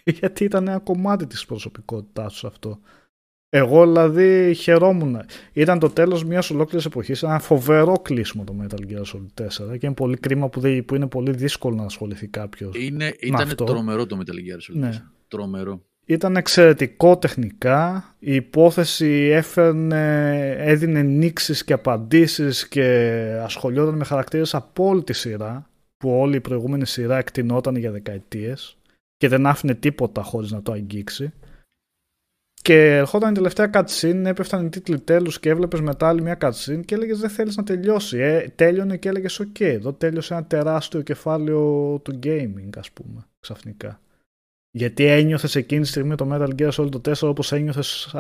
<laughs> γιατί ήταν ένα κομμάτι της προσωπικότητάς τους αυτό εγώ δηλαδή χαιρόμουν ήταν το τέλος μιας ολόκληρης εποχής ένα φοβερό κλείσιμο το Metal Gear Solid 4 και είναι πολύ κρίμα που, δεν, που είναι πολύ δύσκολο να ασχοληθεί κάποιος Είναι, ήταν αυτό. τρομερό το Metal Gear Solid. Ναι. 4. Τρομερό. Ήταν εξαιρετικό τεχνικά. Η υπόθεση έφερνε, έδινε νήξεις και απαντήσεις και ασχολιόταν με χαρακτήρες από όλη τη σειρά που όλη η προηγούμενη σειρά εκτινόταν για δεκαετίες και δεν άφηνε τίποτα χωρίς να το αγγίξει. Και ερχόταν η τελευταία cutscene, έπεφταν οι τίτλοι τέλους και έβλεπες μετά άλλη μια cutscene και έλεγες δεν θέλεις να τελειώσει. Ε, τέλειωνε και έλεγες ok, εδώ τέλειωσε ένα τεράστιο κεφάλαιο του gaming ας πούμε ξαφνικά. Γιατί ένιωθες εκείνη τη στιγμή το Metal Gear Solid το 4 όπως ένιωθες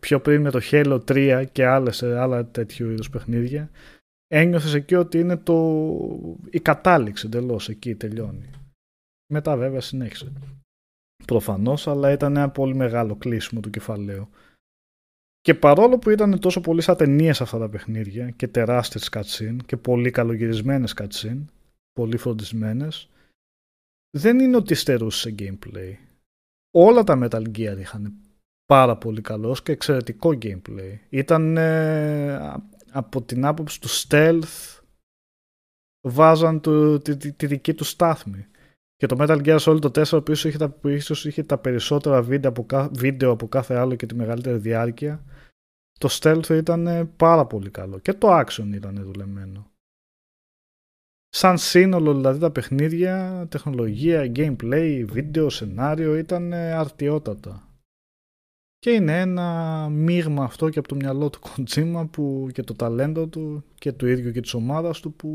πιο πριν με το Halo 3 και άλλες, ε, άλλα τέτοιου είδους παιχνίδια. Ένιωθες εκεί ότι είναι το... η κατάληξη εντελώς εκεί τελειώνει. Μετά βέβαια συνέχισε. Προφανώς, αλλά ήταν ένα πολύ μεγάλο κλείσιμο του κεφαλαίου. Και παρόλο που ήταν τόσο πολύ σαν ταινίες αυτά τα παιχνίδια και τεράστιες cutscene και πολύ καλογυρισμένες cutscene, πολύ φροντισμένες, δεν είναι ότι στερούσε σε gameplay. Όλα τα Metal Gear είχαν πάρα πολύ καλός και εξαιρετικό gameplay. Ήταν ε, α- από την άποψη του stealth βάζαν το, τη, τη- τη δική του στάθμη. Και το Metal Gear Solid το 4 που ίσως είχε, τα, που ίσως είχε τα περισσότερα βίντεο από, κα- βίντεο από κάθε άλλο και τη μεγαλύτερη διάρκεια το stealth ήταν ε, πάρα πολύ καλό. Και το action ήταν δουλεμένο σαν σύνολο δηλαδή τα παιχνίδια, τεχνολογία, gameplay, βίντεο, σενάριο ήταν ε, αρτιότατα. Και είναι ένα μείγμα αυτό και από το μυαλό του Kojima που και το ταλέντο του και του ίδιου και της ομάδας του που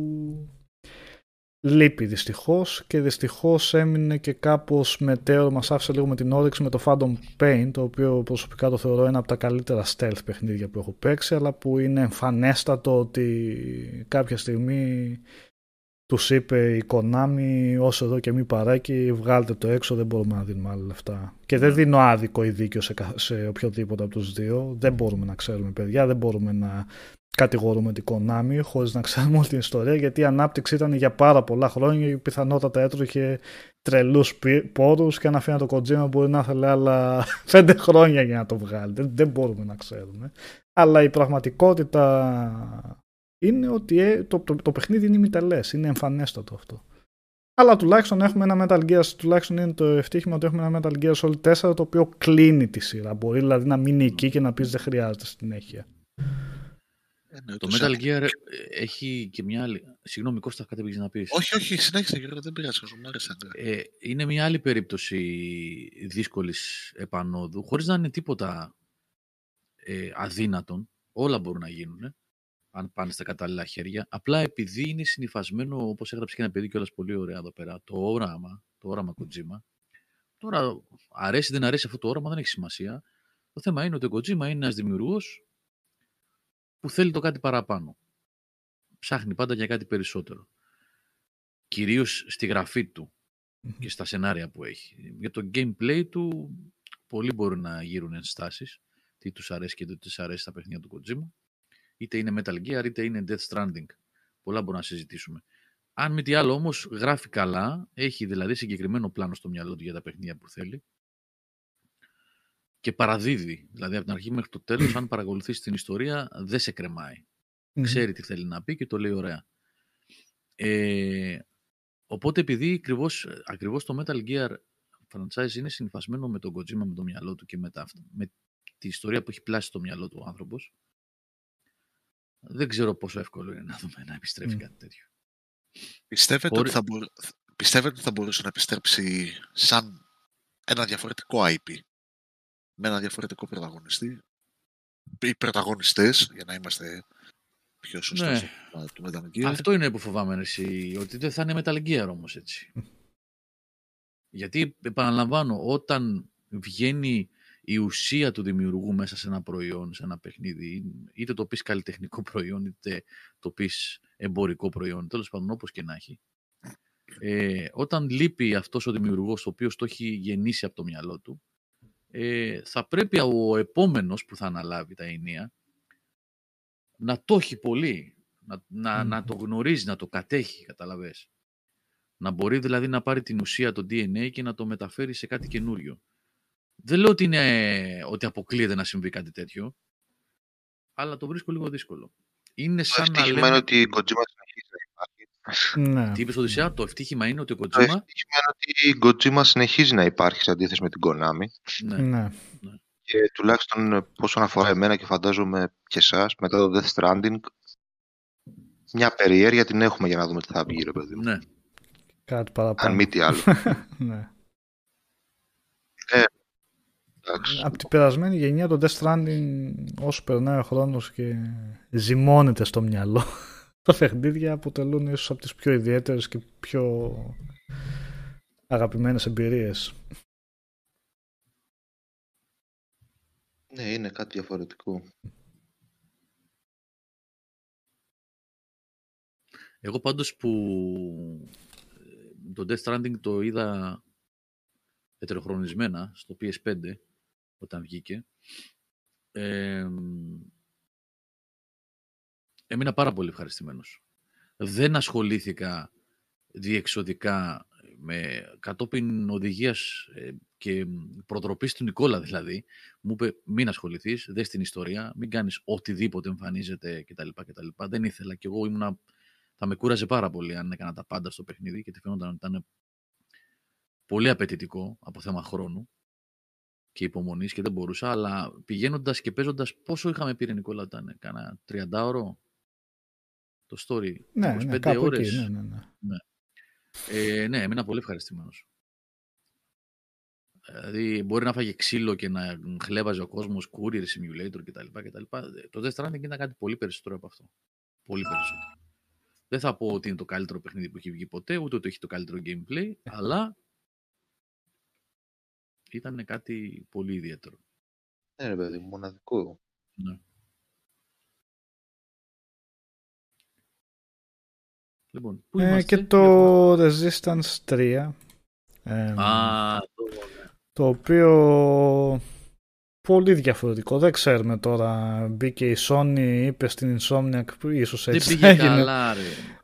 λείπει δυστυχώς και δυστυχώς έμεινε και κάπως μετέωρο μας άφησε λίγο με την όρεξη με το Phantom Pain το οποίο προσωπικά το θεωρώ ένα από τα καλύτερα stealth παιχνίδια που έχω παίξει αλλά που είναι εμφανέστατο ότι κάποια στιγμή τους είπε η Konami όσο εδώ και μη παράκι βγάλτε το έξω δεν μπορούμε να δίνουμε άλλα λεφτά και δεν δίνω άδικο ή δίκιο σε, κα- σε οποιοδήποτε από τους δύο. Δεν μπορούμε να ξέρουμε παιδιά δεν μπορούμε να κατηγορούμε την Konami χωρίς να ξέρουμε όλη την ιστορία γιατί η ανάπτυξη ήταν για πάρα πολλά χρόνια και πιθανότατα έτρωχε τρελούς πι- πόρους και αν αφήνει το Kojima μπορεί να ήθελε άλλα <laughs> πέντε χρόνια για να το βγάλει. Δεν, δεν μπορούμε να ξέρουμε. Αλλά η πραγματικότητα είναι ότι ε, το, το, το παιχνίδι είναι ημιτελές, είναι εμφανέστατο αυτό. Αλλά τουλάχιστον έχουμε ένα Metal Gear, τουλάχιστον είναι το ευτύχημα ότι έχουμε ένα Metal Gear Solid 4 το οποίο κλείνει τη σειρά. Μπορεί δηλαδή να μείνει εκεί και να πεις δεν χρειάζεται συνέχεια. Ε, ναι, Το ούτως Metal ή άλλως. Gear ε, έχει και μια άλλη. Συγγνώμη, Κώστα, κάτι πήγες να πεις. Όχι, όχι, συνέχισε Γιώργο, δεν πειράζει, μου άρεσαν. Ε, είναι μια άλλη περίπτωση δύσκολης επανόδου, χωρίς να είναι τίποτα ε, αδύνατον. Όλα μπορούν να γίνουν, ε, αν πάνε στα κατάλληλα χέρια. Απλά επειδή είναι συνυφασμένο, όπως έγραψε και ένα παιδί κιόλας πολύ ωραία εδώ πέρα, το όραμα, το όραμα Kojima, Τώρα, αρέσει δεν αρέσει αυτό το όραμα, δεν έχει σημασία. Το θέμα είναι ότι ο Kojima είναι ένας δημιουργός που θέλει το κάτι παραπάνω. Ψάχνει πάντα για κάτι περισσότερο. Κυρίως στη γραφή του και στα σενάρια που έχει. Για το gameplay του, πολλοί μπορούν να γύρουν ενστάσεις. Τι τους αρέσει και τι τους αρέσει στα παιχνίδια του Kojima. Είτε είναι Metal Gear, είτε είναι Death Stranding. Πολλά μπορούμε να συζητήσουμε. Αν μη τι άλλο όμως γράφει καλά, έχει δηλαδή συγκεκριμένο πλάνο στο μυαλό του για τα παιχνίδια που θέλει και παραδίδει. Δηλαδή από την αρχή μέχρι το τέλος, αν παρακολουθήσει την ιστορία, δεν σε κρεμάει. Μμμ. Ξέρει τι θέλει να πει και το λέει ωραία. Ε, οπότε επειδή ακριβώς, ακριβώς το Metal Gear franchise είναι συνυφασμένο με τον Kojima, με το μυαλό του και με, τα, αυτά- με τη ιστορία που έχει πλάσει στο μυαλό του ο άνθρωπος, δεν ξέρω πόσο εύκολο είναι να δούμε να επιστρέφει Μμ. κάτι τέτοιο. Πιστεύετε, Χωρί- ότι θα μπορ... Πιστεύετε ότι θα μπορούσε να επιστρέψει σαν ένα διαφορετικό IP με ένα διαφορετικό πρωταγωνιστή; Ή πρωταγωνιστές για να είμαστε πιο σωστοί Ναι. στο θέμα του Metal Gear. Αυτό είναι που φοβάμαι εσύ, ότι δεν θα είναι Metal Gear όμως έτσι. Γιατί, επαναλαμβάνω, όταν βγαίνει η ουσία του δημιουργού μέσα σε ένα προϊόν, σε ένα παιχνίδι, είτε το πεις καλλιτεχνικό <laughs> προϊόν, είτε το πεις εμπορικό προϊόν, τέλος πάντων όπως και να έχει, ε, όταν λείπει αυτός ο δημιουργός, ο οποίος το έχει γεννήσει από το μυαλό του, ε, θα πρέπει ο επόμενος που θα αναλάβει τα ενία να το έχει πολύ, να, να, Μμμ. να το γνωρίζει, να το κατέχει, καταλαβες. Να μπορεί δηλαδή να πάρει την ουσία, το DNA και να το μεταφέρει σε κάτι καινούριο. Δεν λέω ότι, είναι, ότι αποκλείεται να συμβεί κάτι τέτοιο, αλλά το βρίσκω λίγο δύσκολο. Είναι Το σαν να ευτύχημα λέμε... είναι ότι η Kojima συνεχίζει να υπάρχει. Ναι. Τι είπες Οδυσσέα, το ευτύχημα είναι ότι ο Το Kojima... ευτύχημα είναι ότι η Kojima συνεχίζει να υπάρχει σε αντίθεση με την Konami. Ναι, Ναι. Και τουλάχιστον ε, όσον αφορά εμένα και φαντάζομαι και εσάς, μετά το Death Stranding, μια περιέργεια την έχουμε για να δούμε τι θα βγει, ρε παιδί μου. ναι. Κάτι Αν παραπάνω. μη τι άλλο. <laughs> ναι. Εντάξει. Από την περασμένη γενιά το Death Stranding όσο περνάει ο χρόνος και ζυμώνεται στο μυαλό <laughs> τα παιχνίδια αποτελούν ίσως από τις πιο ιδιαίτερες και πιο αγαπημένες εμπειρίες. Ναι, είναι κάτι διαφορετικό. Εγώ πάντως που ε, το Death Stranding το είδα ετεροχρονισμένα στο PS5 όταν βγήκε. Ε, έμεινα πάρα πολύ ευχαριστημένος. Δεν ασχολήθηκα διεξοδικά με κατόπιν οδηγίας ε, και προτροπής του Νικόλα δηλαδή. Μου είπε μην ασχοληθείς, δες την ιστορία, μην κάνεις οτιδήποτε εμφανίζεται κτλ. κτλ. Δεν ήθελα και εγώ ήμουνα θα με κούραζε πάρα πολύ αν έκανα τα πάντα στο παιχνίδι γιατί φαίνονταν ότι ήταν πολύ απαιτητικό από θέμα χρόνου και υπομονής και δεν μπορούσα, αλλά πηγαίνοντας και παίζοντας πόσο είχαμε πει ρε Νικόλα ήταν, κάνα 30 ώρο το story, Ναι, 25 ναι, κάπου ώρες. εκεί. Ναι, ναι, ναι. Ε, ναι, έμεινα πολύ ευχαριστημένος. Δηλαδή, μπορεί να φάγε ξύλο και να χλέβαζε ο κόσμος, courier simulator κτλ. κτλ. Το Death Stranding ήταν κάτι πολύ περισσότερο από αυτό. Πολύ περισσότερο. Δεν θα πω ότι είναι το καλύτερο παιχνίδι που έχει βγει ποτέ, ούτε ότι έχει το καλύτερο gameplay, αλλά ήταν κάτι πολύ ιδιαίτερο. Ναι, ρε παιδί μου, μοναδικό. Ναι. Λοιπόν, πού Ε, είμαστε; και το Resistance 3 ε, Α, το, ναι. το οποίο πολύ διαφορετικό. Δεν ξέρουμε τώρα. Μπήκε η Sony, είπε στην Insomniac που ίσως Δεν έτσι πήγε έγινε. καλά, ρε.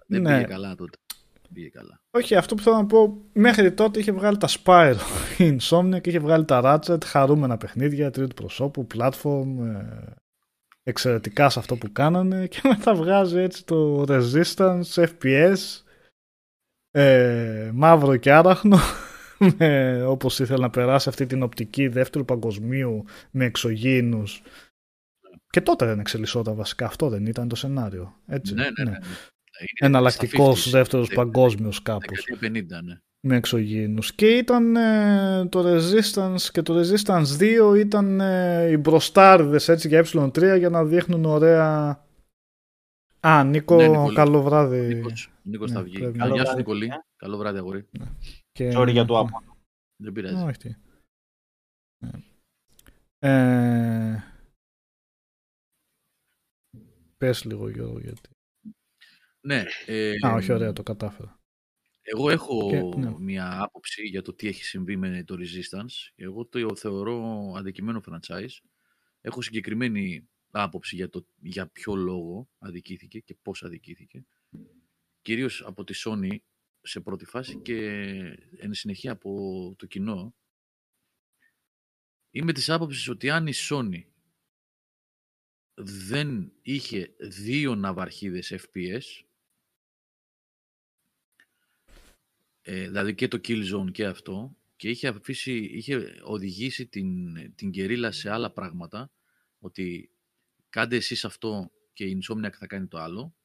Δεν Ναι. πήγε καλά τότε. Δεν πήγε καλά. Όχι, αυτό που θέλω να πω, μέχρι τότε είχε βγάλει τα Spyro <laughs> η Insomniac, είχε βγάλει τα Ratchet, χαρούμενα παιχνίδια, τρίτου προσώπου, platform, ε, εξαιρετικά σε αυτό που κάνανε <laughs> και μετά βγάζει έτσι το Resistance, FPS, ε, μαύρο και άραχνο, <laughs> με, όπως ήθελε να περάσει αυτή την οπτική δεύτερου παγκοσμίου με εξωγήινους. Και τότε δεν εξελισσόταν βασικά, αυτό δεν ήταν το σενάριο. Έτσι, Ναι, ναι, ναι. Ναι. Είναι Εναλλακτικός στα 50s, δεύτερος δε- παγκόσμιος κάπως Δεκαετία 50, ναι. με εξωγήινους. Και ήταν ε, το Resistance και το Resistance 2 ήταν ε, οι μπροστάριδες έτσι για ε3 για να δείχνουν ωραία... Α, Νίκο, Ναι, Νικόλη. καλό βράδυ. Νίκος, Νίκος ναι, θα βγει. πρέπει να- Γεια σου Καλό Νικολή. βράδυ. Καλό βράδυ αγόρι. Και... Sorry για το άπονο. Δεν πειράζει. Όχι. τι. Ναι. Ε, πες λίγο Γιώργο γιατί. Ναι. Ε, Α, όχι ωραία, το κατάφερα. Εγώ έχω Και- ναι. μια άποψη για το τι έχει συμβεί με το Resistance. Εγώ το θεωρώ αδικημένο franchise. Έχω συγκεκριμένη άποψη για, το, για ποιο λόγο αδικήθηκε και πώς αδικήθηκε. Κυρίως από τη Sony σε πρώτη φάση και εν συνεχεία από το κοινό. Είμαι της άποψης ότι αν η Sony δεν είχε δύο ναυαρχίδες FPS, ε, δηλαδή και το Killzone και αυτό, και είχε, αφήσει, είχε οδηγήσει την, την κερίλα σε άλλα πράγματα, ότι κάντε εσείς αυτό και η Insomniac θα κάνει το άλλο,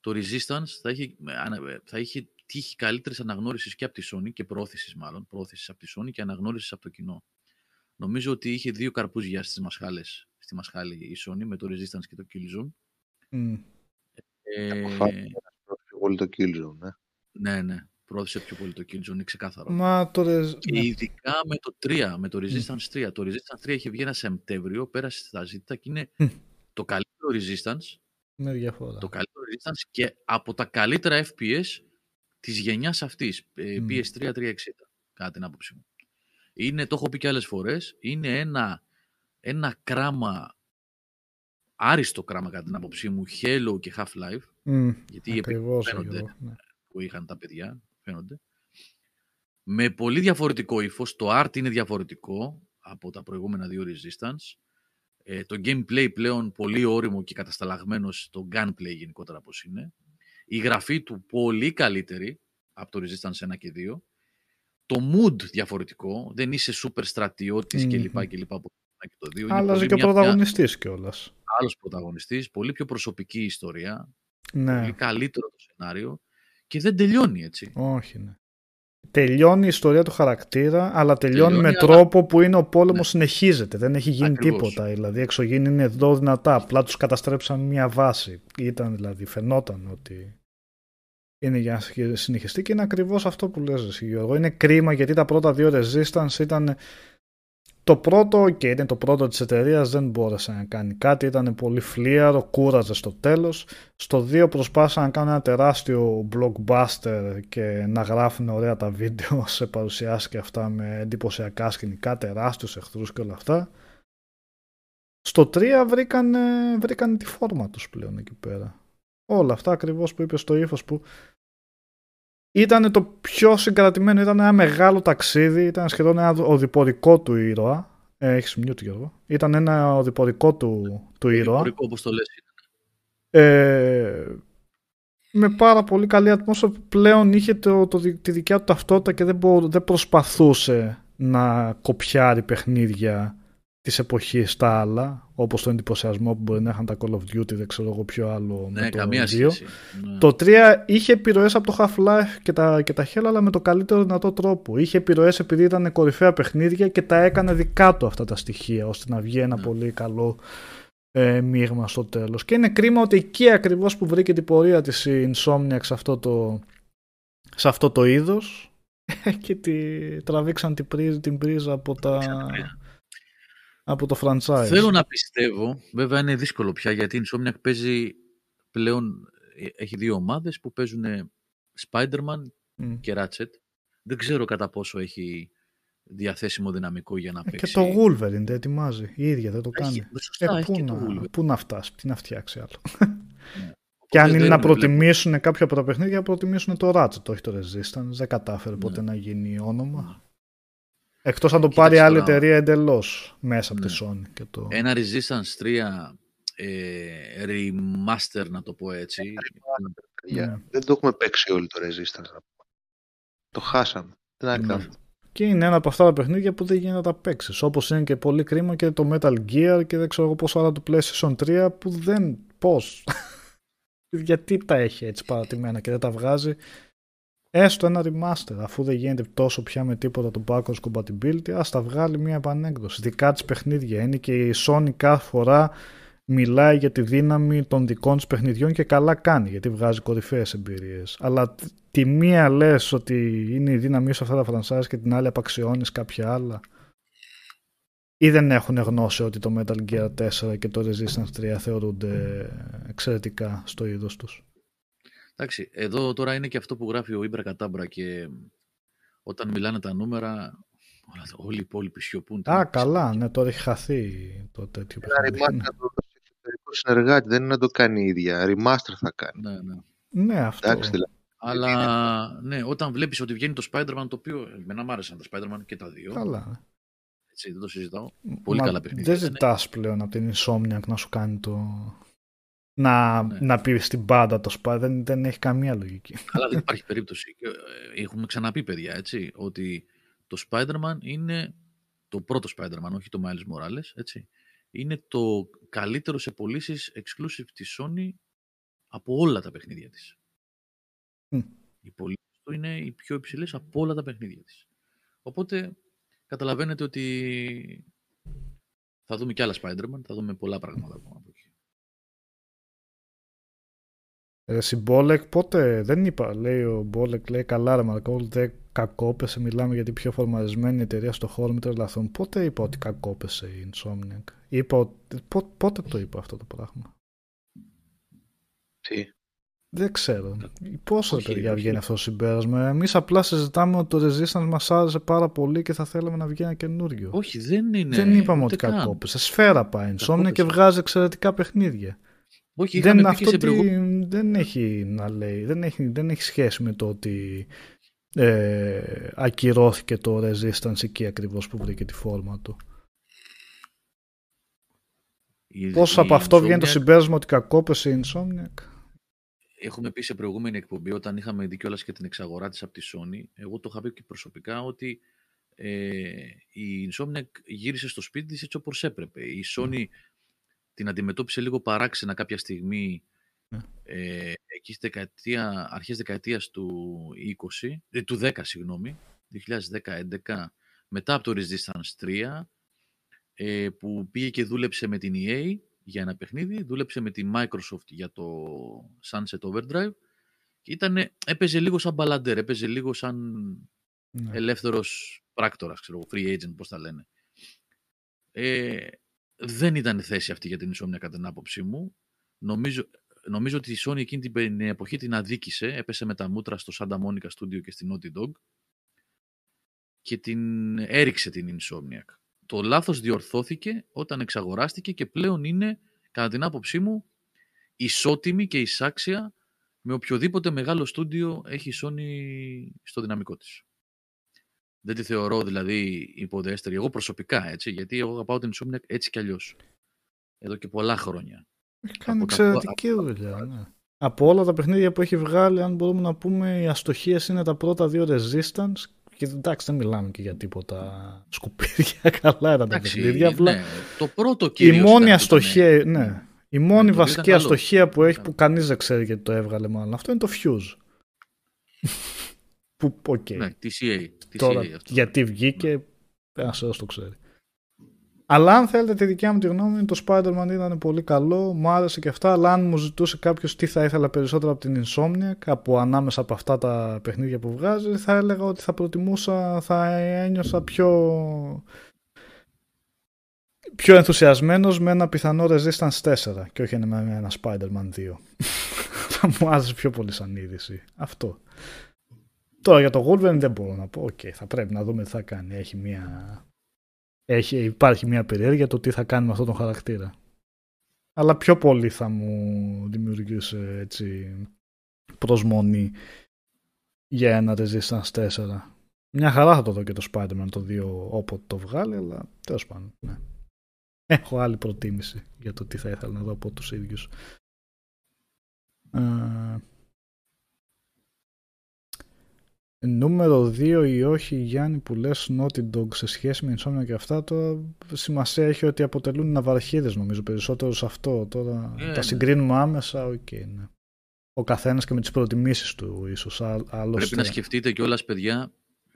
το Resistance θα είχε, ανα- θα είχε τύχει καλύτερης αναγνώρισης και από τη Sony και προώθησης μάλλον, προώθησης από τη Sony και αναγνώρισης από το κοινό. Νομίζω ότι είχε δύο καρπούζια στις μασχάλες, στη μασχάλη η Sony με το Resistance και το Killzone. Μμ. Ε, Αποφάσισε πιο πολύ το Killzone. Ναι. ναι, ναι. Πρόθεσε πιο πολύ το Killzone, είναι ξεκάθαρο. Μα το Res- Και ναι. ειδικά με το 3, με το Resistance 3. Το Resistance 3 είχε βγει ένα Σεπτέμβριο, πέρασε στα ζήτητα και είναι Μμ. το καλύτερο Resistance, με διαφορά. το καλύτερο Resistance και από τα καλύτερα FPS της γενιάς αυτής, ε, Μμ. PS3 360, κατά την άποψή μου. Είναι, το έχω πει και άλλες φορές, είναι ένα, ένα κράμα, άριστο κράμα κατά την άποψή μου, Halo και Half-Life, Μμ, γιατί οι Ακριβώς, φαίνονται. Γιώργο, ναι. που είχαν τα παιδιά, φαίνονται. Με πολύ διαφορετικό ύφος. Το art είναι διαφορετικό από τα προηγούμενα δύο Resistance. Ε, το gameplay πλέον πολύ όριμο και κατασταλαγμένο στο gunplay γενικότερα όπως είναι. Η γραφή του πολύ καλύτερη από το Resistance 1 και 2. Το mood διαφορετικό. Δεν είσαι super στρατιώτης Μμμ. κλπ. κλπ από το 1 και το 2. Είναι Άλλαζε πολύ και ο μια- μια- πρωταγωνιστής κιόλας. άλλος πρωταγωνιστής, πολύ πιο προσωπική ιστορία, Ναι, πολύ καλύτερο το σενάριο και δεν τελειώνει έτσι. όχι, ναι. Τελειώνει η ιστορία του χαρακτήρα, αλλά τελειώνει, Τελειώνει, με αλλά- τρόπο που είναι ο πόλεμος Ναι. συνεχίζεται. Δεν έχει γίνει Ακριβώς. τίποτα. Δηλαδή, οι εξωγήινοι είναι εδώ δυνατά. Απλά τους καταστρέψαν μια βάση. Ήταν δηλαδή, φαινόταν ότι είναι για να συνεχιστεί και είναι ακριβώς αυτό που λες εσύ Γιώργο. Είναι κρίμα γιατί τα πρώτα δύο Resistance ήταν το πρώτο και είναι το πρώτο της εταιρείας δεν μπόρεσε να κάνει κάτι, ήταν πολύ φλίαρο, κούραζε στο τέλος. Στο 2 προσπάθησαν να κάνουν ένα τεράστιο blockbuster και να γράφουν ωραία τα βίντεο <laughs> σε παρουσιάσεις και αυτά με εντυπωσιακά σκηνικά, τεράστιους εχθρούς και όλα αυτά. Στο 3 βρήκαν, βρήκαν τη φόρμα τους πλέον εκεί πέρα. Όλα αυτά ακριβώς που είπες στο ύφος που ήταν το πιο συγκρατημένο, ήταν ένα μεγάλο ταξίδι, ήταν σχεδόν ένα οδηπορικό του ήρωα. Ε, έχεις mute Γιώργο. Ήταν ένα οδηπορικό του, του ήρωα. Ιστορικό, όπως το λες. Ε, με πάρα πολύ καλή ατμόσφαιρα που πλέον είχε το, το, τη δικιά του ταυτότητα και δεν, μπο- δεν προσπαθούσε να κοπιάρει παιχνίδια της εποχής στα άλλα όπως τον εντυπωσιασμό που μπορεί να είχαν τα Call of Duty δεν ξέρω εγώ ποιο άλλο Ναι, με το καμία 2. σχέση. Ναι. Το 3 είχε επιρροές από το Half-Life και τα, και τα Hell, αλλά με το καλύτερο δυνατό τρόπο. Είχε επιρροές επειδή ήταν κορυφαία παιχνίδια και τα έκανε δικά του αυτά τα στοιχεία, ώστε να βγει ένα Ναι. πολύ καλό ε, μείγμα στο τέλος. Και είναι κρίμα ότι εκεί ακριβώς που βρήκε την πορεία της η Insomniac σε αυτό το, σε αυτό το είδος <laughs> και τη, τραβήξαν την, πρίζ, την πρίζα από, τα, από το franchise. Θέλω να πιστεύω, βέβαια είναι δύσκολο πια γιατί η Insomniac παίζει πλέον, ε, έχει δύο ομάδες που παίζουν Spider-Man Μμ. και Ratchet. Δεν ξέρω κατά πόσο έχει διαθέσιμο δυναμικό για να Ε, Και παίξει. το Wolverine δεν ετοιμάζει. Η ίδια δεν το Έχει- κάνει. σωστά, Ε, έχει πού, και το να, Wolverine. πού να φτάσει, τι να φτιάξει άλλο. Ναι. <laughs> Και αν Οπότε είναι δεν να βλέπω. προτιμήσουν κάποιο από τα παιχνίδια, να προτιμήσουν το Ratchet, όχι το Resistance. Δεν κατάφερε Ναι. ποτέ να γίνει όνομα. Εκτός αν το Κοίταξε πάρει άλλη τώρα. εταιρεία εντελώς μέσα από Ναι. τη Sony. Και το... Ένα Resistance 3 ε, remaster να το πω έτσι. παιδιά. Ναι. Δεν το έχουμε παίξει όλοι το Resistance. να πούμε. Το χάσαμε. Τι να Ναι. κάνουμε. Και είναι ένα από αυτά τα παιχνίδια που δεν γίνεται να τα παίξεις. Όπως είναι και πολύ κρίμα και το Metal Gear και δεν ξέρω εγώ πόσο άλλα του PlayStation 3 που δεν. Πώς; <laughs> Γιατί τα έχει έτσι παρατημένα και δεν τα βγάζει. Έστω ένα remaster, αφού δεν γίνεται τόσο πια με τίποτα το backwards compatibility, ας τα βγάλει μια επανέκδοση. Δικά της παιχνίδια είναι και η Sony κάθε φορά μιλάει για τη δύναμη των δικών της παιχνιδιών και καλά κάνει γιατί βγάζει κορυφαίες εμπειρίες. Αλλά τ- τη μία λες ότι είναι η δύναμή σου αυτά τα franchise και την άλλη απαξιώνεις κάποια άλλα; Ή δεν έχουν γνώση ότι το Metal Gear 4 και το Resistance 3 θεωρούνται εξαιρετικά στο είδος τους; Εντάξει, εδώ τώρα είναι και αυτό που γράφει ο Ήμπρα Κατάμπρα και όταν μιλάνε τα νούμερα, όλα, όλοι οι υπόλοιποι σιωπούν. Τι Α, να πεις. καλά, ναι, τώρα έχει χαθεί το τέτοιο Ένα παιχνίδι. remaster να το δώσει εξωτερικό συνεργάτη, δεν είναι να το κάνει η ίδια. Remaster θα κάνει. Ναι, ναι. Ναι, αυτό. Εντάξει, δηλαδή. Αλλά ναι, όταν βλέπεις ότι βγαίνει το Spider-Man, το οποίο εμένα μου άρεσαν τα Spider-Man και τα δύο. Καλά. Έτσι, δεν το συζητάω. Πολύ Μα καλά παιχνίδια Δεν ήταν. ζητάς πλέον από την Insomniac να σου κάνει το. Να, Ναι. να πει στην πάντα το σπα. Δεν, δεν έχει καμία λογική. Αλλά δεν υπάρχει περίπτωση. Και, ε, Έχουμε ξαναπεί, παιδιά, έτσι, ότι το Spider-Man είναι το πρώτο Spider-Man, όχι το Miles Morales, έτσι. Είναι το καλύτερο σε πωλήσεις exclusive της Sony από όλα τα παιχνίδια της. Μμ. Οι πωλήσεις του είναι οι πιο υψηλές από όλα τα παιχνίδια της. Οπότε καταλαβαίνετε ότι θα δούμε και άλλα Spider-Man, θα δούμε πολλά πράγματα ακόμα από εκεί. Ε, Συμπόλεκ, πότε δεν είπα, λέει ο Μπόλεκ, λέει καλά ρε Μαρκόλ, δεν κακόπεσε, μιλάμε για την πιο φορμαρισμένη εταιρεία στο χώρο, μην τρελαθούν. Πότε είπα ότι κακόπεσε η Insomniac; Είπα ότι, πό- πότε το είπα αυτό το πράγμα; Τι; Δεν ξέρω. Πόσο Όχι, παιδιά όχι. βγαίνει αυτό το συμπέρασμα; Εμείς απλά συζητάμε ότι το Resistance μας άρεσε πάρα πολύ και θα θέλαμε να βγει ένα καινούριο. Όχι, δεν είναι. δεν είπαμε ούτε ότι καν. κακόπεσε. Σφαίρα πάει η Insomniac και Κακόπεσε. βγάζει εξαιρετικά παιχνίδια. Όχι, δεν, είχαμε πει και αυτό σε τι- προηγούμενο. δεν έχει να λέει. Δεν έχει, δεν έχει σχέση με το ότι ε, ακυρώθηκε το Resistance εκεί ακριβώς που βρήκε τη φόρμα του. Η- Πώς η από αυτό βγαίνει το Insomniac- συμπέρασμα ότι κακόπεσε η Insomniac; Έχουμε πει σε προηγούμενη εκπομπή, όταν είχαμε δει κιόλας και την εξαγορά της από τη Sony, εγώ το είχα πει και προσωπικά ότι ε, η Insomniac γύρισε στο σπίτι της έτσι όπως έπρεπε. Η Sony την αντιμετώπισε λίγο παράξενα κάποια στιγμή Ναι. ε, εκεί στη δεκαετία, αρχές δεκαετίας του 20, ε, του 10 συγγνώμη, 2010-2011, μετά από το Resistance 3, ε, που πήγε και δούλεψε με την EA για ένα παιχνίδι, δούλεψε με τη Microsoft για το Sunset Overdrive και ήτανε, έπαιζε λίγο σαν μπαλαντέρ, έπαιζε λίγο σαν Ναι. ελεύθερος πράκτορας, ξέρω, εγώ, free agent, πώς τα λένε. Ε, δεν ήταν θέση αυτή για την Insomnia κατά την άποψή μου. Νομίζω, νομίζω ότι η Sony εκείνη την πε- εποχή την αδίκησε, έπεσε με τα μούτρα στο Santa Monica Studio και στη Naughty Dog και την έριξε την Insomniac. Το λάθος διορθώθηκε όταν εξαγοράστηκε και πλέον είναι, κατά την άποψή μου, ισότιμη και εισάξια με οποιοδήποτε μεγάλο στούντιο έχει η Sony στο δυναμικό της. Δεν τη θεωρώ δηλαδή υποδέστερη, εγώ προσωπικά έτσι, γιατί εγώ αγαπάω την Insomniac έτσι κι αλλιώς. Εδώ και πολλά χρόνια. Έχει κάνει από τα- εξαιρετική δουλειά. Ναι. Από όλα τα παιχνίδια που έχει βγάλει, αν μπορούμε να πούμε, οι αστοχίες είναι τα πρώτα δύο Resistance. Και εντάξει, δεν μιλάμε και για τίποτα σκουπίδια. <laughs> Καλά ήταν τα Εντάξει, παιχνίδια. Απλά ναι, το πρώτο η κυρίως μόνη ήταν που ήταν- αστοχία, ναι. Η μόνη το οποίο βασική ήταν καλό. αστοχία που έχει Ναι. που κανείς δεν ξέρει γιατί το έβγαλε μάλλον αυτό είναι το Fuse. Που, οκ. Ναι, TCA. TCA Τώρα, αυτό. γιατί βγήκε, ένας το ξέρει. Αλλά αν θέλετε τη δικιά μου τη γνώμη, το Spider-Man ήταν πολύ καλό, μου άρεσε και αυτά, αλλά αν μου ζητούσε κάποιος τι θα ήθελα περισσότερο από την Insomniac, από ανάμεσα από αυτά τα παιχνίδια που βγάζει, θα έλεγα ότι θα προτιμούσα, θα ένιωσα πιο πιο ενθουσιασμένος με ένα πιθανό Resistance 4 και όχι με ένα Spider-Man 2. <laughs> θα μου άρεσε πιο πολύ σαν είδηση. Αυτό. Τώρα για το Wolverine δεν μπορώ να πω. Οκ, θα πρέπει να δούμε τι θα κάνει. Έχει μια... Έχει, υπάρχει μια περιέργεια το τι θα κάνει με αυτόν τον χαρακτήρα. Αλλά πιο πολύ θα μου δημιουργήσει έτσι προσμονή για ένα Resistance 4. Μια χαρά θα το δω και το Spider-Man το 2 όποτε το βγάλει, αλλά τέλος πάντων. Ναι. Έχω άλλη προτίμηση για το τι θα ήθελα να δω από τους ίδιους. Ε, Νούμερο 2 ή όχι Γιάννη που λες Naughty Dog σε σχέση με Insomniac και αυτά το σημασία έχει ότι αποτελούν ναυαρχίδες νομίζω περισσότερο σε αυτό τώρα Ε, τα ναι. συγκρίνουμε άμεσα οκ ναι. ο καθένας και με τις προτιμήσεις του ίσως α- άλλωστε Πρέπει να σκεφτείτε κιόλας, παιδιά,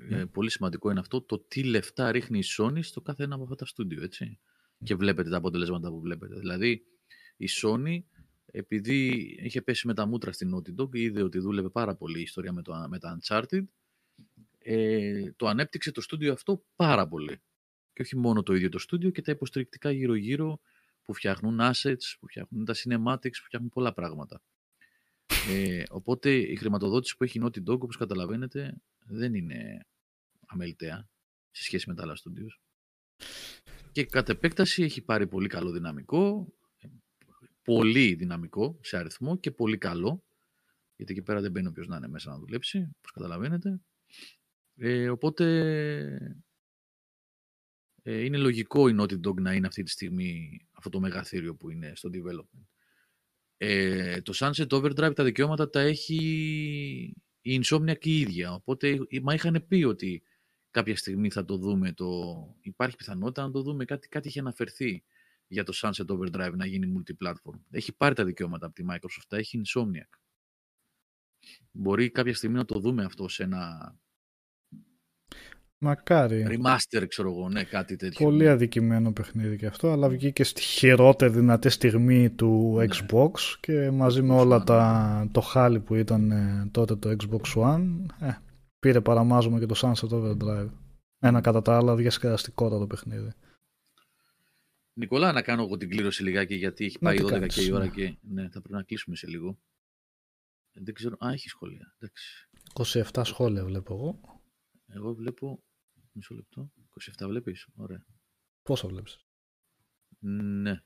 Ναι. ε, πολύ σημαντικό είναι αυτό, το τι λεφτά ρίχνει η Sony στο κάθε ένα από αυτά τα στούντιο, έτσι. Και βλέπετε τα αποτελέσματα που βλέπετε. Δηλαδή, η Sony, επειδή είχε πέσει με τα μούτρα στην Naughty Dog, είδε ότι δούλευε πάρα πολύ η ιστορία με, το, με τα Uncharted, ε, το ανέπτυξε το στούντιο αυτό πάρα πολύ. Και όχι μόνο το ίδιο το στούντιο και τα υποστηρικτικά γύρω-γύρω που φτιάχνουν assets, που φτιάχνουν τα cinematics, που φτιάχνουν πολλά πράγματα. Ε, οπότε η χρηματοδότηση που έχει η Naughty Dog, όπως καταλαβαίνετε, δεν είναι αμεληταία σε σχέση με τα άλλα studios. Και κατ' επέκταση έχει πάρει πολύ καλό δυναμικό, πολύ δυναμικό σε αριθμό και πολύ καλό, γιατί εκεί πέρα δεν μπαίνει όποιος να είναι μέσα να δουλέψει, όπως καταλαβαίνετε. Ε, οπότε ε, είναι λογικό η Naughty Dog να είναι αυτή τη στιγμή αυτό το μεγαθύριο που είναι στο development. Ε, το Sunset Overdrive τα δικαιώματα τα έχει η Insomnia και η ίδια. Οπότε μα είχαν πει ότι κάποια στιγμή θα το δούμε. Το... Υπάρχει πιθανότητα να το δούμε. Κάτι, κάτι είχε αναφερθεί για το Sunset Overdrive να γίνει multiplatform. Έχει πάρει τα δικαιώματα από τη Microsoft. Τα έχει Insomniac. Μπορεί κάποια στιγμή να το δούμε αυτό σε ένα Μακάρι. remaster, ξέρω εγώ, ναι, κάτι τέτοιο. Πολύ αδικημένο παιχνίδι και αυτό, αλλά βγήκε στη χειρότερη δυνατή στιγμή του Ναι. Xbox και μαζί με όλα τα, το χάλι που ήταν ε, τότε το Xbox One, ε, πήρε παραμάζωμα και το Sunset Overdrive. Ένα κατά τα άλλα διασκεδαστικότατο παιχνίδι. Νικολά, να κάνω εγώ την κλήρωση λιγάκι γιατί έχει πάει τι 12 κάνεις, και η ώρα ναι. και ναι, θα πρέπει να κλείσουμε σε λίγο. Ε, Δεν ξέρω. Α, έχει σχόλια. Εντάξει. 27 σχόλια βλέπω εγώ. Εγώ βλέπω. Μισό λεπτό. 27 βλέπεις. Ωραία. Πόσα βλέπεις; Ναι,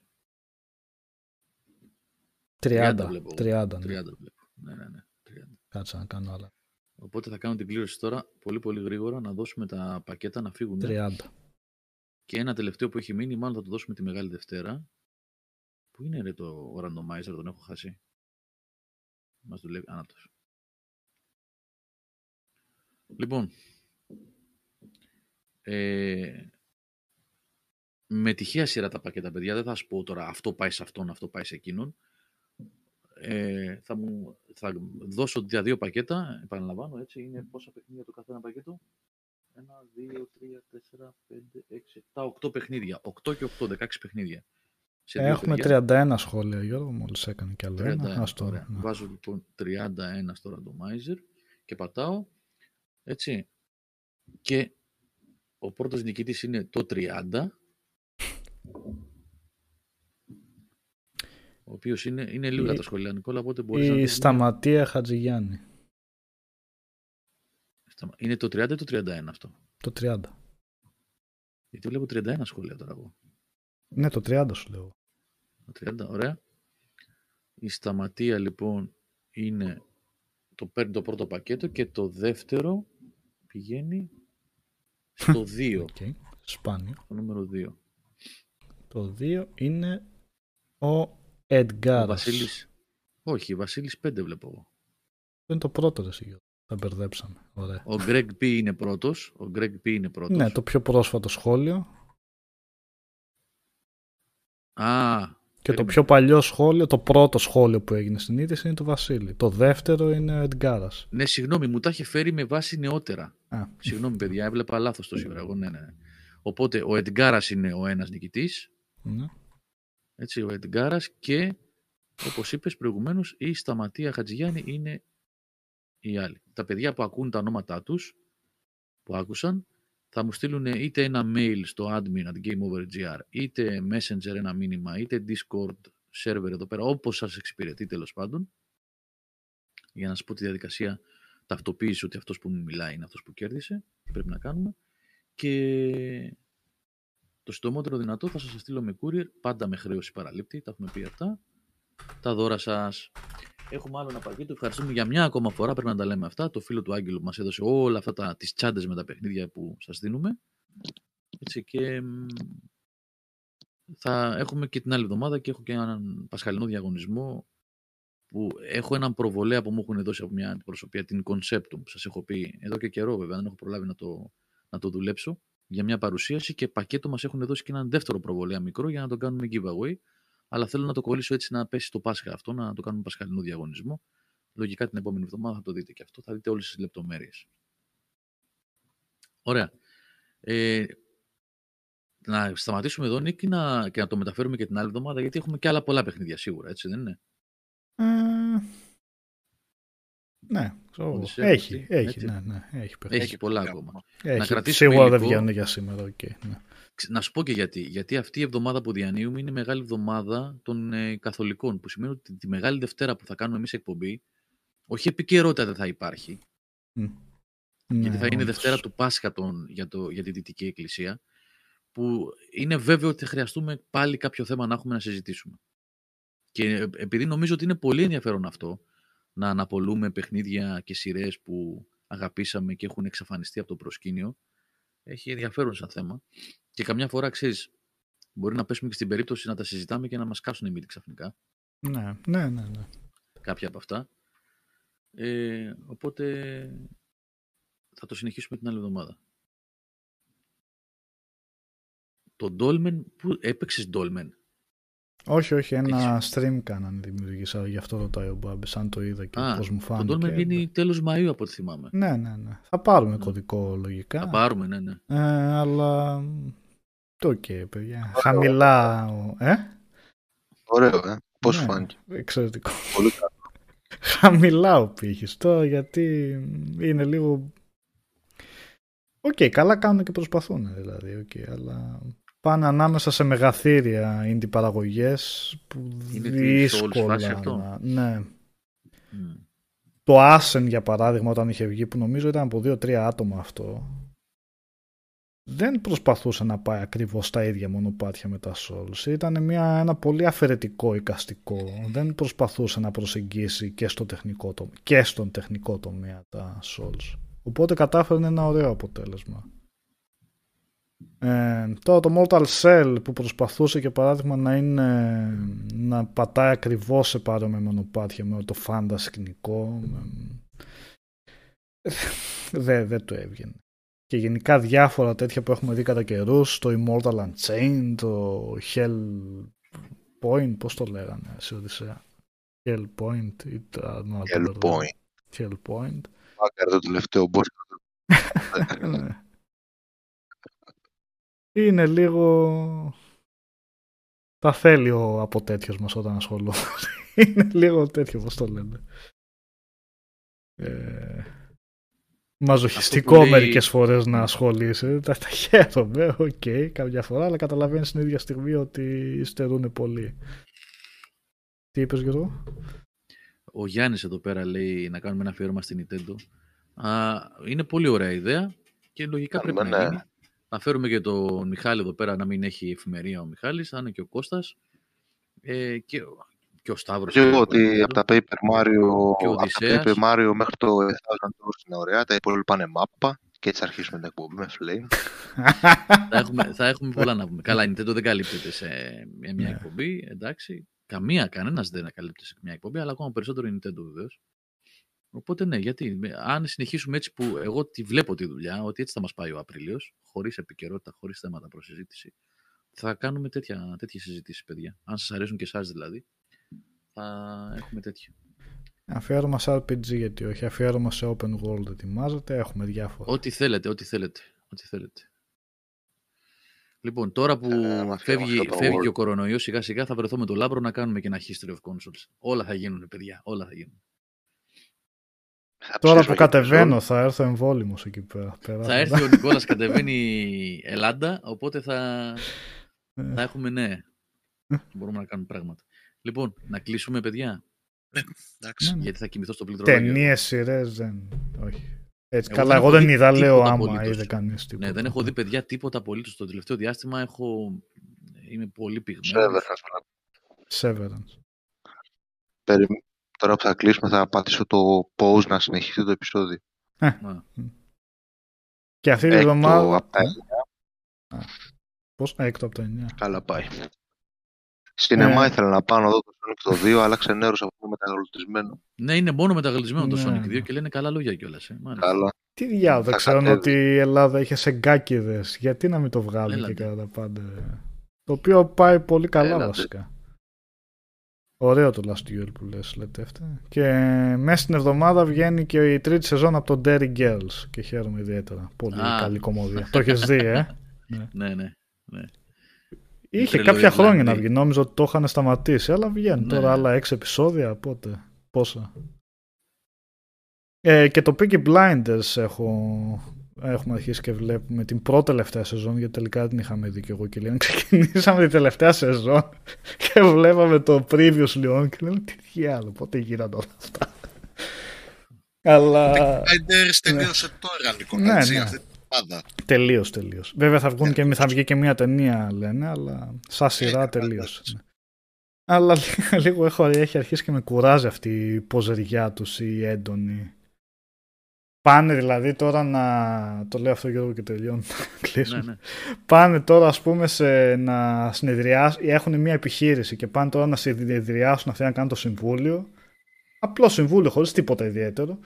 30. 30 βλέπω. 30, 30 ναι. βλέπω. Ναι, ναι, ναι. 30. Κάτσε να κάνω άλλα. Οπότε θα κάνω την κλήρωση τώρα πολύ πολύ γρήγορα να δώσουμε τα πακέτα να φύγουν. 30. Και ένα τελευταίο που έχει μείνει, μάλλον θα το δώσουμε τη Μεγάλη Δευτέρα. Πού είναι ρε το randomizer, τον έχω χάσει; Μας δουλεύει, ανάπτωση. Λοιπόν, ε, με τυχαία σειρά τα πακέτα, παιδιά, δεν θα σου πω τώρα αυτό πάει σε αυτόν, αυτό πάει σε εκείνον. Ε, θα, μου, θα δώσω για δύο πακέτα, επαναλαμβάνω, έτσι, είναι πόσα παιχνίδια το καθένα πακέτο; Ένα, δύο, τρία, τέσσερα, πέντε, έξι, επτά, οκτώ παιχνίδια. Οκτώ και οκτώ, δεκάξι παιχνίδια. Σε δύο Έχουμε παιδιά. 31 σχόλια, Γιώργο, μόλις έκανε κι άλλο 31, ένα. Ας το, ωραία. ναι. Βάζω λοιπόν 31 στο randomizer και πατάω, έτσι. Και ο πρώτος νικητής είναι το 30, ο οποίος είναι, είναι λίγα Η- τα σχόλια, Νικόλα, οπότε μπορείς να... Η Σταματία Χατζηγιάννη. Σταμα- Είναι το 30 ή το 31 αυτό; Το 30. Γιατί βλέπω 31 σχόλια τώρα εγώ. Ναι, το 30 σου λέω. Το 30, ωραία. Η Σταματία λοιπόν είναι το παίρνει το πρώτο πακέτο και το δεύτερο πηγαίνει στο 2, Οκ. Σπάνιο. το νούμερο 2. Το 2 είναι ο Ο Edgar. Βασίλης, όχι, Βασίλης 5 βλέπω εγώ. είναι το πρώτο, ρε συ Γιώργο. Τα μπερδέψαμε. Ωραία. Ο Greg P είναι πρώτος, ο Greg P είναι πρώτος. Ναι, το πιο πρόσφατο σχόλιο. Α, Και το περίμενε. πιο παλιό σχόλιο, το πρώτο σχόλιο που έγινε στην είδηση είναι το Βασίλη. Το δεύτερο είναι ο Εντγκάρας. Ναι, συγγνώμη, μου τα είχε φέρει με βάση νεότερα. Α, Συγγνώμη, παιδιά, έβλεπα λάθος τόση ώρα. Εγώ, ναι, ναι, ναι. Οπότε ο Εντγκάρας είναι ο ένας νικητής, ναι. έτσι, ο Εντγκάρας και, όπως είπες προηγουμένως, η Σταματία Χατζηγιάννη είναι οι άλλοι. Τα παιδιά που ακούν τα ονόματά τους, που άκουσαν, θα μου στείλουν είτε ένα mail στο admin at gameover.gr, είτε messenger ένα μήνυμα, είτε discord server εδώ πέρα, όπως σας εξυπηρετεί τέλος πάντων, για να σας πω τη διαδικασία ταυτοποίηση ότι αυτός που μου μιλάει είναι αυτός που κέρδισε, τι πρέπει να κάνουμε. Και το συντομότερο δυνατό θα σας στείλω με courier, πάντα με χρέωση παραλήπτη, τα έχουμε πει αυτά, τα δώρα σας. Έχουμε άλλο ένα πακέτο. Ευχαριστούμε για μια ακόμα φορά. Πρέπει να τα λέμε αυτά. Το φίλο του Άγγελου μας έδωσε όλα αυτά τα, τις τσάντες με τα παιχνίδια που σας δίνουμε. Έτσι και μ, θα έχουμε και την άλλη εβδομάδα και έχω και έναν πασχαλινό διαγωνισμό που έχω έναν προβολέα που μου έχουν δώσει από μια αντιπροσωπεία, την Conceptum, που σας έχω πει εδώ και καιρό βέβαια, δεν έχω προλάβει να το, να το δουλέψω, για μια παρουσίαση και πακέτο μας έχουν δώσει και έναν δεύτερο προβολέα μικρό για να το κάνουμε giveaway, αλλά θέλω να το κολλήσω έτσι να πέσει το Πάσχα αυτό, να το κάνουμε πασχαλινό διαγωνισμό. Λογικά την επόμενη εβδομάδα θα το δείτε και αυτό, θα δείτε όλες τις λεπτομέρειες. Ωραία. Ε, να σταματήσουμε εδώ, Νίκη, να, και να το μεταφέρουμε και την άλλη εβδομάδα, γιατί έχουμε και άλλα πολλά παιχνίδια σίγουρα, έτσι δεν είναι; Ε, ναι, ξέρω εγώ. Οδυσσέα, Έχει, αυτή, έχει, έτσι. ναι, ναι, έχει παιχνίδια. Έχει πολλά ακόμα. Έχει. κρατήσουμε Σίγουρα δεν υλικό. βγαίνουν για σήμερα, οκ. ναι. Ξε- Να σου πω και γιατί. Γιατί αυτή η εβδομάδα που διανύουμε είναι η μεγάλη εβδομάδα των ε, Καθολικών. Που σημαίνει ότι τη Μεγάλη Δευτέρα που θα κάνουμε εμείς εκπομπή, όχι επικαιρότητα δεν θα υπάρχει. Μμ. γιατί Ναι, θα είναι η όντως. Δευτέρα του Πάσχα των, για, το, για τη Δυτική Εκκλησία. Που είναι βέβαιο ότι θα χρειαστούμε πάλι κάποιο θέμα να έχουμε να συζητήσουμε. Και ε, επειδή νομίζω ότι είναι πολύ ενδιαφέρον αυτό, να αναπολούμε παιχνίδια και σειρές που αγαπήσαμε και έχουν εξαφανιστεί από το προσκήνιο, έχει ενδιαφέρον σαν θέμα. Και καμιά φορά, ξέρεις, μπορεί να πέσουμε και στην περίπτωση να τα συζητάμε και να μας κάσουν οι μύτοι ξαφνικά, Ναι, ναι, ναι. ναι. κάποια από αυτά. Ε, οπότε θα το συνεχίσουμε την άλλη εβδομάδα. Το Dolmen, πού έπαιξες Dolmen; Όχι, όχι, ένα stream κάνανε δημιουργήσα, γι' αυτό ρωτάει ο Μπάμπης, αν το είδα και Α, πώς μου το φάνηκε. Dolmen βγαίνει τέλος Μαΐου από ό,τι θυμάμαι. Ναι, ναι, ναι. Θα πάρουμε Ναι. κωδικό λογικά. Θα πάρουμε, ναι, ναι. Ε, αλλά το οκ, παιδιά. Χαμηλά. ο- Ε, Ωραίο, ε. Πώς Ναι. φάνηκε. εξαιρετικό. Πολύ καλό. <laughs> Χαμηλά ο πήχης τώρα γιατί είναι λίγο... Οκ, καλά κάνουν και προσπαθούν δηλαδή, οκ, αλλά πάνε ανάμεσα σε μεγαθήρια indie παραγωγές που Είναι τη Souls δύσκολα φάση αυτό; να- Ναι. Μμ. Το Ascen για παράδειγμα όταν είχε βγει που νομίζω ήταν από δύο-τρία άτομα αυτό δεν προσπαθούσε να πάει ακριβώς στα ίδια μονοπάτια με τα Souls. Ήταν μια, ένα πολύ αφαιρετικό εικαστικό. Δεν προσπαθούσε να προσεγγίσει και, στο τεχνικό, τομέα, και στον τεχνικό τομέα τα Souls. Οπότε κατάφερε ένα ωραίο αποτέλεσμα. Ε, τώρα το Mortal Cell που προσπαθούσε και παράδειγμα να είναι να πατάει ακριβώς σε παρόμοια μονοπάτια με το φάντα σκηνικό ε, δεν δεν του έβγαινε και γενικά διάφορα τέτοια που έχουμε δει κατά καιρούς το Immortal Unchained το Hell Point πώς το λέγανε σε Οδυσσέα Hell Point ή τα no, Hell Point. Hell Point Μάκαρ το τελευταίο boss. <laughs> Ναι. Είναι λίγο... Τα θέλει ο αποτέτοιος μας όταν ασχολούμαστε. <laughs> Είναι λίγο τέτοιο, πώς το λένε. Ε... Μαζοχιστικό Αυτό που λέει- μερικές φορές να ασχολείσαι. Τα, τα χαίρομαι, οκ, κάποια φορά, αλλά καταλαβαίνεις την ίδια στιγμή ότι στερούν πολύ. Τι είπες Γιώργο; Ο Γιάννης εδώ πέρα λέει να κάνουμε ένα αφιέρωμα στην Nintendo. Α, είναι πολύ ωραία ιδέα και λογικά πρέπει Κάνουμε, να ναι. γίνει. Να φέρουμε και τον Μιχάλη εδώ πέρα να μην έχει εφημερία ο Μιχάλης, θα είναι και ο Κώστας ε, και, και ο Σταύρος. Και εγώ ο ότι Νίκος. από τα Paper Mario, Και ο από τα Οδυσσέας. Paper Mario μέχρι το 1000 Doors είναι ωραία, τα υπόλοιπα είναι μάπα και έτσι θα αρχίσουμε την εκπομπή με Flame. <laughs> θα, έχουμε, θα έχουμε πολλά να πούμε. Καλά, η Nintendo δεν καλύπτεται σε μια Ναι. εκπομπή, εντάξει. Καμία, κανένας δεν καλύπτεται σε μια εκπομπή, αλλά ακόμα περισσότερο η Nintendo βεβαίως. Οπότε ναι, γιατί με- αν συνεχίσουμε έτσι που εγώ τη βλέπω τη δουλειά, ότι έτσι θα μας πάει ο Απρίλιος, χωρίς επικαιρότητα, χωρίς θέματα προς συζήτηση, θα κάνουμε τέτοια, τέτοια συζήτηση, παιδιά. Αν σας αρέσουν και εσάς δηλαδή, θα έχουμε τέτοια. Αφιέρωμα σε RPG γιατί όχι, αφιέρωμα σε open world ετοιμάζεται, έχουμε διάφορα. Ό,τι θέλετε, ό,τι θέλετε. Ό,τι θέλετε. Λοιπόν, τώρα που Ε, άμα φεύγει, φτιάχνω το φεύγει Word. και ο κορονοϊός σιγά σιγά θα βρεθώ με το Λάμπρο να κάνουμε και ένα history of consoles. Όλα θα γίνουν, παιδιά. Όλα θα γίνουν. Θα Τώρα ψήσω που για κατεβαίνω θα έρθω εμβόλιμος εκεί πέρα. πέρα. Θα έρθει ο Νικόλας κατεβαίνει Ελλάδα, οπότε θα, Ε, θα έχουμε ναι. Μπορούμε να κάνουμε πράγματα. Λοιπόν, να κλείσουμε, παιδιά, Εντάξει. Ναι, ναι. γιατί θα κοιμηθώ στο πληκτρολόγιο. Ταινίες, σειρές, δεν... Όχι. Έτσι, Εγώ καλά, δεν εγώ έχω δεν δει είδα, λέω τίποτα άμα απολύτως. είδε κανείς τίποτα. Ναι, δεν έχω δει παιδιά τίποτα απολύτως το τελευταίο διάστημα. Έχω... Είμαι πολύ πυγμένος. Severance. Severance. Περι- Τώρα που θα κλείσουμε θα πατήσω το pause να συνεχίσει το επεισόδιο. Και αυτή τη Έκτο εβδομάδα... απ' τα Πώς, έκτο από τα 9. Καλά πάει. Σινεμά Ε. ήθελα να πάω να δω το Sonic το 2, αλλά ξενέρωσα που είναι μεταγλωτισμένο. Ναι, είναι μόνο μεταγλισμένο το Ναι. Sonic 2 και λένε καλά λόγια κιόλας. Ε. Μάλιστα. Καλά. Τι διάλογο, δεν Θα ξέρω κατέβει. ότι η Ελλάδα είχε σε γκάκιδες. Γιατί να μην το βγάλουν Έλατε. και κατά τα πάντα. ε. Το οποίο πάει πολύ καλά Έλατε. βασικά. Ωραίο το Last Duel που λες, λέτε αυτά. Και μέσα στην εβδομάδα βγαίνει και η τρίτη σεζόν από το Dairy Girls και χαίρομαι ιδιαίτερα. Πολύ Α. καλή κομμωδία. το έχεις δει, ε; <laughs> Ναι, ναι. Ναι. Είχε Τρελό κάποια χρόνια Ιρλανδί. να βγει. Νόμιζα ότι το είχαν σταματήσει. Αλλά βγαίνουν Ναι. τώρα άλλα έξι επεισόδια. Πότε. Πόσα. Ε, και το Peaky Blinders έχω, έχουμε αρχίσει και βλέπουμε την πρώτη τελευταία σεζόν γιατί τελικά δεν την είχαμε δει και εγώ και Λιόν. Ξεκινήσαμε την τελευταία σεζόν και βλέπαμε το previous Λιόν και λέμε τι διάλογο, πότε γίνανε όλα αυτά. Αλλά Blinders τελείωσε τώρα, Νίκο, Ναι, έτσι, ναι. αυτή την εβδομάδα. τελείως, τελείως. Βέβαια θα, βγουν και, θα βγει και μια ταινία λένε, αλλά σαν σειρά Ε, τελείωσε. εντάξει. ναι. Αλλά λίγο, <laughs> λίγο έχω, έχει αρχίσει και με κουράζει αυτή η ποζεριά τους η έντονη. Πάνε δηλαδή τώρα να. Το λέω αυτό Γιώργο και τελειώνω. <laughs> να κλείσουμε. ναι, ναι. Πάνε τώρα ας πούμε σε, να συνεδριάσουν, έχουν μια επιχείρηση και πάνε τώρα να συνεδριάσουν αυτοί να κάνουν το συμβούλιο. Απλό συμβούλιο χωρίς τίποτα ιδιαίτερο.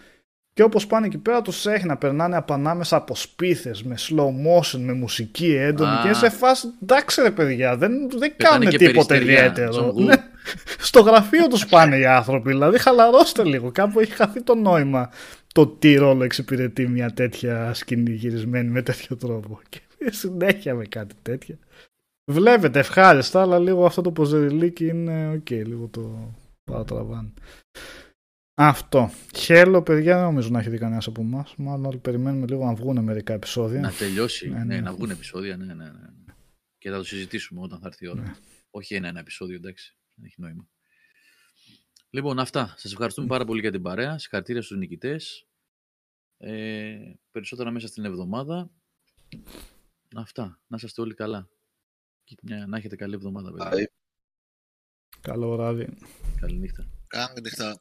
Και όπως πάνε εκεί πέρα τους έχει να περνάνε από ανάμεσα από σπίθες με slow motion, με μουσική έντονη Α. και σε φάση εντάξει ρε παιδιά δεν, δεν Πετάνε κάνουν και τίποτα περιστεριά, ιδιαίτερο. John Woo. Ναι. Στο γραφείο τους πάνε οι άνθρωποι, δηλαδή χαλαρώστε λίγο. Κάπου έχει χαθεί το νόημα το τι ρόλο εξυπηρετεί μια τέτοια σκηνή γυρισμένη με τέτοιο τρόπο. <laughs> Και συνέχεια με κάτι τέτοια. Βλέπετε ευχάριστα, αλλά λίγο αυτό το ποζεριλίκι είναι οκ, λίγο το παρατραβάνε. Αυτό. Halo, παιδιά, δεν νομίζω να έχει δει κανένας από εμάς. Μάλλον όλοι περιμένουμε λίγο να βγουν μερικά επεισόδια. Να τελειώσει, Ναι, ναι, ναι. να βγουν επεισόδια, ναι, ναι, ναι. Και θα το συζητήσουμε όταν θα έρθει η ώρα. Ναι. Όχι ένα-ένα επεισόδιο, εντάξει. Δεν έχει νόημα. Λοιπόν, αυτά. Σας ευχαριστούμε πάρα πολύ για την παρέα. Συγχαρητήρια στους νικητές. Ε, περισσότερα μέσα στην εβδομάδα. Αυτά. Να είστε όλοι καλά. Και μια- να έχετε καλή εβδομάδα, παιδιά. Άι, Καλό βράδυ. Καλή νύχτα. Καλή νύχτα.